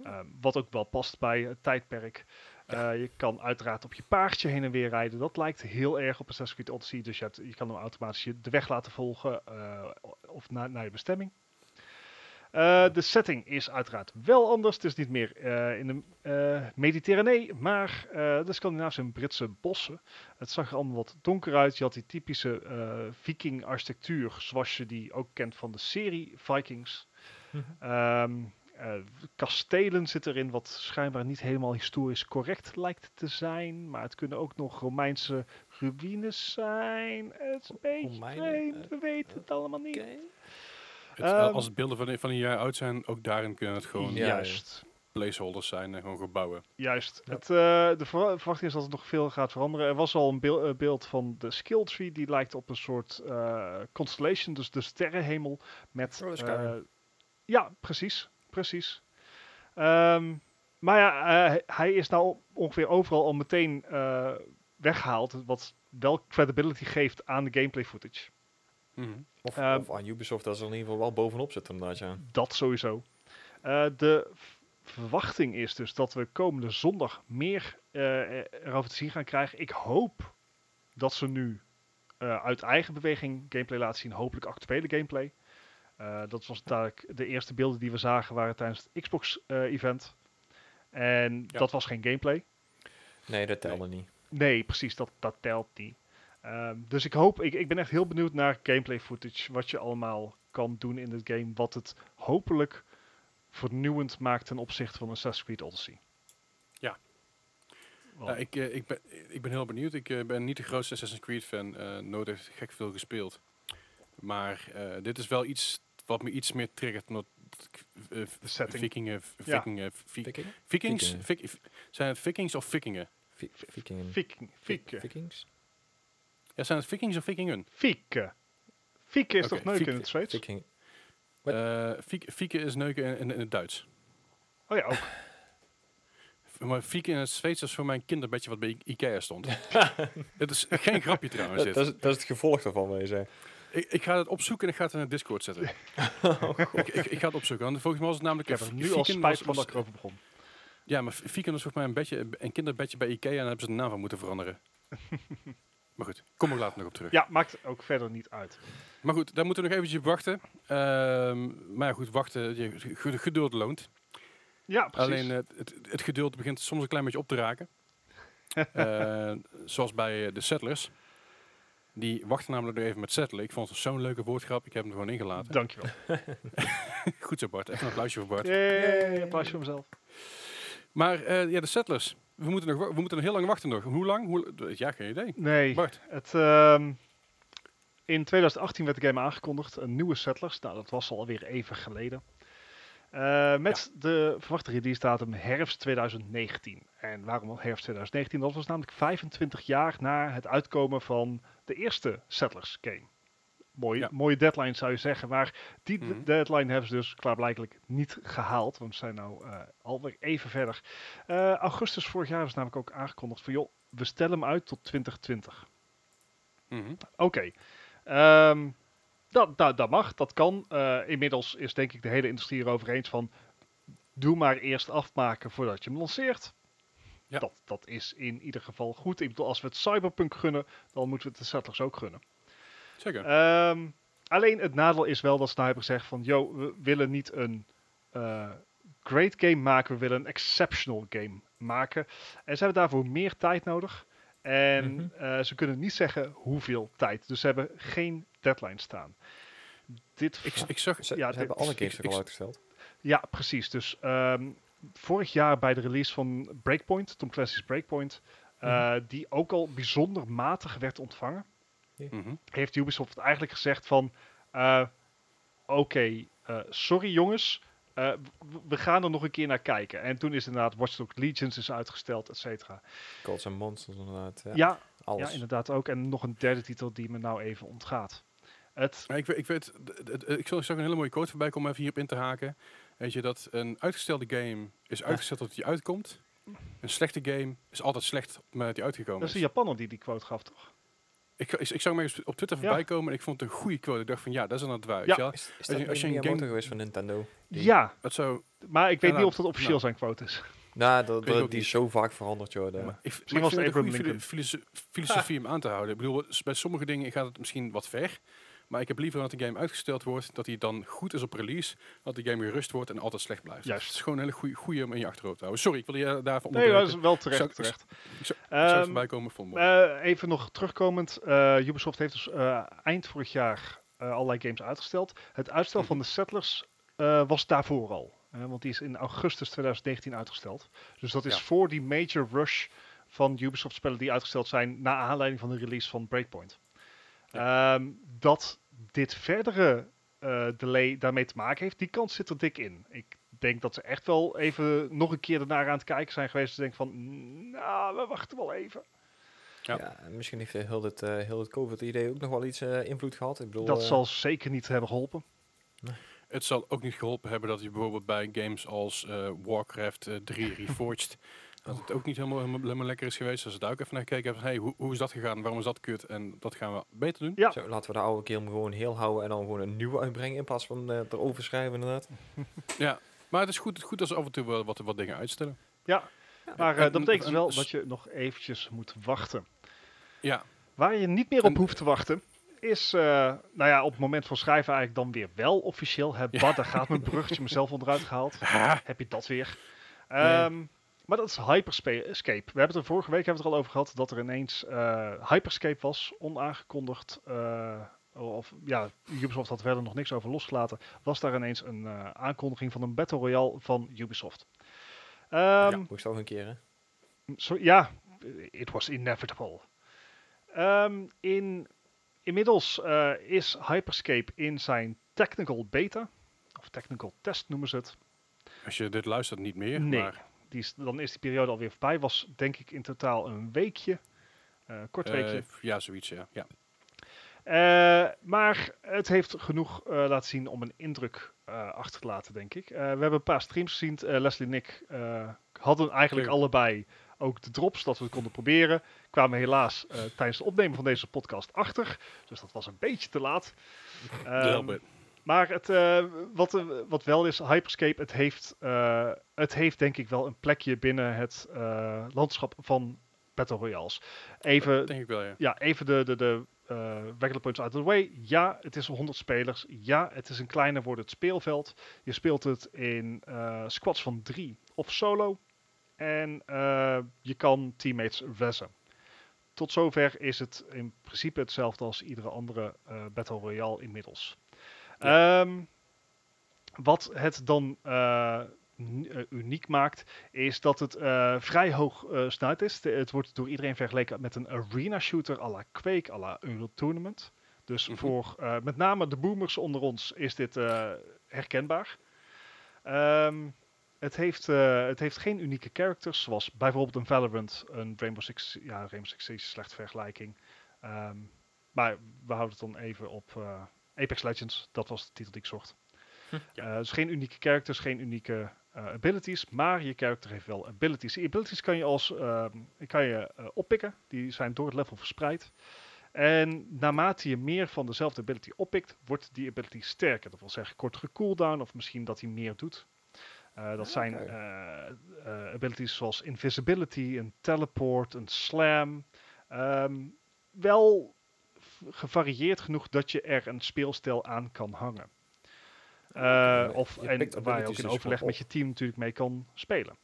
Speaker 3: Ehm, wat ook wel past bij het tijdperk. Eh, je kan uiteraard op je paardje heen en weer rijden. Dat lijkt heel erg op Assassin's Creed Odyssey. Dus je, hebt- je kan hem automatisch de weg laten volgen eh, of naar, naar je bestemming. Eh, de setting is uiteraard wel anders. Het is niet meer in de eh Mediterranee, maar de Scandinavische en Britse bossen. Het zag er allemaal wat donker uit. Je had die typische eh, viking-architectuur, zoals je die ook kent van de serie Vikings. Ehm, Eh, kastelen zit erin, wat schijnbaar niet helemaal historisch correct lijkt te zijn. Maar het kunnen ook nog Romeinse ruïnes zijn. Het is een beetje
Speaker 2: Romeinen,
Speaker 3: vreemd,
Speaker 2: eh,
Speaker 3: we weten het allemaal niet.
Speaker 1: Het,
Speaker 3: Ehm,
Speaker 1: als het beelden van, van een jaar oud zijn, ook daarin kunnen het gewoon
Speaker 2: Ja,
Speaker 3: juist.
Speaker 1: placeholders zijn en gewoon gebouwen.
Speaker 3: Juist.
Speaker 2: Ja.
Speaker 3: Het, eh, de verwa- verwachting is dat het nog veel gaat veranderen. Er was al een beeld, eh, beeld van de skill tree. Die lijkt op een soort eh, constellation, dus de sterrenhemel. Met,
Speaker 2: Oh,
Speaker 3: eh, ja, precies. Precies. Ehm, maar ja, eh, hij- is nou ongeveer overal al meteen eh, weggehaald. Wat wel credibility geeft aan de gameplay footage.
Speaker 1: Mhm.
Speaker 2: Of,
Speaker 3: Ehm,
Speaker 2: of aan Ubisoft dat ze er in ieder geval wel bovenop zitten inderdaad, ja.
Speaker 3: Dat sowieso. Eh, de verwachting is dus dat we komende zondag meer eh, erover te zien gaan krijgen. Ik hoop dat ze nu eh, uit eigen beweging gameplay laten zien. Hopelijk actuele gameplay. Eh, dat was dadelijk de eerste beelden die we zagen waren tijdens het Xbox-event. en
Speaker 1: Ja.
Speaker 3: dat was geen gameplay.
Speaker 2: Nee, dat telde niet.
Speaker 3: Nee, precies, dat, dat telt niet. Ehm, dus ik hoop, ik, ik ben echt heel benieuwd naar gameplay footage. Wat je allemaal kan doen in dit game. Wat het hopelijk vernieuwend maakt ten opzichte van Assassin's Creed Odyssey.
Speaker 1: Ja. Ik, eh, ik, ben, ik ben heel benieuwd. Ik eh, ben niet de grootste Assassin's Creed fan. eh nooit echt gek veel gespeeld. Maar eh, dit is wel iets wat me iets meer triggert. Omdat eh,
Speaker 3: De setting.
Speaker 1: Vikingen,
Speaker 3: Ja.
Speaker 1: vikingen, vi-
Speaker 2: Vikingen?
Speaker 1: Vikings?
Speaker 2: Vikingen.
Speaker 1: Zijn het Vikings of Vikingen?
Speaker 2: Vi- Vikingen. Vikings?
Speaker 1: Ja, zijn het Vikings of Vikingen?
Speaker 3: Fieke. Fieke is
Speaker 1: Oké,
Speaker 3: toch neuken in het Zweeds?
Speaker 2: Viking.
Speaker 1: Eh Fiek- Fieke is neuken in, in, in het Duits.
Speaker 3: Oh ja, ook.
Speaker 1: Maar Fieke in het Zweeds is voor mijn kinderbedje wat bij I- Ikea stond. het is geen grapje trouwens
Speaker 2: Dat,
Speaker 1: dit.
Speaker 2: dat, is, dat is het gevolg daarvan, wil je zeggen.
Speaker 1: Ik, ik ga het opzoeken en ik ga het in het Discord zetten. ik, ik, ik ga het opzoeken. Want volgens mij was het namelijk...
Speaker 3: Ik heb er nu al spijt van dat ik erover begon.
Speaker 1: Ja, maar Fieken is volgens mij een, bedje, een kinderbedje bij Ikea en daar hebben ze de naam van moeten veranderen. maar goed, kom er later nog op terug.
Speaker 3: Ja, maakt ook verder niet uit.
Speaker 1: Maar goed, daar moeten we nog eventjes op wachten. Ehm, maar ja, goed, wachten, je, ge- geduld loont.
Speaker 3: Ja, precies.
Speaker 1: Alleen eh, het, het geduld begint soms een klein beetje op te raken. Eh, zoals bij eh, de Settlers. Die wachten namelijk nog even met settelen. Ik vond het zo'n leuke woordgrap. Ik heb hem er gewoon ingelaten.
Speaker 3: Dankjewel.
Speaker 1: Goed zo Bart, even een applausje voor Bart.
Speaker 3: Yay, applaus voor mezelf.
Speaker 1: Maar eh, ja, de Settlers. We moeten, nog, we moeten nog heel lang wachten nog. Hoe lang? Hoe, ja, geen idee.
Speaker 3: Nee,
Speaker 1: Bart.
Speaker 3: Het, ehm, in 2018 werd de game aangekondigd, een nieuwe Settlers. Nou, dat was alweer even geleden. Eh, met de verwachte release datum herfst 2019. En waarom herfst 2019? Dat was namelijk 25 jaar na het uitkomen van de eerste Settlers game. Mooie,
Speaker 1: Ja.
Speaker 3: mooie deadline zou je zeggen, maar die
Speaker 1: Mhm.
Speaker 3: deadline hebben ze dus klaarblijkelijk niet gehaald. Want we zijn nou eh, alweer even verder. Eh, augustus vorig jaar is namelijk ook aangekondigd van joh, we stellen hem uit tot 2020.
Speaker 1: Mhm.
Speaker 3: Oké. Ehm, dat, dat, dat mag, dat kan. Eh, inmiddels is denk ik de hele industrie erover eens van... Doe maar eerst afmaken voordat je hem lanceert.
Speaker 1: Ja.
Speaker 3: Dat, dat is in ieder geval goed. Ik bedoel, als we het Cyberpunk gunnen, dan moeten we het de Settlers ook gunnen.
Speaker 1: Zeker.
Speaker 3: Ehm, alleen het nadeel is wel dat ze nou hebben gezegd van... Yo, we willen niet een eh, great game maken, we willen een exceptional game maken. En ze hebben daarvoor meer tijd nodig. En
Speaker 2: Mhm.
Speaker 3: eh, ze kunnen niet zeggen hoeveel tijd. Dus ze hebben geen deadline staan. Dit
Speaker 1: ik, ik zag...
Speaker 2: Ze,
Speaker 3: Ja,
Speaker 2: ze
Speaker 3: dit-
Speaker 2: hebben alle games ook al uitgesteld.
Speaker 3: Ja, precies. Dus ehm, vorig jaar bij de release van Breakpoint, Tom Clancy's Breakpoint, eh, die ook al bijzonder matig werd ontvangen,
Speaker 1: Mhm.
Speaker 3: heeft Ubisoft eigenlijk gezegd van, eh, oké, eh, sorry jongens, eh, we gaan er nog een keer naar kijken. En toen is inderdaad Watch Dogs Legions is uitgesteld, et cetera.
Speaker 2: Gods and Monsters inderdaad. Ja,
Speaker 3: Ja, ja,
Speaker 2: alles.
Speaker 3: inderdaad ook. En nog een derde titel die me nou even ontgaat. Het,
Speaker 1: Maar ik, weet- ik weet, ik ik zag een hele mooie quote voorbij komen, even hierop in te haken. Weet je, dat een uitgestelde game is uitgesteld tot die uitkomt. Een slechte game is altijd slecht dat die uitgekomen
Speaker 3: dat is een Japanner die die quote gaf, toch?
Speaker 1: Ik, ik, ik zag hem eens op Twitter
Speaker 3: Ja.
Speaker 1: voorbij komen en ik vond het een goede quote. Ik dacht van ja, dat is dan het waar.
Speaker 3: Ja.
Speaker 1: wel.
Speaker 2: Is, dat
Speaker 1: je- als je een game-
Speaker 2: geweest van Nintendo? Die-
Speaker 3: Ja,
Speaker 1: Dat zou,
Speaker 3: maar ik weet
Speaker 1: Ja,
Speaker 3: niet
Speaker 1: nou,
Speaker 3: of dat officieel
Speaker 1: nou.
Speaker 3: zijn quote is.
Speaker 2: Nou, dat, die
Speaker 1: niet.
Speaker 2: zo vaak veranderd, joh. de-
Speaker 1: maar ik,
Speaker 3: Misschien was
Speaker 1: ik
Speaker 3: het
Speaker 1: een goede filo- filoso- filosofie om aan te houden. Ik bedoel, bij sommige dingen gaat het misschien wat ver. Maar ik heb liever dat de game uitgesteld wordt, dat hij dan goed is op release, dat de game gerust wordt en altijd slecht blijft.
Speaker 3: Juist.
Speaker 1: Het is gewoon een hele goede, om in je achterhoofd te houden. Sorry, ik wil je daarvan
Speaker 3: Nee, dat
Speaker 1: onderbreken.
Speaker 3: is wel terecht.
Speaker 1: Zou-
Speaker 3: terecht.
Speaker 1: Ik zou het voorbij komen.
Speaker 3: Eh, even nog terugkomend. eh, Ubisoft heeft dus eh, eind vorig jaar allerlei games uitgesteld. Het uitstel
Speaker 1: Mhm.
Speaker 3: van de Settlers eh, was daarvoor al. Want die is in augustus 2019 uitgesteld. Dus dat is
Speaker 1: Ja.
Speaker 3: voor die major rush van Ubisoft spellen die uitgesteld zijn na aanleiding van de release van Breakpoint. Ehm, dat dit verdere eh, delay daarmee te maken heeft, die kans zit er dik in. Ik denk dat ze echt wel even nog een keer ernaar aan het kijken zijn geweest. Ze denken van, "Mm, nou, we wachten wel even.
Speaker 1: Ja.
Speaker 2: Ja. en misschien heeft eh, heel dit, eh, heel het COVID-idee ook nog wel iets eh, invloed gehad. Ik bedoel,
Speaker 3: Dat zal zeker niet hebben geholpen.
Speaker 1: Het zal ook niet geholpen hebben dat je bijvoorbeeld bij games als eh, Warcraft eh, 3 Reforged, dat het ook niet helemaal, helemaal, lekker is geweest. Als ze daar ook even naar gekeken hebben, van, hey, hoe, hoe is dat gegaan? Waarom is dat kut? En dat gaan we beter doen.
Speaker 3: Ja.
Speaker 2: Zo, laten we de oude game gewoon heel houden en dan gewoon een nieuwe uitbrengen in plaats van eh erover schrijven inderdaad.
Speaker 1: Ja, maar het is goed, goed als ze af en toe wel wat, wat dingen uitstellen.
Speaker 3: Ja, maar eh,
Speaker 1: en-
Speaker 3: dat betekent
Speaker 1: en-
Speaker 3: wel dat je nog eventjes moet wachten.
Speaker 1: Ja,
Speaker 3: Waar je niet meer
Speaker 1: En-
Speaker 3: op hoeft te wachten, is, eh, nou ja, op het moment van schrijven eigenlijk dan weer wel officieel. Hè,
Speaker 1: Ja.
Speaker 3: Bart, daar gaat mijn bruggetje mezelf onderuit gehaald.
Speaker 1: Ha,
Speaker 3: Heb je dat weer? Ehm, Maar dat is Hyperscape. We hebben het er vorige week hebben we het er al over gehad dat er ineens eh, Hyperscape was, onaangekondigd. eh, of ja, Ubisoft had verder nog niks over losgelaten. Was daar ineens een eh, aankondiging van een Battle Royale van Ubisoft. Ehm,
Speaker 2: Moest ook een keer hè.
Speaker 3: So, ja, it was inevitable. Ehm, in, inmiddels eh, is Hyperscape in zijn technical beta, of technical test noemen ze het.
Speaker 1: als je dit luistert, niet meer.
Speaker 3: Nee.
Speaker 1: Maar,
Speaker 3: Die is, dan is die periode alweer voorbij. Was denk ik in totaal een weekje. eh kort
Speaker 1: eh,
Speaker 3: weekje.
Speaker 1: ja, zoiets, ja. ja.
Speaker 3: Eh, maar het heeft genoeg laten zien om een indruk achter te laten, denk ik. We hebben een paar streams gezien. Leslie en ik hadden eigenlijk
Speaker 1: Leuk.
Speaker 3: allebei ook de drops dat we het konden proberen. Kwamen helaas tijdens het opnemen van deze podcast achter. Dus dat was een beetje te laat. Maar het, eh, wat, eh, wat wel is, Hyperscape, het heeft, eh, het heeft denk ik wel een plekje binnen het landschap van Battle Royales. Even
Speaker 1: Dat denk ik wel, ja.
Speaker 3: ja, even de, de, de regular points out of the way. Ja, het is 100 spelers. Ja, het is een kleiner wordend speelveld. Je speelt het in squads van drie of solo. En je kan teammates wezen. Tot zover is het in principe hetzelfde als iedere andere Battle Royale inmiddels. Ehm, wat het dan eh, eh, uniek maakt, is dat het eh, vrij hoog snuit is. De- het wordt door iedereen vergeleken met een arena shooter à la Quake, à la Euro Tournament. Dus
Speaker 1: Mhm.
Speaker 3: voor met name de boomers onder ons is dit herkenbaar. Ehm, het, heeft, het heeft geen unieke characters, zoals bijvoorbeeld een Valorant, een Rainbow Six, ja, Rainbow Six Siege, slechte vergelijking. Ehm, maar we houden het dan even op Apex Legends, dat was de titel die ik zocht.
Speaker 1: Ja.
Speaker 3: Dus geen unieke characters, geen unieke eh, abilities, maar je character heeft wel abilities. Die abilities kan je, als, ehm, kan je eh, oppikken, die zijn door het level verspreid. En naarmate je meer van dezelfde ability oppikt, wordt die ability sterker. Dat wil zeggen kortere cooldown of misschien dat hij meer doet. Dat
Speaker 2: Ah,
Speaker 3: zijn abilities zoals invisibility, een teleport, een slam. Ehm, wel gevarieerd genoeg dat je er een speelstijl aan kan hangen. Eh, of en waar je ook in overleg met je team natuurlijk mee kan spelen.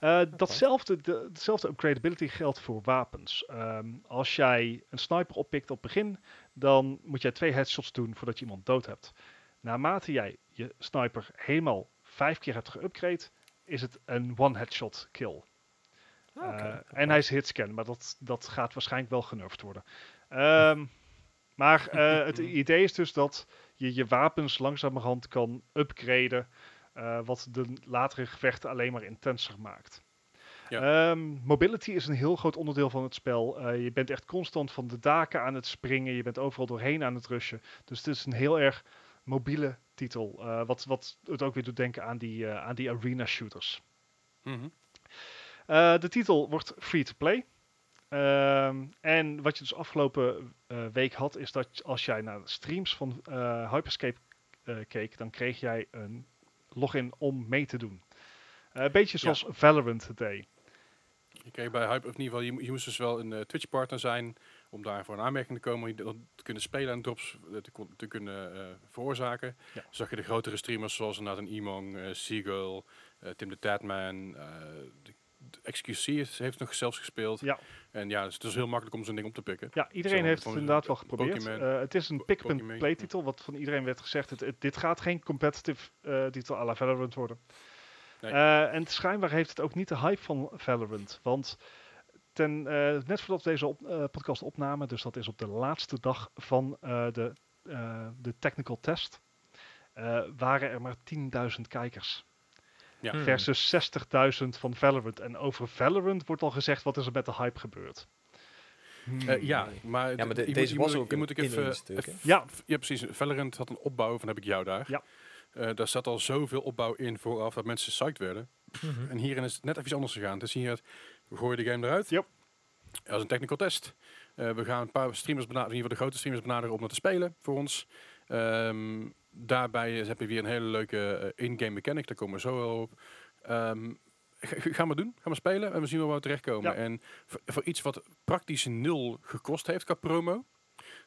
Speaker 3: Eh, datzelfde, de, dezelfde upgradability geldt voor wapens. Ehm, als jij een sniper oppikt op begin, dan moet jij twee headshots doen voordat je iemand dood hebt. Naarmate jij je sniper helemaal vijf keer hebt geupgrade, is het een one headshot kill.
Speaker 2: Ah.
Speaker 3: Eh, en hij is hitscan, maar dat, dat gaat waarschijnlijk wel genurfd worden. Ehm, maar eh, het idee is dus dat je je wapens langzamerhand kan upgraden, eh, wat de latere gevechten alleen maar intenser maakt. Ehm, mobility is een heel groot onderdeel van het spel. Je bent echt constant van de daken aan het springen, je bent overal doorheen aan het rushen. Dus het is een heel erg mobiele titel, wat, wat het ook weer doet denken aan die, aan die arena shooters.
Speaker 1: Mhm.
Speaker 3: Eh, de titel wordt free to play. Ehm, en wat je dus afgelopen eh, week had, is dat als jij naar de streams van eh, Hyperscape keek, dan kreeg jij een login om mee te doen. Een beetje zoals Valorant deed.
Speaker 1: Je kreeg bij Hype, of in ieder geval, je, mo- je moest dus wel een Twitch-partner zijn om daar voor een aanmerking te komen, te kunnen spelen en drops te, kunnen veroorzaken.
Speaker 3: Ja.
Speaker 1: Zag je de grotere streamers zoals inderdaad een Emong, eh Seagull, Tim de Tatman, de- XQC heeft nog zelfs gespeeld.
Speaker 3: Ja.
Speaker 1: En ja, dus het is heel makkelijk om zo'n ding op te pikken.
Speaker 3: Ja, iedereen
Speaker 1: Zo,
Speaker 3: heeft het inderdaad wel geprobeerd. Eh, het is een
Speaker 1: Pokémon,
Speaker 3: play titel, wat van iedereen werd gezegd. Het, het- dit gaat geen competitive eh, titel à la Valorant worden.
Speaker 1: Nee.
Speaker 3: Eh, en schijnbaar heeft het ook niet de hype van Valorant. Want ten, net voordat we deze op, podcast opnamen, dus dat is op de laatste dag van de, de technical test, waren er maar 10.000 kijkers.
Speaker 1: Ja.
Speaker 2: Hmm.
Speaker 3: Versus 60.000 van Valorant. En over Valorant wordt al gezegd, wat is er met de hype gebeurd?
Speaker 1: Eh, ja, maar,
Speaker 2: Ja, maar de-
Speaker 1: je
Speaker 2: deze
Speaker 1: moet,
Speaker 2: was ook
Speaker 1: moet, je
Speaker 2: een
Speaker 1: moet ik even,
Speaker 2: hè?
Speaker 1: even-
Speaker 3: Ja.
Speaker 1: ja, precies. Valorant had een opbouw, van heb ik jou daar.
Speaker 3: Ja.
Speaker 1: Eh, daar zat al zoveel opbouw in vooraf dat mensen psyched werden.
Speaker 2: Mhm.
Speaker 1: En hierin is het net even iets anders gegaan. Dus hier, we gooien de game eruit.
Speaker 3: Yep.
Speaker 1: Als een technical test. Eh, we gaan een paar streamers benaderen, in ieder geval de grote streamers benaderen om dat te spelen voor ons. Ehm, daarbij heb je weer een hele leuke eh, in-game mechanic, daar komen we zo wel op. Ehm, ga, ga maar doen, ga maar spelen en we zien wel waar we terechtkomen.
Speaker 3: Ja.
Speaker 1: En voor, voor iets wat praktisch nul gekost heeft qua promo.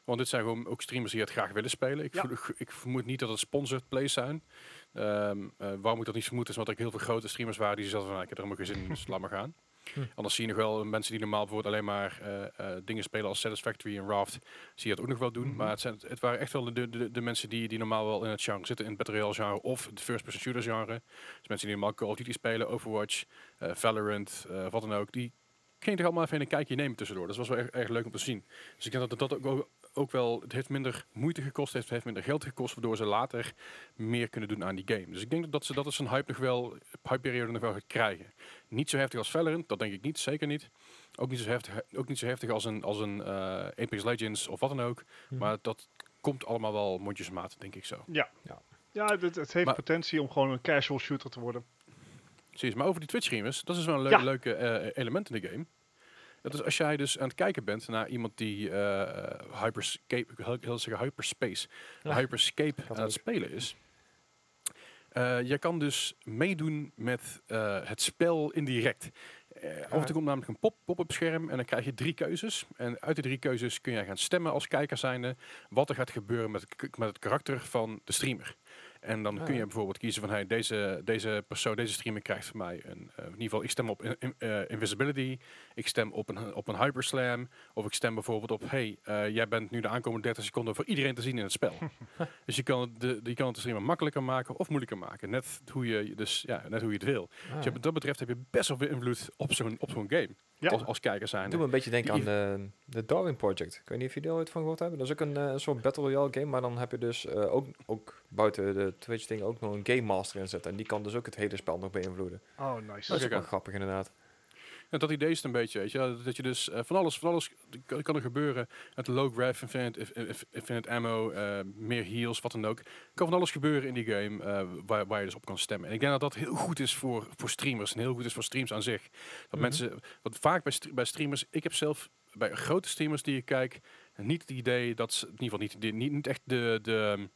Speaker 1: Want dit zijn gewoon ook streamers die het graag willen spelen. Ik,
Speaker 3: Ja.
Speaker 1: ik vermoed niet dat het sponsored plays zijn. Ehm eh, waarom ik dat niet vermoed is omdat er heel veel grote streamers waren die zeiden van nou, ik heb er helemaal geen zin in, dus laat maar gaan.
Speaker 2: Hm.
Speaker 1: Anders zie je nog wel mensen die normaal bijvoorbeeld alleen maar eh, eh, dingen spelen als Satisfactory en Raft, zie je dat ook nog wel doen.
Speaker 3: Mhm.
Speaker 1: Maar het, zijn, het waren echt wel de, de, de mensen die, die normaal wel in het genre zitten, in het Battle genre of het first person shooter genre. Dus mensen die normaal Call of Duty spelen, Overwatch, eh, Valorant, wat dan ook, die ging toch allemaal even een kijkje nemen tussendoor. Dat was wel erg, erg leuk om te zien. Dus ik denk dat dat ook, ook wel, het heeft minder moeite gekost, het heeft minder geld gekost, waardoor ze later meer kunnen doen aan die game. Dus ik denk dat ze dat is een hype nog wel, hypeperiode nog wel gaat krijgen. Niet zo heftig als Valorant, dat denk ik niet, zeker niet. Ook niet zo heftig, ook niet zo heftig als een, als een eh, Apex Legends of wat dan ook.
Speaker 2: Mhm.
Speaker 1: Maar dat komt allemaal wel mondjesmaat, denk ik zo.
Speaker 3: Ja,
Speaker 2: Ja.
Speaker 3: ja het, het heeft
Speaker 1: Maar-
Speaker 3: potentie om gewoon een casual shooter te worden.
Speaker 1: Precies, maar over die Twitch streamers, dat is wel een
Speaker 3: Ja.
Speaker 1: leuke eh, element in de game. Dat is als jij dus aan het kijken bent naar iemand die eh hyperscape, heel, zeggen hyperspace,
Speaker 2: Ja.
Speaker 1: hyperscape aan het spelen is. Eh, je kan dus meedoen met eh, het spel indirect. Af en toe komt namelijk een pop- pop-up scherm en dan krijg je drie keuzes. En uit die drie keuzes kun je gaan stemmen als kijker zijnde wat er gaat gebeuren met het, met het karakter van de streamer. En dan
Speaker 2: Ah,
Speaker 1: kun je bijvoorbeeld kiezen van hey, deze, deze persoon, deze streamer krijgt van mij een, eh, in ieder geval, ik stem op in- eh, invisibility, ik stem op een, op een hyperslam, of ik stem bijvoorbeeld op hey, eh, jij bent nu de aankomende 30 seconden voor iedereen te zien in het spel. dus je kan, het de, je kan het de streamer makkelijker maken of moeilijker maken. Net hoe je, dus, ja, net hoe je het wil.
Speaker 2: Ah.
Speaker 1: Dus wat dat betreft heb je best wel veel invloed op zo'n op zo'n game.
Speaker 3: Ja.
Speaker 1: Als, als kijker zijn.
Speaker 2: Doe me een beetje denken
Speaker 1: Die-
Speaker 2: aan de, de Darwin Project. Ik weet niet of jullie er ooit van gehoord hebben. Dat is ook een, eh, een soort Battle Royale game, maar dan heb je dus eh, ook, ook buiten de Twitch ding ook nog een Game Master in zitten. En die kan dus ook het hele spel nog beïnvloeden.
Speaker 3: Oh, nice.
Speaker 2: Dat is ook wel grappig inderdaad.
Speaker 1: En dat idee is het een beetje, weet je, dat je dus eh, van alles, van alles kan, kan er gebeuren. Het low graph, infinite, inf- inf- infinite ammo, eh, meer heals, wat dan ook. kan van alles gebeuren in die game eh, waar, waar je dus op kan stemmen. En ik denk dat dat heel goed is voor, voor streamers en heel goed is voor streams aan zich. Dat
Speaker 2: Mhm.
Speaker 1: mensen, wat vaak bij, bij streamers, ik heb zelf bij grote streamers die ik kijk, niet het idee dat ze, in ieder geval niet, die- niet, niet echt de, de,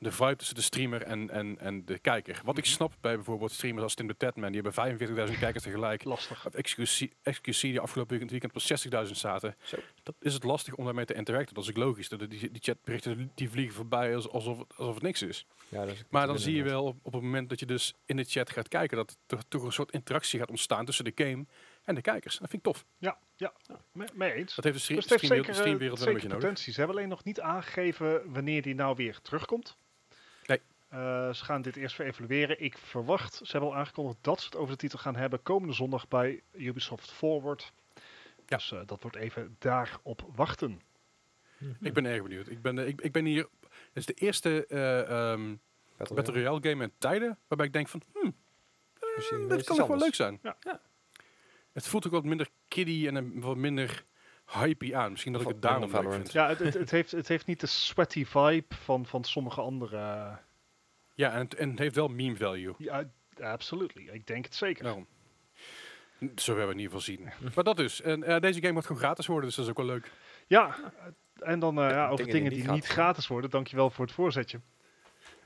Speaker 1: de vibe tussen de streamer en, en, en de kijker. Wat ik snap bij bijvoorbeeld streamers als Tim de Tatman, die hebben 45.000 kijkers tegelijk.
Speaker 3: Lastig.
Speaker 1: Of XQC, XQC die afgelopen weekend, weekend pas 60.000 zaten.
Speaker 2: Zo.
Speaker 1: Dat is het lastig om daarmee te interacten. Dat is ook logisch. Dat die, die chatberichten die vliegen voorbij als- alsof, het- alsof het niks is.
Speaker 2: Ja, dat is
Speaker 1: Maar dan zie je wel op, op het moment dat je dus in de chat gaat kijken... dat er toch, een soort interactie gaat ontstaan tussen de game en de kijkers. Dat vind ik tof.
Speaker 3: Ja, ja. Me- mee eens.
Speaker 1: Dat heeft de, stream,
Speaker 3: Dus
Speaker 1: streamwereld,
Speaker 3: zeker,
Speaker 1: de
Speaker 3: eh,
Speaker 1: streamwereld wel een beetje nodig.
Speaker 3: potentie. Ze hebben alleen nog niet aangegeven wanneer die nou weer terugkomt. Eh, ze gaan dit eerst weer evalueren. Ik verwacht, ze hebben al aangekondigd dat ze het over de titel gaan hebben komende zondag bij Ubisoft Forward.
Speaker 1: Ja.
Speaker 3: Dus eh, dat wordt even daarop wachten.
Speaker 1: Ik ben erg benieuwd. Ik ben, eh, ik, ik ben hier... Het is de eerste eh ehm
Speaker 2: Battle
Speaker 1: Battle
Speaker 2: Royale.
Speaker 1: Game in tijden... waarbij ik denk van... Hmm, dit kan nog wel leuk zijn.
Speaker 3: Ja.
Speaker 2: Ja.
Speaker 1: Het voelt ook wat minder kiddie en een, wat minder hypey aan. Misschien dat ik het daarom leuk vind.
Speaker 3: Ja, het, het, het, heeft, het heeft niet de sweaty vibe van, van sommige andere.
Speaker 1: Ja, en het, en het heeft wel meme value.
Speaker 3: ja, absolutely. Ik denk het zeker.
Speaker 1: Daarom. Zo hebben we in ieder geval zien. maar dat dus. En eh, deze game gaat gewoon gratis worden, dus dat is ook wel leuk.
Speaker 3: Ja, en dan eh,
Speaker 2: Ja,
Speaker 3: ja, over
Speaker 2: dingen
Speaker 3: dingen
Speaker 2: die
Speaker 3: die
Speaker 2: niet
Speaker 3: niet gratis worden. Dankjewel voor het voorzetje.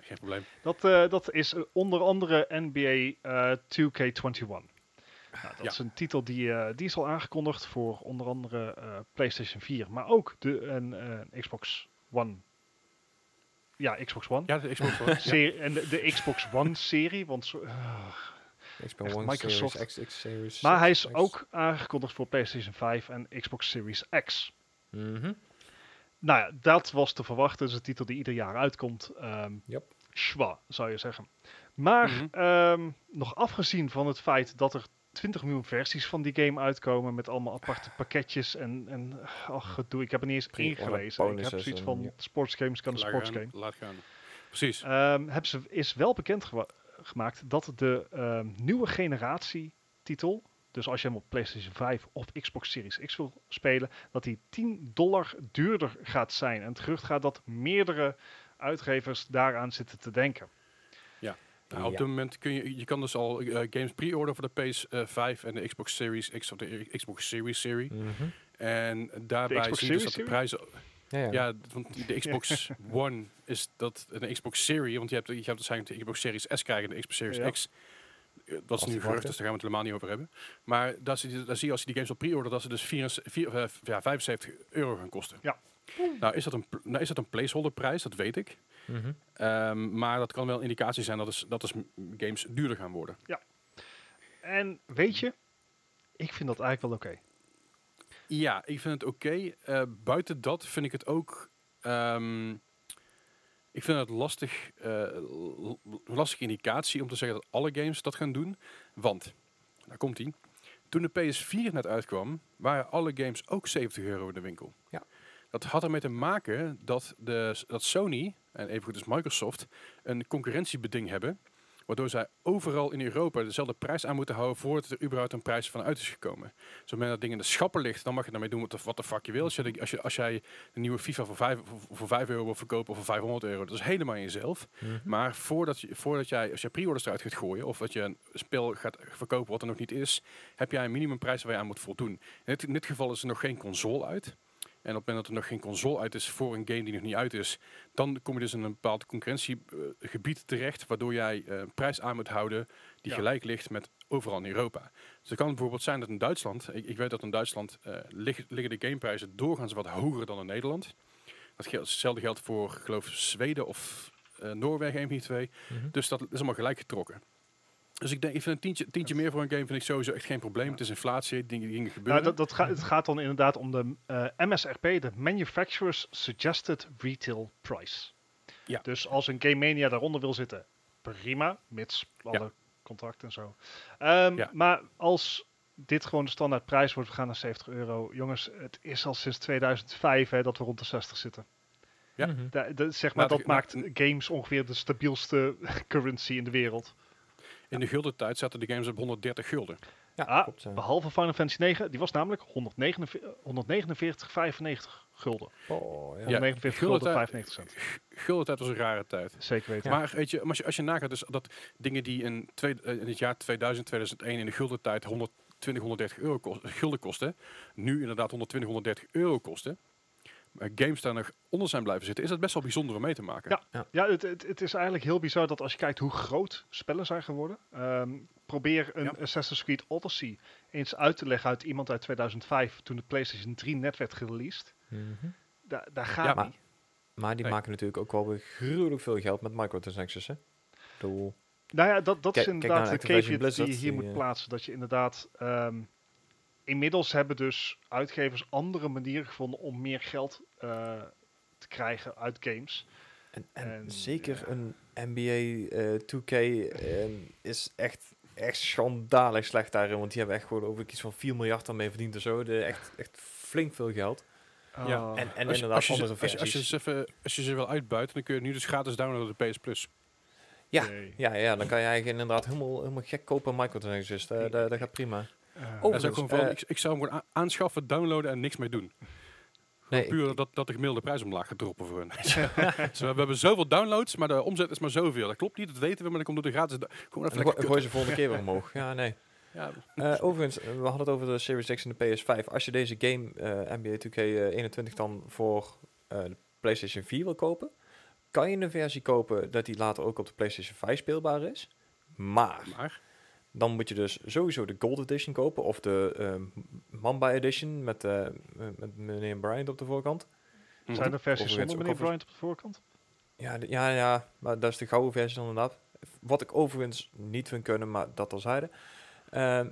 Speaker 1: Geen probleem.
Speaker 3: Dat, eh, dat is onder andere NBA eh, 2K21. Nou, dat
Speaker 1: Ja.
Speaker 3: is een titel die, eh, die is al aangekondigd voor onder andere eh, PlayStation 4, maar ook de een, eh, Xbox One. Ja, Xbox One.
Speaker 1: Ja, de Xbox One. ja.
Speaker 3: En de, de Xbox One serie, want zo,
Speaker 2: Xbox One,
Speaker 3: Microsoft.
Speaker 2: Series X, X Series
Speaker 3: Maar hij is
Speaker 2: 6, X.
Speaker 3: ook aangekondigd voor PlayStation 5 en Xbox Series X.
Speaker 2: Mhm.
Speaker 3: Nou ja, dat was te verwachten. Dat is een titel die ieder jaar uitkomt. Ehm
Speaker 2: Yep.
Speaker 3: schwa, zou je zeggen. Maar
Speaker 1: Mhm.
Speaker 3: ehm, nog afgezien van het feit dat er 20 miljoen versies van die game uitkomen met allemaal aparte pakketjes en, en ach, gedoe. Ik heb er niet eens ingelezen. Ik heb zoiets van
Speaker 2: ja.
Speaker 3: sportsgames kan een sportsgame.
Speaker 1: gaan, Laat gaan. Precies.
Speaker 3: Ehm, hebben ze, is wel bekend gemaakt dat de ehm, nieuwe generatie titel, dus als je hem op PlayStation 5 of Xbox Series X wil spelen, dat die 10 dollar duurder gaat zijn. En het gerucht gaat dat meerdere uitgevers daaraan zitten te denken.
Speaker 1: Nou, op
Speaker 2: Ja.
Speaker 1: dit moment kun je, je kan dus al eh, games pre-orderen voor de PS5 en de Xbox Series X of de Xbox Series serie.
Speaker 2: Mhm.
Speaker 1: En daarbij zie je dus dat
Speaker 3: Series
Speaker 1: de prijzen...
Speaker 2: Ja, ja.
Speaker 1: Ja, want de Xbox One is dat een Xbox Series, want je hebt, je hebt waarschijnlijk de Xbox Series S krijgen en de Xbox Series
Speaker 3: Ja.
Speaker 1: X. Eh, Dat is nu gerucht, dus daar gaan we het helemaal niet over hebben. Maar daar zie, je, daar zie je als je die games al pre-order, dat ze dus 74, vier- eh, ja, 75 euro gaan kosten.
Speaker 3: Ja.
Speaker 1: Nou is, dat een, nou is dat een placeholder prijs, dat weet ik.
Speaker 2: Mhm.
Speaker 1: Ehm, maar dat kan wel een indicatie zijn dat, is, dat is games duurder gaan worden.
Speaker 3: En weet je, ik vind dat eigenlijk wel oké.
Speaker 1: Ja, ik vind het oké. Eh, buiten dat vind ik het ook. ehm, ik vind het lastig, eh, lastige indicatie om te zeggen dat alle games dat gaan doen. Want, daar komt ie. Toen de PS4 net uitkwam, waren alle games ook 70 euro in de winkel.
Speaker 2: Ja.
Speaker 1: Dat had ermee te maken dat, de, dat Sony, en evengoed dus Microsoft, een concurrentiebeding hebben. Waardoor zij overal in Europa dezelfde prijs aan moeten houden voordat er überhaupt een prijs van uit is gekomen. Dus op het moment dat ding in de schappen ligt, dan mag je daarmee doen wat de, fuck je wil. Als, je, als, je, als jij de nieuwe FIFA voor 5, voor, voor 5 euro wil verkopen of voor 500 euro, dat is helemaal in jezelf.
Speaker 2: Mhm.
Speaker 1: Maar voordat, je, voordat jij, als je pre-orders eruit gaat gooien of dat je een spel gaat verkopen wat er nog niet is, heb jij een minimumprijs waar je aan moet voldoen. In dit, in dit geval is er nog geen console uit. En op het moment dat er nog geen console uit is voor een game die nog niet uit is, dan kom je dus in een bepaald concurrentiegebied terecht, waardoor jij eh, een prijs aan moet houden die
Speaker 3: Ja.
Speaker 1: gelijk ligt met overal in Europa. Dus het kan bijvoorbeeld zijn dat in Duitsland, ik, ik weet dat in Duitsland eh, lig- liggen de gameprijzen doorgaans wat hoger dan in Nederland. Dat geldt, hetzelfde geldt voor, geloof, Zweden of eh, Noorwegen, een van die twee.
Speaker 2: Mhm.
Speaker 1: Dus dat is allemaal gelijk getrokken. Dus ik denk, ik vind een tientje, tientje meer voor een game vind ik sowieso echt geen probleem. Het is inflatie, dingen, dingen gebeuren.
Speaker 3: Nou, dat, dat gaat, het gaat dan inderdaad om de eh, MSRP, de Manufacturer's Suggested Retail Price.
Speaker 1: Ja.
Speaker 3: Dus als een Game Mania daaronder wil zitten, prima, mits alle contracten en zo. Ehm,
Speaker 1: Ja.
Speaker 3: Maar als dit gewoon de standaard prijs wordt, we gaan naar 70 euro. Jongens, het is al sinds 2005 hè, dat we rond de 60 zitten.
Speaker 1: Ja.
Speaker 3: Da- da- zeg maar,
Speaker 1: Nou,
Speaker 3: dat maakt
Speaker 1: nou,
Speaker 3: games ongeveer de stabielste currency in de wereld.
Speaker 1: In de gulden tijd zaten de games op 130 gulden.
Speaker 2: Ja,
Speaker 3: Ah,
Speaker 2: klopt. ja.
Speaker 3: Behalve Final Fantasy 9, die was namelijk 149, 149,95 gulden.
Speaker 2: Oh, ja.
Speaker 1: Ja.
Speaker 3: 149
Speaker 1: gulden
Speaker 3: gulden,
Speaker 1: tijd-
Speaker 3: 95 cent.
Speaker 1: Gulden tijd was een rare tijd.
Speaker 3: Zeker weten.
Speaker 1: Maar weet je, als je, als je nagaat dus dat dingen die in, twee, eh, in het jaar 2000, 2001 in de gulden tijd 120, 130 euro kost, gulden kosten, nu inderdaad 120, 130 euro kosten, games daar nog onder zijn blijven zitten, is dat best wel bijzonder om mee te maken.
Speaker 3: Ja. Ja, het, het, het is eigenlijk heel bizar dat als je kijkt hoe groot spellen zijn geworden. ehm, probeer een
Speaker 1: Ja.
Speaker 3: Assassin's Creed Odyssey eens uit te leggen uit iemand uit 2005, toen de PlayStation 3 net werd gereleased.
Speaker 2: Mhm.
Speaker 3: Da daar gaat
Speaker 1: Ja,
Speaker 2: maar-
Speaker 3: niet.
Speaker 2: Maar die
Speaker 1: Nee.
Speaker 2: maken natuurlijk ook wel weer gruwelijk veel geld met microtransactions, hè? Bedoel,
Speaker 3: Nou ja, dat, dat
Speaker 2: Kijk-
Speaker 3: is inderdaad
Speaker 2: naar
Speaker 3: de caveat die je hier
Speaker 2: die,
Speaker 3: moet
Speaker 2: eh,
Speaker 3: plaatsen. Dat je inderdaad... ehm, inmiddels hebben dus uitgevers andere manieren gevonden om meer geld eh, te krijgen uit games.
Speaker 2: En, en,
Speaker 3: En,
Speaker 2: zeker
Speaker 3: ja.
Speaker 2: een NBA eh 2K eh, is echt, echt schandalig slecht daarin. Want die hebben echt gewoon over iets van 4 miljard daarmee verdiend en zo. De, echt, echt flink veel geld.
Speaker 1: Ja.
Speaker 3: Ah,
Speaker 2: En, en
Speaker 1: Als, je-
Speaker 2: inderdaad
Speaker 1: als, je, ze-
Speaker 2: andere
Speaker 1: als, je, als, je ze even, als je ze wil uitbuiten, dan kun je nu dus gratis downloaden op de PS Plus.
Speaker 2: Ja. Ja, ja, dan kan je eigenlijk inderdaad helemaal, helemaal gek kopen microtransactions. Dat, dat, dat gaat prima.
Speaker 3: Eh,
Speaker 2: Oh,
Speaker 1: Dat is ook
Speaker 2: Overigens,
Speaker 1: gewoon van,
Speaker 2: eh,
Speaker 1: ik, ik zou hem gewoon aanschaffen, downloaden en niks mee doen.
Speaker 2: Nee,
Speaker 1: Puur dat, dat de gemiddelde prijs omlaag gaat droppen voor hun. Dus we, hebben zoveel downloads, maar de omzet is maar zoveel. Dat klopt niet, dat weten we, maar dan komt door de gratis... Gewoon even
Speaker 2: en
Speaker 1: lekker
Speaker 2: gooi, ze volgende keer weer omhoog. Ja, nee.
Speaker 1: Ja,
Speaker 2: Eh, overigens, eh, we hadden het over de Series X en de PS5. Als je deze game eh, NBA 2K21 dan voor eh, de PlayStation 4 wil kopen, kan je een versie kopen dat die later ook op de PlayStation 5 speelbaar is. Maar
Speaker 1: maar...
Speaker 2: dan moet je dus sowieso de Gold Edition kopen of de ehm, Mamba Edition met, eh, met meneer Bryant op de voorkant.
Speaker 3: Zijn er versies
Speaker 2: Overigens
Speaker 3: zonder meneer Bryant op de voorkant?
Speaker 2: Ja, de- ja, ja, maar dat is de gouden versie inderdaad. wat ik overigens niet vind kunnen, maar dat al zeiden. Ehm,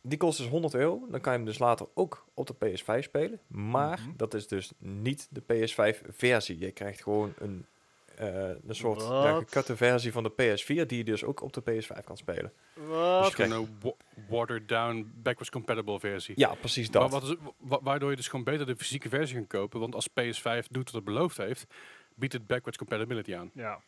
Speaker 2: die kost dus 100 euro. Dan kan je hem dus later ook op de PS5 spelen. Maar
Speaker 3: Mhm.
Speaker 2: dat is dus niet de PS5-versie. Je krijgt gewoon een, een soort ja, gekutte versie van de PS4, die je dus ook op de PS5 kan spelen.
Speaker 3: Wat?
Speaker 1: Dus gewoon een wa- watered down, backwards compatible versie.
Speaker 2: Ja, precies
Speaker 1: Maar
Speaker 2: dat.
Speaker 1: wat is, wa- waardoor je dus gewoon beter de fysieke versie kan kopen. Want als PS5 doet wat het beloofd heeft, biedt het backwards compatibility aan.
Speaker 3: Ja.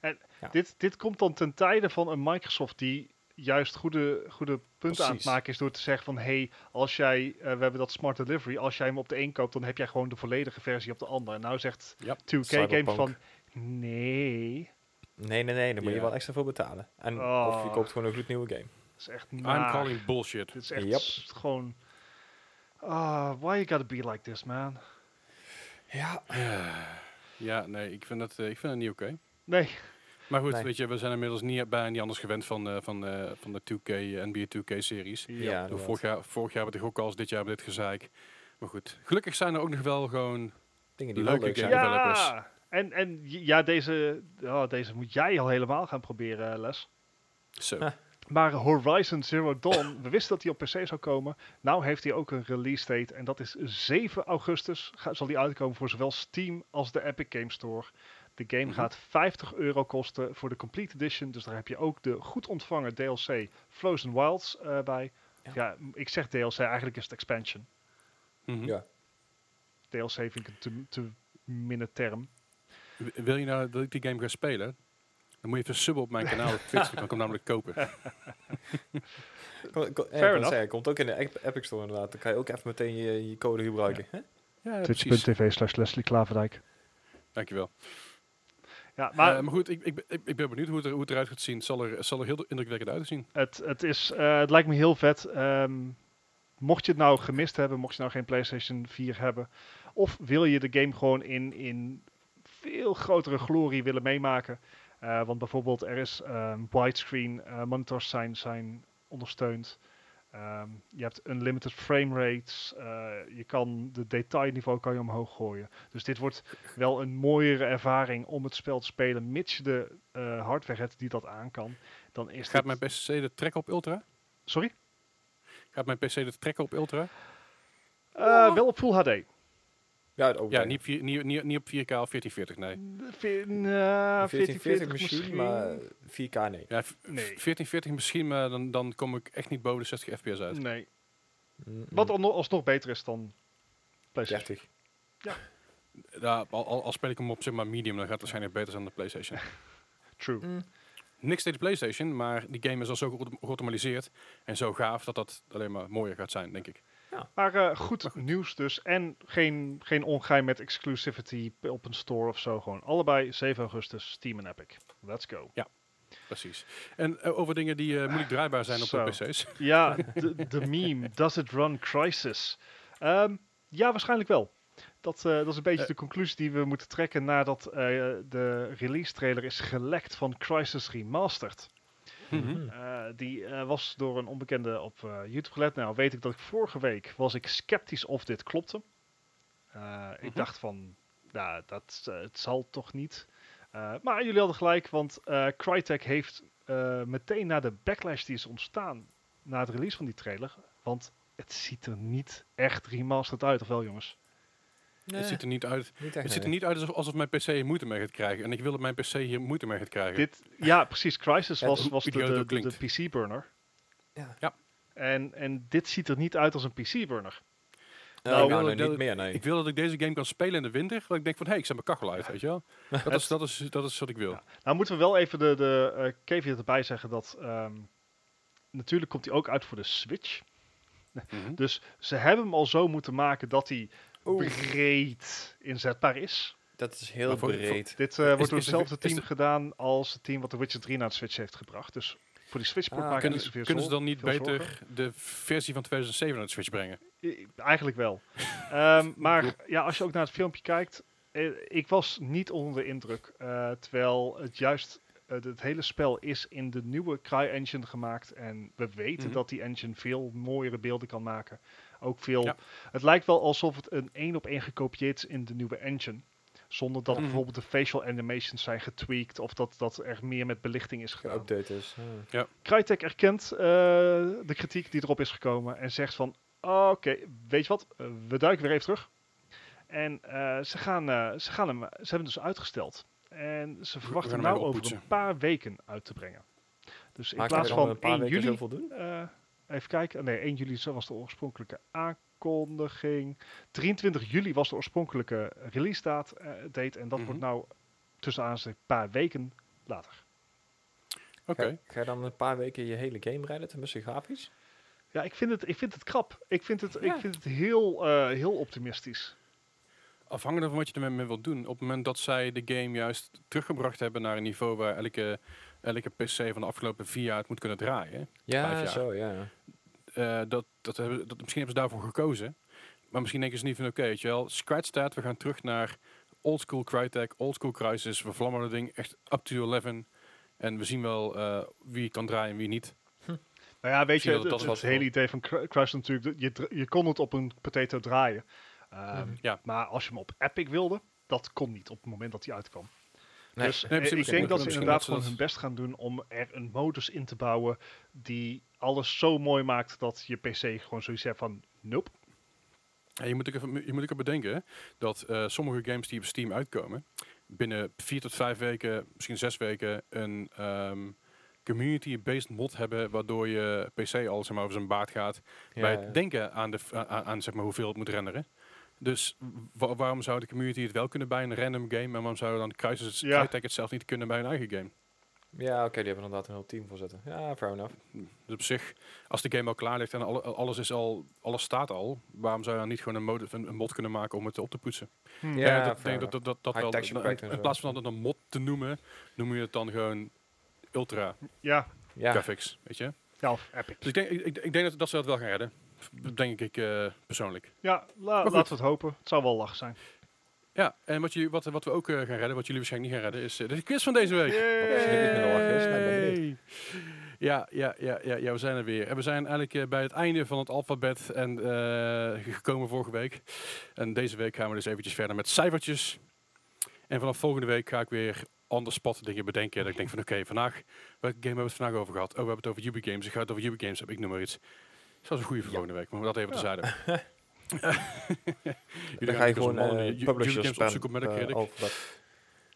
Speaker 3: En
Speaker 2: Ja.
Speaker 3: Dit, dit komt dan ten tijde van een Microsoft die juist goede, goede punten aan het maken is door te zeggen van hey, als jij, eh, we hebben dat smart delivery, als jij hem op de een koopt, dan heb jij gewoon de volledige versie op de ander. En nou zegt
Speaker 1: Ja.
Speaker 3: 2K Games van nee,
Speaker 2: Nee, nee, nee, daar moet je wel extra voor betalen. En
Speaker 3: Oh.
Speaker 2: of je koopt gewoon een gloednieuwe game.
Speaker 3: dat is echt
Speaker 1: I'm
Speaker 3: naar.
Speaker 1: calling bullshit.
Speaker 3: Dit is echt
Speaker 2: Yep.
Speaker 3: gewoon, ah, why you gotta be like this man?
Speaker 2: Ja,
Speaker 1: Ja, nee, ik vind dat, eh, ik vind dat niet oké.
Speaker 3: Nee,
Speaker 1: Maar goed,
Speaker 2: Nee.
Speaker 1: weet je, we zijn inmiddels niet, bijna niet anders gewend van, eh, van, eh, van de 2K, eh, NBA 2K-series.
Speaker 2: ja,
Speaker 1: vorig, jaar, vorig jaar hebben we toch ook al eens dit jaar hebben we dit gezeik. Maar goed, gelukkig zijn er ook nog wel gewoon...
Speaker 2: dingen die
Speaker 1: leuke
Speaker 2: wel leuk zijn.
Speaker 1: game.
Speaker 3: ja.
Speaker 1: developers.
Speaker 3: En, en ja, deze, oh, deze moet jij al helemaal gaan proberen, Les.
Speaker 1: Zo.
Speaker 3: Maar Horizon Zero Dawn, we wisten dat hij op PC zou komen. Nou heeft hij ook een release date en dat is 7 augustus. Ga, zal die uitkomen voor zowel Steam als de Epic Game Store. De game
Speaker 1: Mhm.
Speaker 3: gaat 50 euro kosten voor de Complete Edition. Dus daar heb je ook de goed ontvangen DLC Frozen Wilds eh, bij.
Speaker 2: Ja.
Speaker 3: Ik zeg DLC, eigenlijk is het expansion.
Speaker 1: Mhm.
Speaker 2: Ja.
Speaker 3: DLC vind ik een te, te minne term.
Speaker 1: Wil je nou dat ik die game ga spelen? Dan moet je even subben op mijn kanaal op Twitch, dan kan ik hem namelijk kopen.
Speaker 2: Kom, kom, ja,
Speaker 3: Fair
Speaker 2: ik wou
Speaker 3: enough.
Speaker 2: zeggen, komt ook in de Ep- Epic Store inderdaad. Dan kan je ook even meteen je, je code gebruiken. hè?
Speaker 1: Ja.
Speaker 3: Twitch.tv slash Leslie Klaverdijk.
Speaker 1: Dankjewel.
Speaker 3: Ja,
Speaker 1: Maar,
Speaker 3: maar
Speaker 1: goed, ik, ik, ben- ik, ik ben benieuwd hoe het, er, hoe het eruit gaat zien. Het zal er, zal er heel indrukwekkend uitzien.
Speaker 3: Het, het, is, eh, het lijkt me heel vet. Ehm, mocht je het nou gemist hebben, mocht je nou geen PlayStation 4 hebben, of wil je de game gewoon in, in veel grotere glorie willen meemaken. eh, want bijvoorbeeld er is ehm, widescreen eh, monitors zijn, zijn ondersteund. Ehm, je hebt unlimited frame rates. eh, je kan de detailniveau kan je omhoog gooien. Dus dit wordt wel een mooiere ervaring om het spel te spelen, mits je de hardware hebt die dat aan kan. Dan is
Speaker 1: Gaat
Speaker 3: dit-
Speaker 1: mijn PC de trekken op Ultra?
Speaker 3: Sorry?
Speaker 1: Gaat mijn PC de trekken op Ultra?
Speaker 3: Wel op Full HD.
Speaker 2: Ja, ook
Speaker 1: Ja, niet, vier- niet, niet, niet op 4K of 1440, nee.
Speaker 3: Ve- nou,
Speaker 2: 1440
Speaker 3: 1440
Speaker 2: misschien, maar 4K nee.
Speaker 1: Ja, v-
Speaker 3: Nee.
Speaker 1: 1440 misschien, maar dan, dan kom ik echt niet boven de 60 fps uit.
Speaker 3: Nee.
Speaker 2: Mm,
Speaker 3: Wat alno- alsnog beter is dan PlayStation.
Speaker 2: 30.
Speaker 1: Ja, al, al, al speel ik hem op zeg maar medium, dan gaat het waarschijnlijk beter zijn dan de PlayStation.
Speaker 3: True.
Speaker 2: Mm.
Speaker 1: Niks tegen de PlayStation, maar die game is al zo geautom- geautomatiseerd en zo gaaf dat dat alleen maar mooier gaat zijn, denk ik.
Speaker 3: Maar eh, goed nieuws dus. En geen, geen ongeheim met exclusivity op een store of zo. Gewoon allebei 7 augustus, Steam en Epic. Let's go.
Speaker 1: Precies. En eh, over dingen die eh, moeilijk draaibaar zijn op de
Speaker 3: Zo.
Speaker 1: PC's.
Speaker 3: Ja, de, de meme. Does it run Crisis? Ehm, ja, waarschijnlijk wel. Dat, dat is een beetje de conclusie die we moeten trekken nadat de release trailer is gelekt van Crisis Remastered.
Speaker 1: Mhm.
Speaker 3: Eh, die eh, was door een onbekende op eh, YouTube gelet. Nou weet ik dat ik vorige week was ik sceptisch of dit klopte. Ik
Speaker 1: Mhm.
Speaker 3: dacht van, nou, dat het zal toch niet. Maar jullie hadden gelijk, want Crytek heeft meteen na de backlash die is ontstaan na het release van die trailer, want het ziet er niet echt remastered uit, of wel jongens?
Speaker 1: Het ziet er niet uit,
Speaker 2: Niet
Speaker 1: het ziet er niet uit alsof, alsof mijn PC hier moeite mee gaat krijgen. En ik wil dat mijn PC hier moeite mee gaat krijgen.
Speaker 3: Dit, ja, precies. Crisis was, was de, de. PC-burner.
Speaker 2: Ja.
Speaker 1: Ja.
Speaker 3: En, en dit ziet er niet uit als een PC-burner.
Speaker 2: Nou,
Speaker 1: Nou,
Speaker 2: nou,
Speaker 1: wil ik
Speaker 2: niet
Speaker 1: dat-
Speaker 2: meer, nee.
Speaker 1: Ik wil dat ik deze game kan spelen in de winter. Dat ik denk van, hé, hey, ik zet mijn kachel uit, weet je wel. Dat is, dat is, dat is wat ik wil.
Speaker 3: Ja. Nou moeten we wel even de, de eh, caveat erbij zeggen dat... ehm, natuurlijk komt hij ook uit voor de Switch.
Speaker 1: Mhm.
Speaker 3: Dus ze hebben hem al zo moeten maken dat hij
Speaker 2: Oeh.
Speaker 3: breed inzetbaar is.
Speaker 2: Dat is heel
Speaker 1: voor-
Speaker 2: breed.
Speaker 3: Dit eh, wordt door
Speaker 1: de-
Speaker 3: hetzelfde
Speaker 1: is
Speaker 3: team
Speaker 1: de-
Speaker 3: gedaan als het team wat de Witcher 3 naar de Switch heeft gebracht. Dus voor die Switch-port
Speaker 2: Ah,
Speaker 3: maken
Speaker 1: Kunnen, ze-
Speaker 3: zoveel
Speaker 1: kunnen ze dan niet beter
Speaker 3: zorgen.
Speaker 1: de versie van 2007 naar de Switch brengen?
Speaker 3: I- Eigenlijk wel. Ehm, maar ja, als je ook naar het filmpje kijkt, eh, ik was niet onder de indruk. eh, terwijl het juist, het hele spel is in de nieuwe CryEngine gemaakt. En we weten
Speaker 1: Mhm.
Speaker 3: dat die engine veel mooiere beelden kan maken. Ook veel.
Speaker 1: Ja.
Speaker 3: Het lijkt wel alsof het een één op één gekopieerd is in de nieuwe engine. Zonder dat
Speaker 1: Mhm.
Speaker 3: bijvoorbeeld de facial animations zijn getweakt of dat, dat er meer met belichting is gedaan.
Speaker 2: Geüpdate is. ja.
Speaker 3: Crytek erkent eh, de kritiek die erop is gekomen en zegt van, oké, weet je wat, Eh, we duiken weer even terug. En eh, ze, gaan, eh, ze, gaan hem, ze hebben hem dus uitgesteld. En ze verwachten nou over een paar weken uit te brengen. Dus in plaats van
Speaker 2: een paar
Speaker 3: 1
Speaker 2: weken
Speaker 3: juli,
Speaker 2: doen?
Speaker 3: Even kijken, nee 1 juli was de oorspronkelijke aankondiging. 23 juli was de oorspronkelijke release date, eh, date en dat
Speaker 1: Mhm.
Speaker 3: wordt nou tussen aanstekens een paar weken later.
Speaker 1: Oké.
Speaker 2: Ga, ga je dan een paar weken je hele game rijden, tenminste grafisch?
Speaker 3: Ja, ik vind het, ik vind het krap. Ik vind het,
Speaker 2: Ja.
Speaker 3: ik vind het heel, eh, heel optimistisch.
Speaker 1: Afhankelijk van wat je ermee mee wilt doen. Op het moment dat zij de game juist teruggebracht hebben naar een niveau waar elke, elke PC van de afgelopen vier jaar het moet kunnen draaien.
Speaker 2: Ja, zo, ja.
Speaker 1: eh, dat, dat hebben, dat, misschien hebben ze daarvoor gekozen. Maar misschien denken ze niet van oké, weet je wel, scratch that, we gaan terug naar oldschool Crytek, oldschool Crysis, we vlammen dat ding echt up to 11. En we zien wel eh, wie kan draaien en wie niet.
Speaker 3: Nou ja, weet
Speaker 1: Misschien
Speaker 3: je,
Speaker 1: dat
Speaker 3: het,
Speaker 1: het
Speaker 3: het, hele
Speaker 1: was
Speaker 3: idee van Crysis natuurlijk, dat je, je kon het op een potato draaien. Ehm.
Speaker 1: Ja.
Speaker 3: Maar als je hem op Epic wilde, dat kon niet op het moment dat hij uitkwam.
Speaker 2: Nee.
Speaker 3: dus
Speaker 1: Nee,
Speaker 3: ik denk dat ze inderdaad gewoon hun best gaan doen om er een modus in te bouwen die alles zo mooi maakt dat je PC gewoon zoiets heeft van, nope.
Speaker 1: Ja, je, moet ook even, je moet ook even bedenken dat eh, sommige games die op Steam uitkomen, binnen vier tot vijf weken, misschien zes weken, een ehm, community-based mod hebben, waardoor je PC al zeg maar, over zijn baard gaat
Speaker 2: Ja,
Speaker 1: bij
Speaker 2: ja.
Speaker 1: het denken aan, de, aan, zeg maar, hoeveel het moet renderen. Dus wa- waarom zou de community het wel kunnen bij een random game en waarom zou dan Crysis
Speaker 3: Ja.
Speaker 1: Het zelf niet kunnen bij een eigen game?
Speaker 2: Ja, oké, die hebben inderdaad een heel team voor zitten. Ja, fair enough.
Speaker 1: Dus op zich, als de game al klaar ligt en alle- alles, is al, alles staat al, waarom zou je dan niet gewoon een, mod, een, een mod kunnen maken om het op te poetsen?
Speaker 3: Hm.
Speaker 2: Ja,
Speaker 1: dat, denk dat, dat, dat, dat
Speaker 2: High
Speaker 1: wel.
Speaker 2: texture
Speaker 1: in- plaats van dat het een mod te noemen, noem je het dan gewoon ultra
Speaker 3: Ja,
Speaker 2: Ja,
Speaker 1: graphics, weet je?
Speaker 3: ja, Epic.
Speaker 1: Dus ik denk, ik, ik- ik denk dat, dat ze dat wel gaan redden. Denk ik eh, persoonlijk.
Speaker 3: Ja, la- laten we het hopen. Het zou wel lach zijn.
Speaker 1: Ja, en wat, jullie, wat, wat we ook eh, gaan redden, wat jullie waarschijnlijk niet gaan redden, is eh, de quiz van deze week.
Speaker 2: Je benieuwd.
Speaker 1: Ja, ja, ja, ja, ja, we zijn er weer. En we zijn eigenlijk bij het einde van het alfabet en eh, gekomen vorige week. En deze week gaan we dus eventjes verder met cijfertjes. En vanaf volgende week ga ik weer on the spot dingen bedenken. Dat ik denk van oké, vandaag, welke game hebben we het vandaag over gehad? Oh, we hebben het over Ubi Games. Ik ga het over Ubi Games hebben. Ik noem maar iets. Dat is een goede voor volgende week. Maar dat even terzijde.
Speaker 2: Dan ga je gewoon
Speaker 1: uh,
Speaker 2: publishers
Speaker 1: opzoeken met een
Speaker 2: alfabet.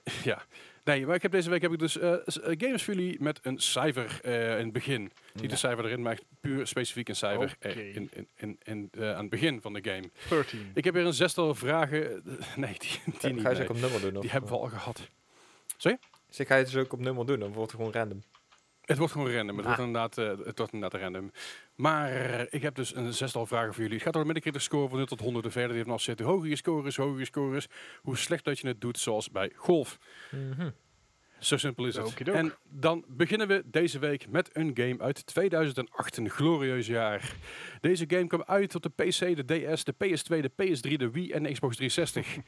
Speaker 1: Ja. Nee, maar ik heb deze week heb ik dus eh, games voor jullie met een cijfer in het begin. Niet
Speaker 2: Ja.
Speaker 1: een cijfer erin, maar puur specifiek een cijfer in, in, in, in, aan het begin van de game.
Speaker 3: 13.
Speaker 1: Ik heb hier een zestal vragen. nee, die, die
Speaker 2: Ga
Speaker 1: niet.
Speaker 2: je ze
Speaker 1: nee.
Speaker 2: ook op nummer doen? Of,
Speaker 1: Die hebben we al gehad.
Speaker 2: Zeg, ga je het dus ook op nummer doen? Dan wordt het gewoon random.
Speaker 1: Het wordt gewoon random. Het,
Speaker 2: Ah.
Speaker 1: wordt inderdaad, eh, het wordt inderdaad random. Maar eh, ik heb dus een zestal vragen voor jullie. Het gaat door met een critic score van 0 tot 100 en verder. Die heeft nog zitten. Hoe hoger je score is, hoe hoger je score is. Hoe slecht dat je het doet, zoals bij golf. Zo simpel is het. En dan beginnen we deze week met een game uit 2008, een glorieus jaar. Deze game kwam uit op de PC, de DS, de PS2, de PS3, de Wii en de Xbox 360.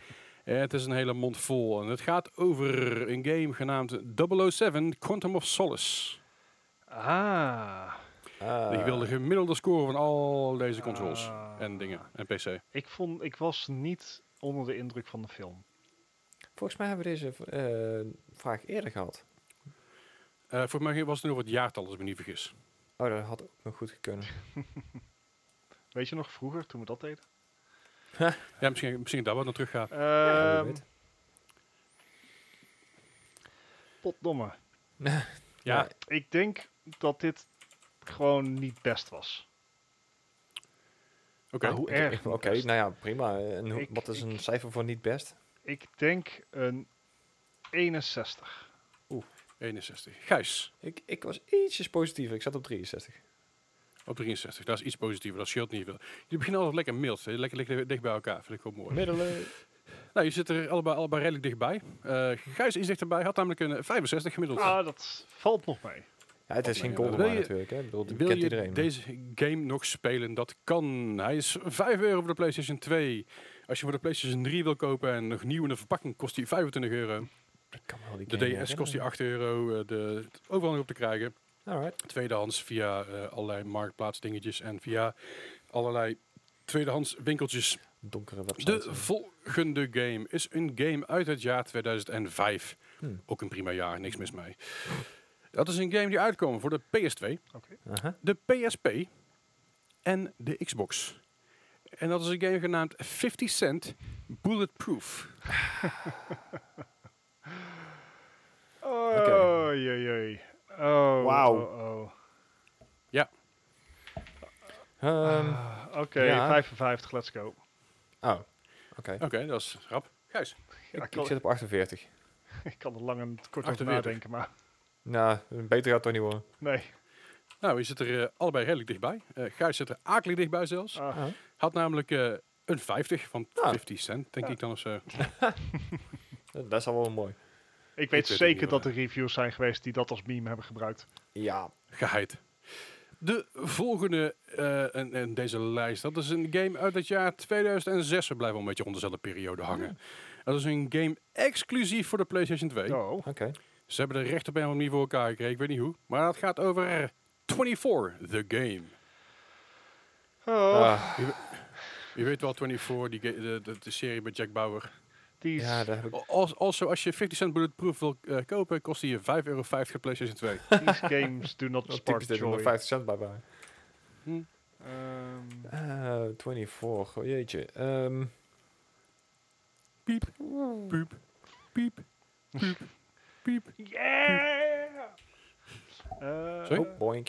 Speaker 1: Eh, het is een hele mond vol. En het gaat over een game genaamd 007 Quantum of Solace.
Speaker 3: Ah,
Speaker 2: Ah.
Speaker 1: Die wil de gemiddelde score van al deze consoles
Speaker 3: Ah.
Speaker 1: en dingen en PC.
Speaker 3: ik, vond, ik was niet onder de indruk van de film.
Speaker 2: Volgens mij hebben we deze eh, vraag eerder gehad.
Speaker 1: Eh voor mij was het nu over het jaartal, als ik me niet vergis.
Speaker 2: Oh, dat had ook nog goed kunnen.
Speaker 3: Weet je nog vroeger, toen we dat deden?
Speaker 1: Ja, misschien, misschien dat we naar terug gaan.
Speaker 2: Ja,
Speaker 3: Ehm potdomme.
Speaker 1: Ja,
Speaker 3: Ik denk dat dit gewoon niet best was.
Speaker 1: oké.
Speaker 3: Hoe erg
Speaker 2: Oké, nou ja, prima. En hoe-
Speaker 3: Ik-
Speaker 2: wat is
Speaker 3: ik-
Speaker 2: een cijfer voor niet best?
Speaker 3: Ik denk een 61.
Speaker 1: 61. Gijs,
Speaker 2: Ik, ik was ietsjes positiever. Ik zat op 63.
Speaker 1: op 63. Dat is iets positiever, dat scheelt niet veel. Je begint altijd lekker mild, hè. lekker, lekker dicht bij elkaar. Vind ik wel mooi.
Speaker 2: Middelen.
Speaker 1: Nou, je zit er allebei, allebei redelijk dichtbij. Eh Gijs is dichterbij, had namelijk een 65 gemiddeld.
Speaker 3: Ah, dat valt nog mee.
Speaker 2: Ja, het is geen
Speaker 1: Wil
Speaker 2: golden
Speaker 1: je-
Speaker 2: natuurlijk. Hè. Ik bedoel, die
Speaker 1: Wil je
Speaker 2: iedereen.
Speaker 1: deze game nog spelen? Dat kan. Hij is 5 euro voor de PlayStation 2. Als je voor de PlayStation 3 wil kopen en nog nieuw in de verpakking, kost hij 25 euro.
Speaker 2: Ik kan wel die
Speaker 1: De DS kost hij
Speaker 2: herinneren.
Speaker 1: 8 euro. eh, De, overal nog op te krijgen.
Speaker 2: Alright.
Speaker 1: Tweedehands via eh, allerlei marktplaatsdingetjes en via allerlei tweedehands winkeltjes.
Speaker 2: Donkere website.
Speaker 1: De volgende game is een game uit het jaar 2005.
Speaker 2: Hmm.
Speaker 1: Ook een prima jaar, niks mis mee. Dat is een game die uitkomt voor de PS2,
Speaker 3: Oké.
Speaker 2: Aha.
Speaker 1: de PSP en de Xbox. En dat is een game genaamd 50 Cent Bulletproof.
Speaker 3: Oh,
Speaker 2: Oké.
Speaker 3: jee, jee. Oh,
Speaker 2: Wauw.
Speaker 3: oh, oh.
Speaker 2: Ehm,
Speaker 3: Ah, Oké,
Speaker 2: ja.
Speaker 3: 55, let's go.
Speaker 2: oh, oké.
Speaker 1: Oké, dat is rap. Gijs.
Speaker 3: Ja,
Speaker 2: Ik,
Speaker 3: ik,
Speaker 2: ik
Speaker 3: kan,
Speaker 2: zit op 48.
Speaker 3: ik kan er lang en kort over
Speaker 1: 48.
Speaker 3: nadenken, maar
Speaker 2: Nou, beter gaat het toch niet worden.
Speaker 3: nee.
Speaker 1: Nou, je zit er eh, allebei redelijk dichtbij. Eh Gijs zit er akelig dichtbij zelfs.
Speaker 3: Ah,
Speaker 2: Ah.
Speaker 1: Had namelijk eh, een 50 van
Speaker 2: Ah.
Speaker 1: 50 cent, denk
Speaker 3: Ja.
Speaker 1: ik dan of zo.
Speaker 2: Dat is al wel mooi.
Speaker 3: ik weet zeker
Speaker 1: niet,
Speaker 3: dat er reviews zijn geweest die dat als meme hebben gebruikt.
Speaker 2: Ja.
Speaker 1: Geheid. De volgende eh in, in deze lijst, dat is een game uit het jaar 2006. We blijven een beetje rond dezelfde periode hangen. Dat is een game exclusief voor de PlayStation 2.
Speaker 3: Oh,
Speaker 2: Oké.
Speaker 1: Ze hebben de recht op een of andere manier voor elkaar gekregen, ik weet niet hoe. Maar het gaat over 24, The Game.
Speaker 3: oh
Speaker 2: Ah,
Speaker 1: Je weet wel 24, die de, de, de serie met Jack Bauer.
Speaker 3: die is...
Speaker 2: ja, daar heb ik...
Speaker 1: Als, also, als je 50 Cent Bulletproof wil eh, kopen, kost die je 5,50 euro op PlayStation 2.
Speaker 3: These games do not spark joy.
Speaker 2: 50 cent bij bij.
Speaker 3: Ehm,
Speaker 2: Eh 24, oh jeetje. Ehm,
Speaker 1: Piep, piep, piep, piep, piep.
Speaker 3: yeah! Eh,
Speaker 1: Sorry?
Speaker 2: oh, boink.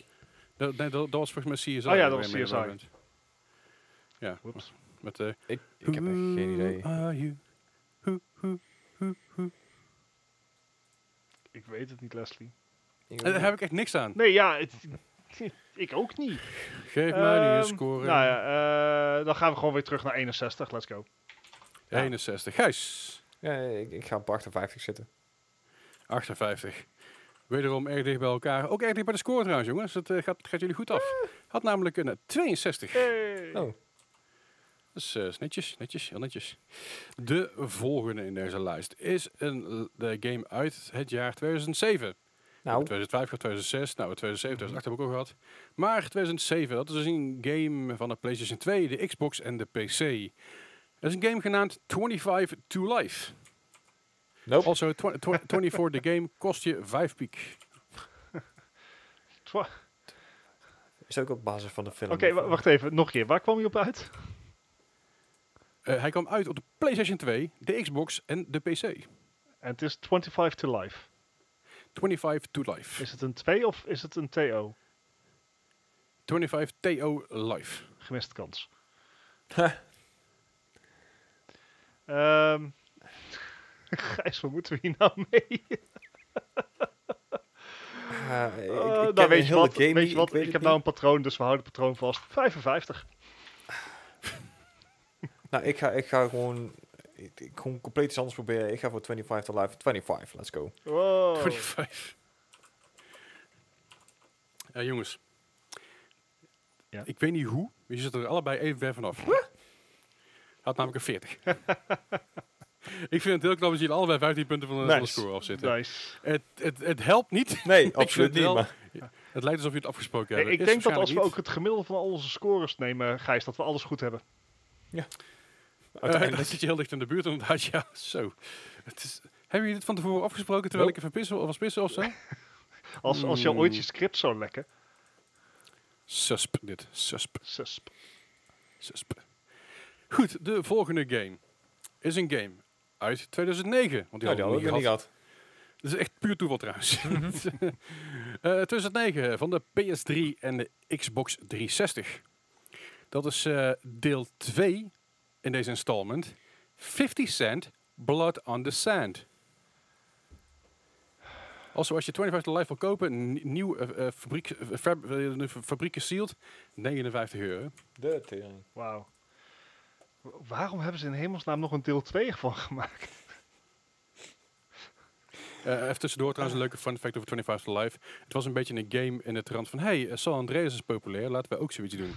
Speaker 1: Dat, nee, dat, dat was volgens mij CSI.
Speaker 3: Oh ja, dat was CSI.
Speaker 1: Ja,
Speaker 3: Whoops.
Speaker 1: met eh
Speaker 2: Ik, ik heb echt geen idee.
Speaker 1: Who are you? Who, who, who, who?
Speaker 3: Ik weet het niet, Leslie.
Speaker 1: En
Speaker 2: weet
Speaker 1: daar heb ik echt niks aan.
Speaker 3: Nee, ja, het, ik ook niet.
Speaker 1: Geef mij nu een
Speaker 3: Ehm,
Speaker 1: score.
Speaker 3: Nou ja, eh, dan gaan we gewoon weer terug naar 61. Let's go.
Speaker 2: Ja.
Speaker 1: 61. Gijs,
Speaker 2: Ja, ik, ik ga op 58 zitten.
Speaker 1: 58. Wederom erg dicht bij elkaar. Ook erg dicht bij de score trouwens, jongens. Het eh, gaat, gaat jullie goed af. Had namelijk een eh, 62.
Speaker 3: Hey.
Speaker 2: Oh.
Speaker 1: Dus eh, is netjes, netjes, heel netjes. De volgende in deze lijst is een de game uit het jaar 2007.
Speaker 2: Nou,
Speaker 1: 2005 of 2006. Nou, 2007, 2008 heb ik ook gehad. Maar 2007, dat is dus een game van de PlayStation 2, de Xbox en de PC. Dat is een game genaamd 25 to Life.
Speaker 2: Nope.
Speaker 1: Also, tw- tw- 24 de game kost je 5 piek.
Speaker 3: Twa-
Speaker 2: Is ook op basis van de film.
Speaker 3: Oké, wacht even. Nog een keer. Waar kwam je op uit?
Speaker 1: Eh, hij kwam uit op de PlayStation 2, de Xbox en de PC.
Speaker 3: En het is 25 to life.
Speaker 1: 25 to Life.
Speaker 3: Is het een 2 of is het een TO?
Speaker 1: 25 TO Life.
Speaker 3: Gemiste kans. Ehm Gijs, wat moeten we hier nou mee?
Speaker 2: Ah, ik, ik,
Speaker 3: Eh,
Speaker 2: ik
Speaker 3: nou,
Speaker 2: ken
Speaker 3: weet, je wat,
Speaker 2: game
Speaker 3: weet
Speaker 2: niet,
Speaker 3: je wat?
Speaker 2: weet
Speaker 3: Ik, heb nou
Speaker 2: niet.
Speaker 3: een patroon, dus we houden het patroon vast. 55.
Speaker 2: Nou, ik ga, ik ga gewoon... Ik, ik gewoon compleet iets anders proberen. Ik ga voor 25 to life. 25, let's go.
Speaker 3: Wow.
Speaker 1: 25. Ja, jongens.
Speaker 3: Ja.
Speaker 1: Ik weet niet hoe, maar je zit er allebei even ver vanaf. Had namelijk een 40. ik vind het heel knap dat jullie allebei 15 punten van de, van de
Speaker 2: Nice.
Speaker 1: score afzitten.
Speaker 3: Nice.
Speaker 1: Het, het, het helpt niet.
Speaker 2: Nee, absoluut niet. Maar
Speaker 1: Het lijkt alsof je het afgesproken hebben.
Speaker 3: ik denk dat als we ook het gemiddelde van al onze scores nemen, Gijs, dat we alles goed hebben.
Speaker 1: niet. Eh,
Speaker 2: uiteindelijk-
Speaker 1: dan zit je heel dicht in de buurt inderdaad. Ja, zo. Het is, hebben jullie dit van tevoren afgesproken terwijl
Speaker 2: Nope.
Speaker 1: ik even pissen of was pissen of zo?
Speaker 3: Als, als je
Speaker 1: Hmm.
Speaker 3: ooit je script zou lekken.
Speaker 1: Susp, dit. Susp.
Speaker 3: Susp.
Speaker 1: Susp. Goed, de volgende game is een game uit 2009. Want die
Speaker 2: ja, die
Speaker 1: hadden we niet gehad.
Speaker 2: gehad.
Speaker 1: Dat is echt puur toeval trouwens. Eh 2009 van de PS3 en de Xbox 360. Dat is eh, deel 2 in deze installment. 50 Cent Blood on the Sand. Also, als je 25 to Life wil kopen, nieuw eh, eh, fabriek, eh, fab, eh, fabriek gesealed, 59 euro.
Speaker 2: De tering.
Speaker 3: Wauw. Waarom hebben ze in hemelsnaam nog een deel 2 van gemaakt?
Speaker 1: Eh, even tussendoor trouwens een leuke fun fact over 25 to Life. Het was een beetje een game in de trant van... Hey, eh, San Andreas is populair, laten we ook zoiets doen.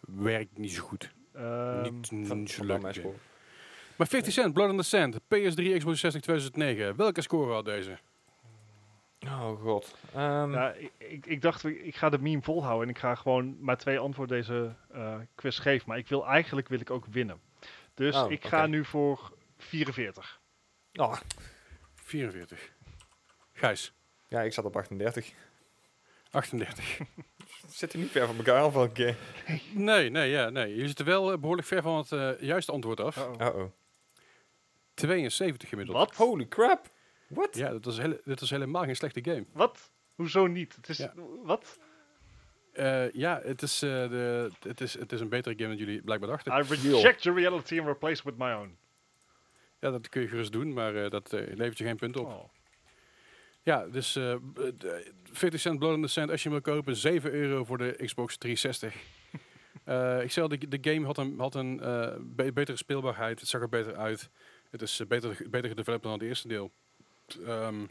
Speaker 1: Werkt niet zo goed.
Speaker 3: Ehm,
Speaker 1: niet, zo leuk. Maar 50 Cent, Blood on the Sand, PS3, Xbox 60 2009. Welke score had deze?
Speaker 2: Oh god. Ehm,
Speaker 3: Ja, ik, ik, ik dacht, ik ga de meme volhouden en ik ga gewoon maar twee antwoorden deze eh, quiz geven. Maar ik wil eigenlijk wil ik ook winnen. Dus
Speaker 2: Oh,
Speaker 3: ik ga nu voor 44.
Speaker 2: oh,
Speaker 1: 44. Gijs,
Speaker 2: ja, ik zat op 38.
Speaker 1: 38.
Speaker 2: Zit er niet ver van elkaar af elke keer.
Speaker 1: nee, nee, ja, nee. Je zit er wel eh, behoorlijk ver van het eh, juiste antwoord af.
Speaker 3: Uh-oh.
Speaker 2: Uh-oh.
Speaker 1: 72 gemiddeld.
Speaker 3: Wat?
Speaker 2: Holy crap. What?
Speaker 1: Ja, dat is, hele, dat is helemaal geen slechte game.
Speaker 3: Wat? Hoezo niet? Het is,
Speaker 1: Ja.
Speaker 3: Wat?
Speaker 1: Eh, ja, het is, eh, de, het, is, het is een betere game dan jullie blijkbaar dachten.
Speaker 3: I reject your reality and replace it with my own.
Speaker 1: Ja, dat kun je gerust doen, maar eh, dat levert je geen punt op.
Speaker 3: Oh.
Speaker 1: Ja, dus eh, b- d- 40 cent Blood in the Sand als je hem wil kopen. 7 euro voor de Xbox 360. Eh, ik zei al, de, de game had een, had een eh, be- betere speelbaarheid. Het zag er beter uit. Het is beter, beter gedeveloped dan het eerste deel. Ehm,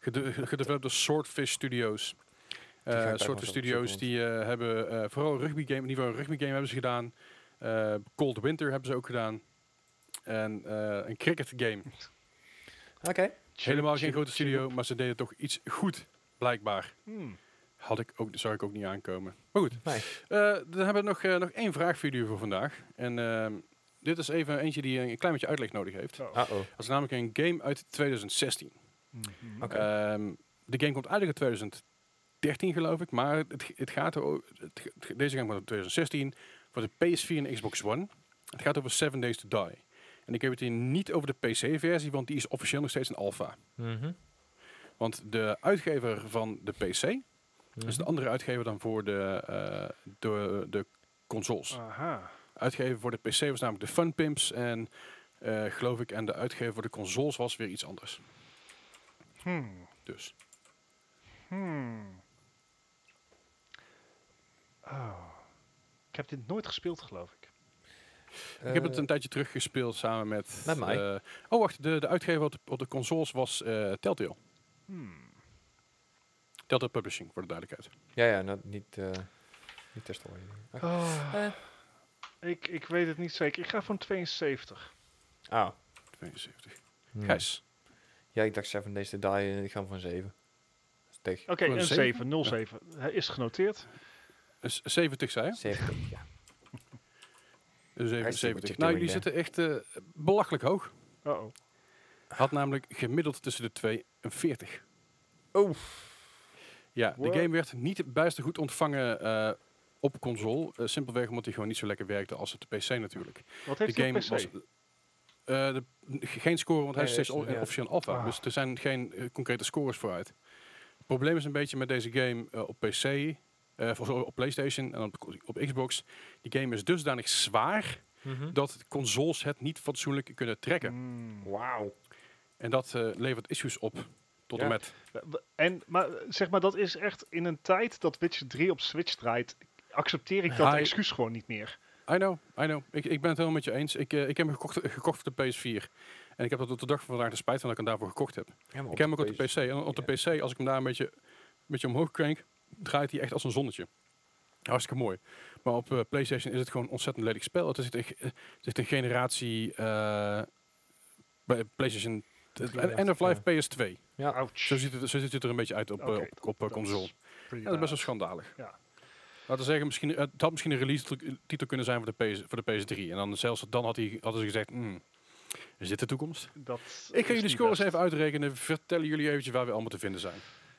Speaker 1: gedeveloped door Swordfish Studios.
Speaker 2: ik
Speaker 1: Eh
Speaker 2: eens
Speaker 1: Studios die eh, hebben eh, vooral een rugby game, in ieder geval een rugby game hebben ze gedaan. Eh, Cold Winter hebben ze ook gedaan. En eh, een cricket game.
Speaker 2: Oké.
Speaker 1: Helemaal geen grote studio, maar ze deden toch iets goed, blijkbaar.
Speaker 3: Hmm.
Speaker 1: Had ik ook, zou ik ook niet aankomen. Maar goed,
Speaker 2: Nee.
Speaker 1: Eh, dan hebben we nog, eh, nog één vraag voor jullie voor vandaag. En ehm, dit is even eentje die een klein beetje uitleg nodig heeft.
Speaker 3: Oh.
Speaker 2: Uh-oh.
Speaker 1: Dat is namelijk een game uit 2016.
Speaker 3: Mhm.
Speaker 1: Ehm, de game komt eigenlijk uit 2013 geloof ik, maar het, het gaat er, o- het, het- deze game komt uit 2016 voor de PS4 en Xbox One. Het gaat over Seven Days to Die. En ik heb het hier niet over de PC-versie, want die is officieel nog steeds een alpha.
Speaker 2: Mhm.
Speaker 1: Want de uitgever van de PC
Speaker 2: Mhm.
Speaker 1: is de andere uitgever dan voor de, eh, de, de consoles.
Speaker 3: Aha.
Speaker 1: Uitgever voor de PC was namelijk de Fun Pimps en eh, geloof ik, en de uitgever voor de consoles was weer iets anders.
Speaker 3: Hmm.
Speaker 1: Dus
Speaker 3: Hmm. Oh. Ik heb dit nooit gespeeld, geloof ik.
Speaker 1: ik heb het een tijdje terug gespeeld samen met.
Speaker 2: Met mij.
Speaker 1: eh, oh wacht, de, de uitgever op de, op de consoles was eh, Telltale.
Speaker 3: Hmm.
Speaker 1: Telltale Publishing voor de duidelijkheid.
Speaker 2: Ja, ja, nou, niet, eh niet ter story. Oké.
Speaker 3: Oh,
Speaker 2: Eh.
Speaker 3: ik, ik weet het niet zeker. Ik ga een 72.
Speaker 2: Ah.
Speaker 1: 72.
Speaker 2: Hmm.
Speaker 1: Gijs.
Speaker 2: Ja, ik dacht 7 Days to Die en ik ga een 7. Steeg.
Speaker 3: Oké,
Speaker 1: een
Speaker 3: een
Speaker 1: zeven?
Speaker 3: 7. 07. Hij is genoteerd.
Speaker 1: Dus 70 zei je?
Speaker 2: 70, ja.
Speaker 1: Dus even
Speaker 2: Hartstikke
Speaker 1: 70.
Speaker 2: wat
Speaker 1: Nou,
Speaker 2: je
Speaker 1: jullie zitten echt eh, belachelijk hoog.
Speaker 3: Uh-oh.
Speaker 1: Had namelijk gemiddeld tussen de 2 en 40.
Speaker 2: Oh.
Speaker 1: Ja, de game werd niet bijster goed ontvangen eh, op console. Eh, simpelweg omdat hij gewoon niet zo lekker werkte als op de PC natuurlijk.
Speaker 3: Wat
Speaker 1: De
Speaker 3: heeft hij
Speaker 1: game
Speaker 3: op PC?
Speaker 1: was... eh, de, geen score, want hij is
Speaker 2: Nee,
Speaker 1: steeds
Speaker 2: is- ja.
Speaker 1: officieel een alpha.
Speaker 3: Ah.
Speaker 1: Dus er zijn geen eh, concrete scores vooruit. Het probleem is een beetje met deze game eh, op PC, eh, op PlayStation en op, op Xbox. Die game is dusdanig zwaar
Speaker 2: Mhm.
Speaker 1: dat consoles het niet fatsoenlijk kunnen trekken.
Speaker 3: Hmm.
Speaker 2: Wauw.
Speaker 1: En dat eh, levert issues op. Tot
Speaker 2: Ja.
Speaker 1: en met.
Speaker 3: En, maar zeg maar, dat is echt in een tijd dat Witcher 3 op Switch draait, accepteer ik dat
Speaker 1: Hij-
Speaker 3: excuus gewoon niet meer.
Speaker 1: I know, I know. Ik, ik ben het helemaal met je eens. Ik, eh, ik heb hem gekocht, gekocht voor de PS4. En ik heb er tot de dag van vandaag de spijt van dat ik hem daarvoor gekocht heb.
Speaker 2: Ja,
Speaker 1: ik heb hem ook op de PC. En op
Speaker 2: Ja.
Speaker 1: de PC, als ik hem daar een beetje, een beetje omhoog crank, draait hij echt als een zonnetje. Hartstikke mooi. Maar op eh, PlayStation is het gewoon een ontzettend lelijk spel. Het is echt, een- het is een generatie eh, bij PlayStation end of life
Speaker 2: ja.
Speaker 1: PS2.
Speaker 2: Ja.
Speaker 3: Ouch.
Speaker 1: Zo ziet, het, zo ziet het er een beetje uit op, eh,
Speaker 3: Oké,
Speaker 1: op, op eh,
Speaker 3: dat
Speaker 1: console. Ja, dat is best wel schandalig.
Speaker 3: Ja.
Speaker 1: Laten we zeggen, misschien, het had misschien een release titel kunnen zijn voor de, PS, voor de PS3. En dan zelfs dan had hij, hadden ze gezegd, hmm, is dit de toekomst?
Speaker 3: Dat
Speaker 1: Ik ga jullie scores
Speaker 3: best.
Speaker 1: even uitrekenen. Vertellen jullie eventjes waar we allemaal te vinden zijn.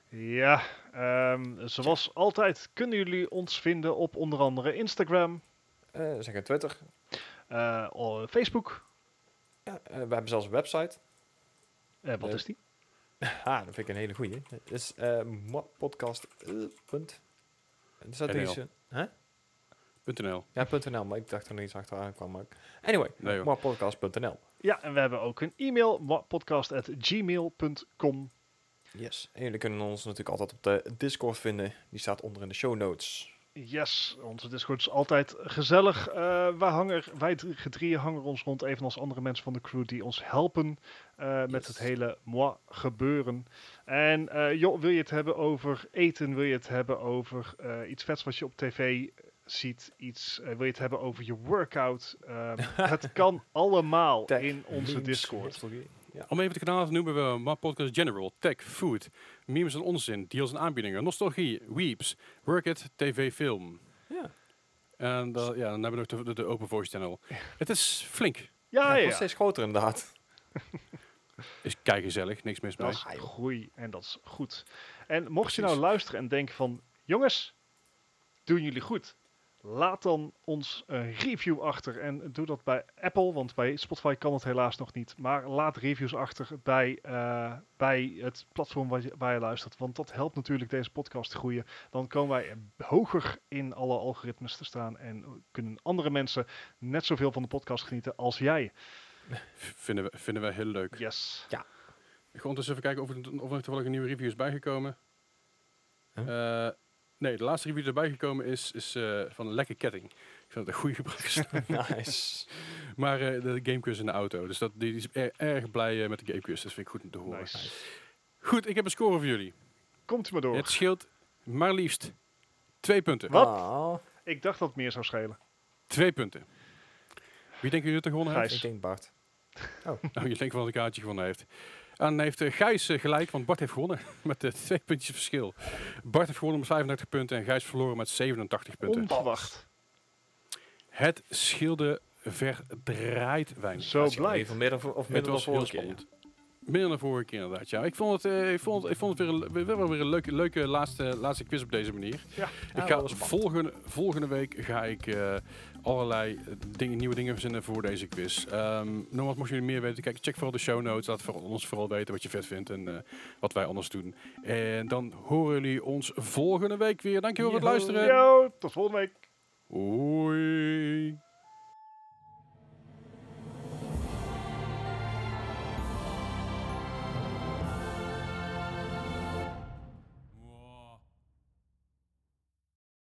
Speaker 3: Ja, ehm, zoals altijd kunnen jullie ons vinden op onder andere Instagram,
Speaker 2: Eh, zeg Twitter.
Speaker 3: eh, o- Facebook.
Speaker 2: Ja, eh, we hebben zelfs een website.
Speaker 3: Eh, wat is die?
Speaker 2: Ah, dat vind ik een hele goeie. Het is eh podcast. Er staat
Speaker 1: NL.
Speaker 2: iets, Hè?
Speaker 1: .nl.
Speaker 2: Ja, .nl, maar ik dacht er nog iets achteraan kwam. Maar... Anyway,
Speaker 1: Nee,
Speaker 2: moppodcast.nl.
Speaker 3: Ja, en we hebben ook een e-mail, podcast.gmail.com.
Speaker 2: Yes. En jullie kunnen ons natuurlijk altijd op de Discord vinden. Die staat onder in de show notes.
Speaker 3: Yes, onze Discord is altijd gezellig. Eh wij, hangen, wij drie- gedrieën hangen ons rond, evenals andere mensen van de crew die ons helpen eh, met het hele moi gebeuren. En eh, joh, wil je het hebben over eten, wil je het hebben over eh, iets vets wat je op tv ziet, iets, wil je het hebben over je workout. Ehm, het kan allemaal
Speaker 2: Tech,
Speaker 3: in onze
Speaker 2: memes,
Speaker 3: Discord.
Speaker 2: Ja.
Speaker 1: Om even de kanalen te noemen, we Maar Podcast General, Tech, Food, Memes en Onzin, Deals en Aanbiedingen, Nostalgie, Weeps, Work It, TV, Film.
Speaker 2: Ja.
Speaker 1: En dan- ja, dan hebben we nog de, de, de Open Voice Channel. Het is flink.
Speaker 3: Ja,
Speaker 2: Ja,
Speaker 3: ja,
Speaker 2: het wordt steeds groter inderdaad.
Speaker 1: Is keigezellig, niks mis mee.
Speaker 3: Dat is groei en dat is goed. En mocht je nou luisteren en denken van... Jongens, doen jullie goed. Laat dan ons een review achter. En doe dat bij Apple, want bij Spotify kan het helaas nog niet. Maar laat reviews achter bij, eh, bij het platform waar je, waar je luistert. Want dat helpt natuurlijk deze podcast te groeien. Dan komen wij hoger in alle algoritmes te staan. En kunnen andere mensen net zoveel van de podcast genieten als jij.
Speaker 1: Vinden we, vinden we heel leuk.
Speaker 3: Yes.
Speaker 1: Ik ga ondertussen even kijken of er, of er toevallig een nieuwe review is bijgekomen.
Speaker 2: Huh?
Speaker 1: Eh, nee, de laatste review die erbij gekomen is, is eh, van Lekker Ketting. Ik vind het een goede gebruikersnaam.
Speaker 2: nice.
Speaker 1: maar eh, de gamequiz in de auto. Dus dat, die is er- erg blij met de gamequiz. Dat vind ik goed om te horen.
Speaker 3: Nice.
Speaker 1: Goed, ik heb een score voor jullie.
Speaker 3: Komt u maar door.
Speaker 1: Het scheelt maar liefst twee punten.
Speaker 3: Wat? Ik dacht dat het meer zou schelen.
Speaker 1: Twee punten. Wie denken jullie dat er gewonnen heeft?
Speaker 2: Ik denk Bart.
Speaker 1: Nou, je denkt wel dat een kaartje gewonnen heeft. En heeft eh, Gijs eh, gelijk, want Bart heeft gewonnen met eh, twee puntjes verschil. Bart heeft gewonnen met 35 punten en Gijs verloren met 87 punten.
Speaker 3: Onverwacht.
Speaker 1: Het scheelde verdraaid weinig.
Speaker 3: Zo blij.
Speaker 2: Midden of
Speaker 1: Het
Speaker 2: midden
Speaker 1: was
Speaker 2: was
Speaker 1: heel
Speaker 2: vorige keer.
Speaker 1: spannend. Meer dan de vorige keer inderdaad, ja. Ik vond het, eh, ik vond, ik vond het weer, een, weer, wel weer een leuke, leuke laatste, laatste quiz op deze manier.
Speaker 3: Ja.
Speaker 1: ik ga volgende, volgende week ga ik eh, allerlei eh, dingen, nieuwe dingen verzinnen voor deze quiz. Ehm nogmaals, mocht jullie meer weten, kijk, check vooral de show notes. Laat vooral, ons vooral weten wat je vet vindt en eh, wat wij anders doen. En dan horen jullie ons volgende week weer. Dankjewel voor het luisteren.
Speaker 3: Yo, tot volgende week.
Speaker 1: Oeh.